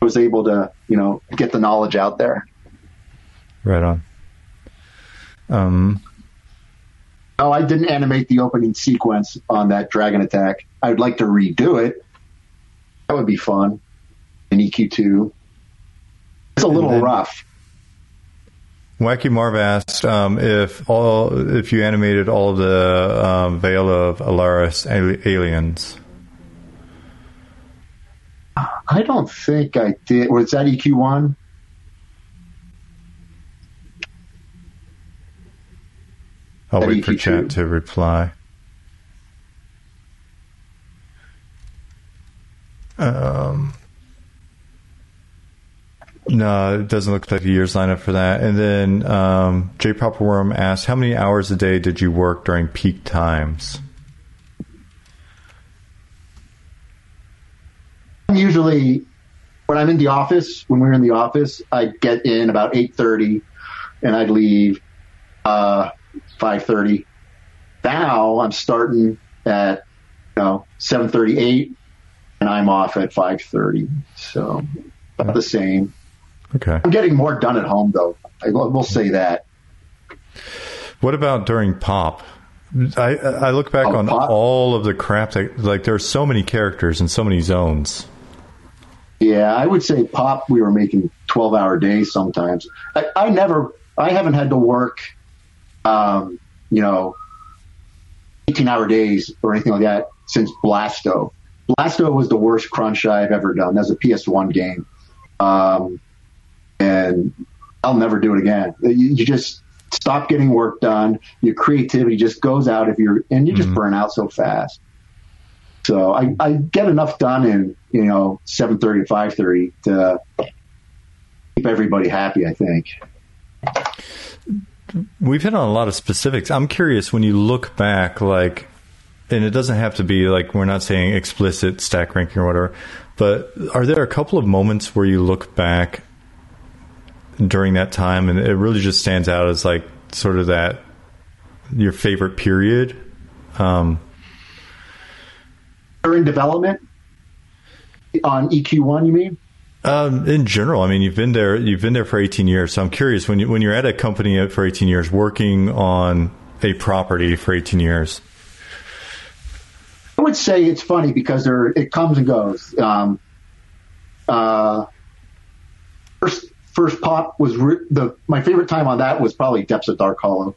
I was able to, you know, get the knowledge out there. Right on. Um, Oh, I didn't animate the opening sequence on that dragon attack. I'd like to redo it. That would be fun. In EQ2. It's a little then- rough. Wacky Marv asked um, if all if you animated all the um, Veil of Alaris aliens. I don't think I did. Was that E EQ1? I'll That wait for EQ2. chat to reply. Um, no, it doesn't look like a year's lineup for that. And then um, J asked, "How many hours a day did you work during peak times?" Usually, when I'm in the office, when we're in the office, I'd get in about 8.30 and I'd leave uh, 5.30. Now I'm starting at, you know, 7.38 and I'm off at 5.30. So about the same. Okay. I'm getting more done at home, though. I will say that. What about during pop? I I look back Oh, on Pop? all of the crap that like there are so many characters and so many zones. Yeah, I would say pop. We were making twelve hour days sometimes. I, I never, I haven't had to work, um, you know, eighteen hour days or anything like that since Blasto. Blasto was the worst crunch I've ever done. That's a PS1 game, um, and I'll never do it again. You, you just stop getting work done. Your creativity just goes out if you're, and you just mm-hmm. burn out so fast. So I, I get enough done in you know seven thirty to five thirty to keep everybody happy. I think. We've hit on a lot of specifics. I'm curious when you look back, like, and it doesn't have to be like we're not saying explicit stack ranking or whatever, but are there a couple of moments where you look back during that time and it really just stands out as like sort of that your favorite period? Um, During development on EQ1, you mean? Um, in general, I mean, you've been there. You've been there for 18 years. So I'm curious when you when you're at a company for 18 years, working on a property for 18 years. I would say it's funny because there it comes and goes. Um, uh, first, first pop was re- the my favorite time on that was probably Depths of Darkhollow.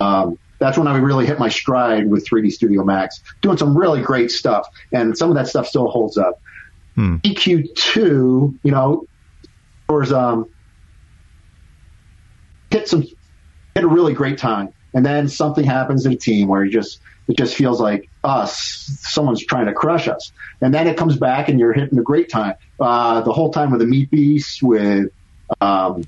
Um, that's when I really hit my stride with 3D Studio Max, doing some really great stuff, and some of that stuff still holds up. EQ2, you know, was um, hit some hit a really great time, and then something happens in a team where you just it just feels like us, someone's trying to crush us, and then it comes back and you're hitting a great time. Uh, the whole time with the Meat Beast, with um,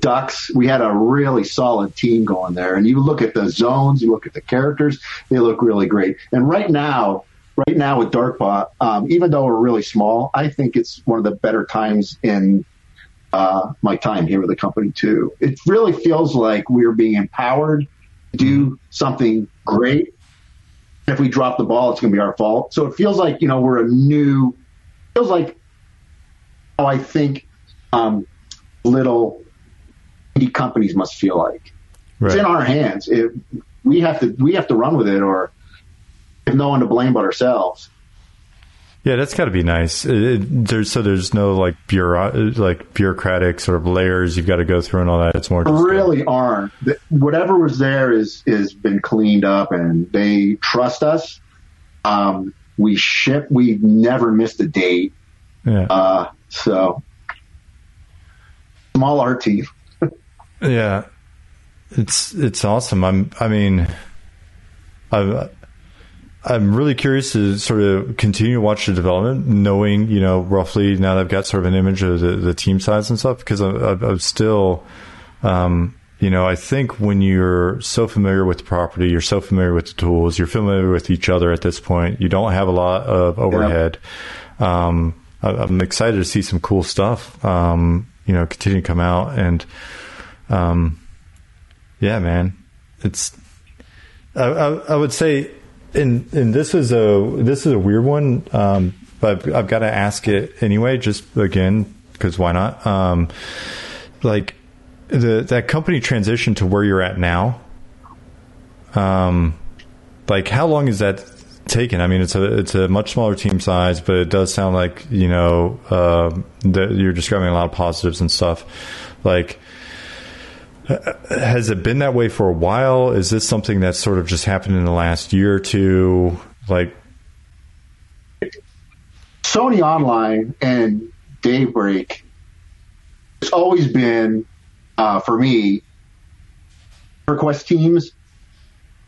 Ducks, we had a really solid team going there. And you look at the zones, you look at the characters, they look really great. And right now, right now with Darkpaw, um, even though we're really small, I think it's one of the better times in uh, my time here with the company too. It really feels like we're being empowered to do something great. If we drop the ball, it's going to be our fault. So it feels like you know we're a new. Feels like how I think um, little indie companies must feel like. It's in our hands. If we have to, we have to run with it, or have no one to blame but ourselves. Yeah, that's got to be nice. It, it, there's so there's no like bureau like bureaucratic sort of layers you've got to go through and all that. It's more just really aren't. Whatever was there is is been cleaned up, and they trust us. Um, we ship. We've never missed a date. yeah. Uh, so small art team. Yeah, it's it's awesome. I'm. I mean, I'm I'm really curious to sort of continue to watch the development, knowing you know roughly now that I've got sort of an image of the, the team size and stuff. Because I'm, I'm still, um, you know, I think when you're so familiar with the property, you're so familiar with the tools, you're familiar with each other at this point. You don't have a lot of overhead. Yeah. Um, I, am excited to see some cool stuff. Um, you know, continue to come out and, um, yeah, man, it's. I, I, I would say and and this is a this is a weird one, um, but I've, got to ask it anyway. Just again, because why not? Um, like the that company transition to where you're at now. Um, like how long is that taken? I mean, it's a it's a much smaller team size, but it does sound like you know uh, that you're describing a lot of positives and stuff. Like has it been that way for a while? Is this something that's sort of just happened in the last year or two? Like Sony Online and Daybreak has always been, uh, for me, EverQuest teams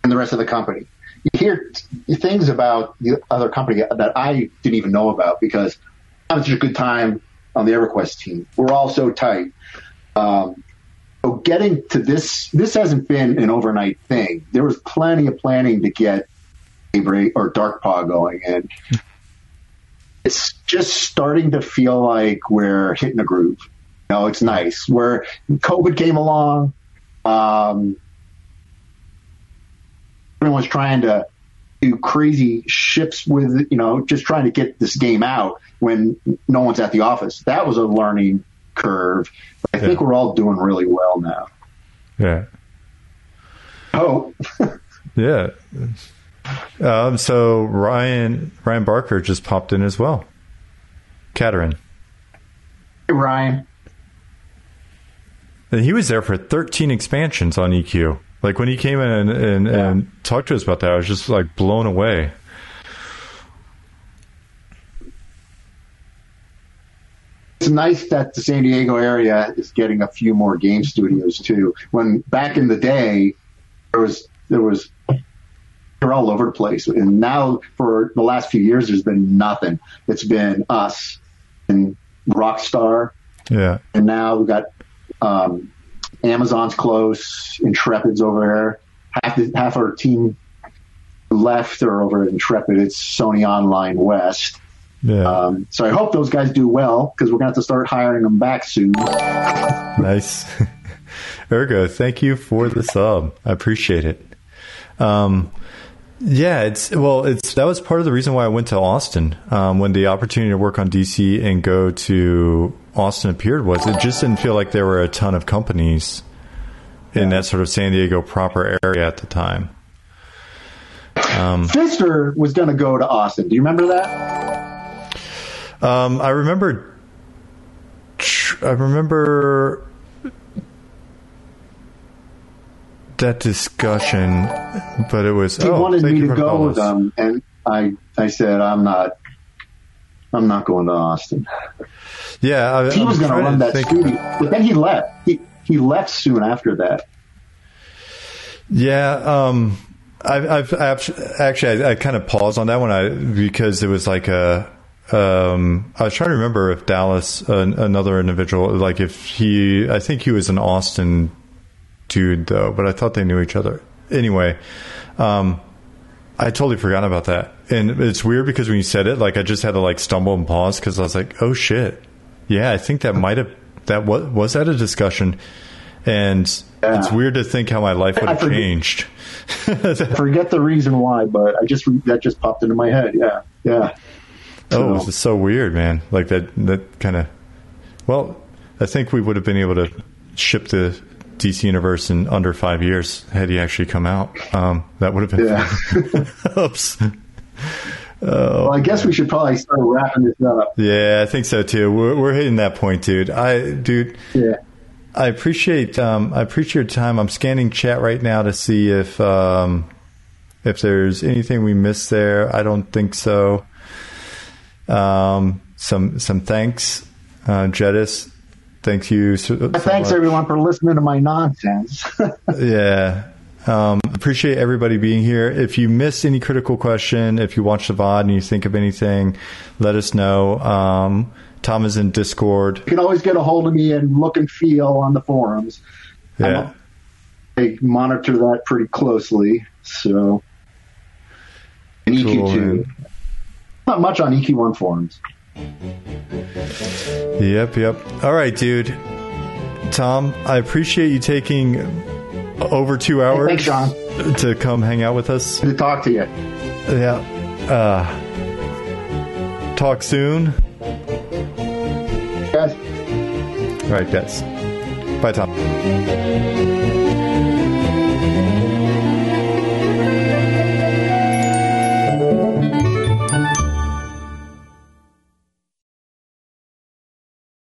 and the rest of the company. You hear things about the other company that I didn't even know about because was such a good time on the EverQuest team. We're all so tight. Um, so getting to this, this hasn't been an overnight thing. There was plenty of planning to get Daybreak or Darkpaw going, and it's just starting to feel like we're hitting a groove. You know, it's nice. Where COVID came along, um, everyone's trying to do crazy ships with, you know, just trying to get this game out when no one's at the office. That was a learning curve. I yeah. think we're all doing really well now. Yeah. Oh. yeah. Um, so Ryan Ryan Barker just popped in as well. Caterin. Hey, Ryan. And he was there for 13 expansions on EQ. Like when he came in and, and, yeah. and talked to us about that, I was just like blown away. it's nice that the San Diego area is getting a few more game studios too. When back in the day, there was there was they're all over the place, and now for the last few years, there's been nothing. It's been us and Rockstar, yeah, and now we've got um, Amazon's close, Intrepid's over there. Half the, half our team left are over at Intrepid. It's Sony Online West. Yeah. Um, so I hope those guys do well because we're going to have to start hiring them back soon. nice. Ergo, thank you for the sub. I appreciate it. Um, yeah, it's well, it's that was part of the reason why I went to Austin um, when the opportunity to work on DC and go to Austin appeared. Was it just didn't feel like there were a ton of companies in that sort of San Diego proper area at the time. Um, Pfister was going to go to Austin. Do you remember that? Um, I remember. I remember that discussion, but it was. He oh, wanted me to go with them, and I, I said, I'm not. I'm not going to Austin. Yeah, I, he was going to run that studio, but then he left. He he left soon after that. Yeah, um, I've, I've, actually I, I, kind of paused on that one I because it was like a um, I was trying to remember if Dallas, uh, another individual, like if he, I think he was an Austin dude though, but I thought they knew each other. Anyway, um, I totally forgot about that. And it's weird because when you said it, like I just had to like stumble and pause because I was like, oh shit. Yeah, I think that might have, that was, was that a discussion? And yeah. it's weird to think how my life would have changed. forget the reason why, but I just, that just popped into my head. Yeah. Yeah. Oh, this is so weird, man. Like that, that kind of, well, I think we would have been able to ship the DC Universe in under five years had he actually come out. Um, that would have been yeah. Oops. Well, I guess we should probably start wrapping this up. Yeah, I think so too. We're, we're hitting that point, dude. I, dude. Yeah. I appreciate um, I appreciate your time. I'm scanning chat right now to see if um, if there's anything we missed there. I don't think so. Um, some some thanks, uh, Jedis. Thank you. So, thanks much. everyone for listening to my nonsense. yeah. Um, appreciate everybody being here. If you missed any critical question, if you watch the VOD and you think of anything, let us know. Um, Tom is in Discord. You can always get a hold of me and look and feel on the forums. Yeah. I monitor that pretty closely. So, and Cool, EQ2. man. Not much on EQ1 forums. Yep, yep. All right, dude. Tom, I appreciate you taking over two hours Thanks, John. to come hang out with us. Good to talk to you. Yeah. Uh, talk soon. Guys. All right, guys. Bye, Tom.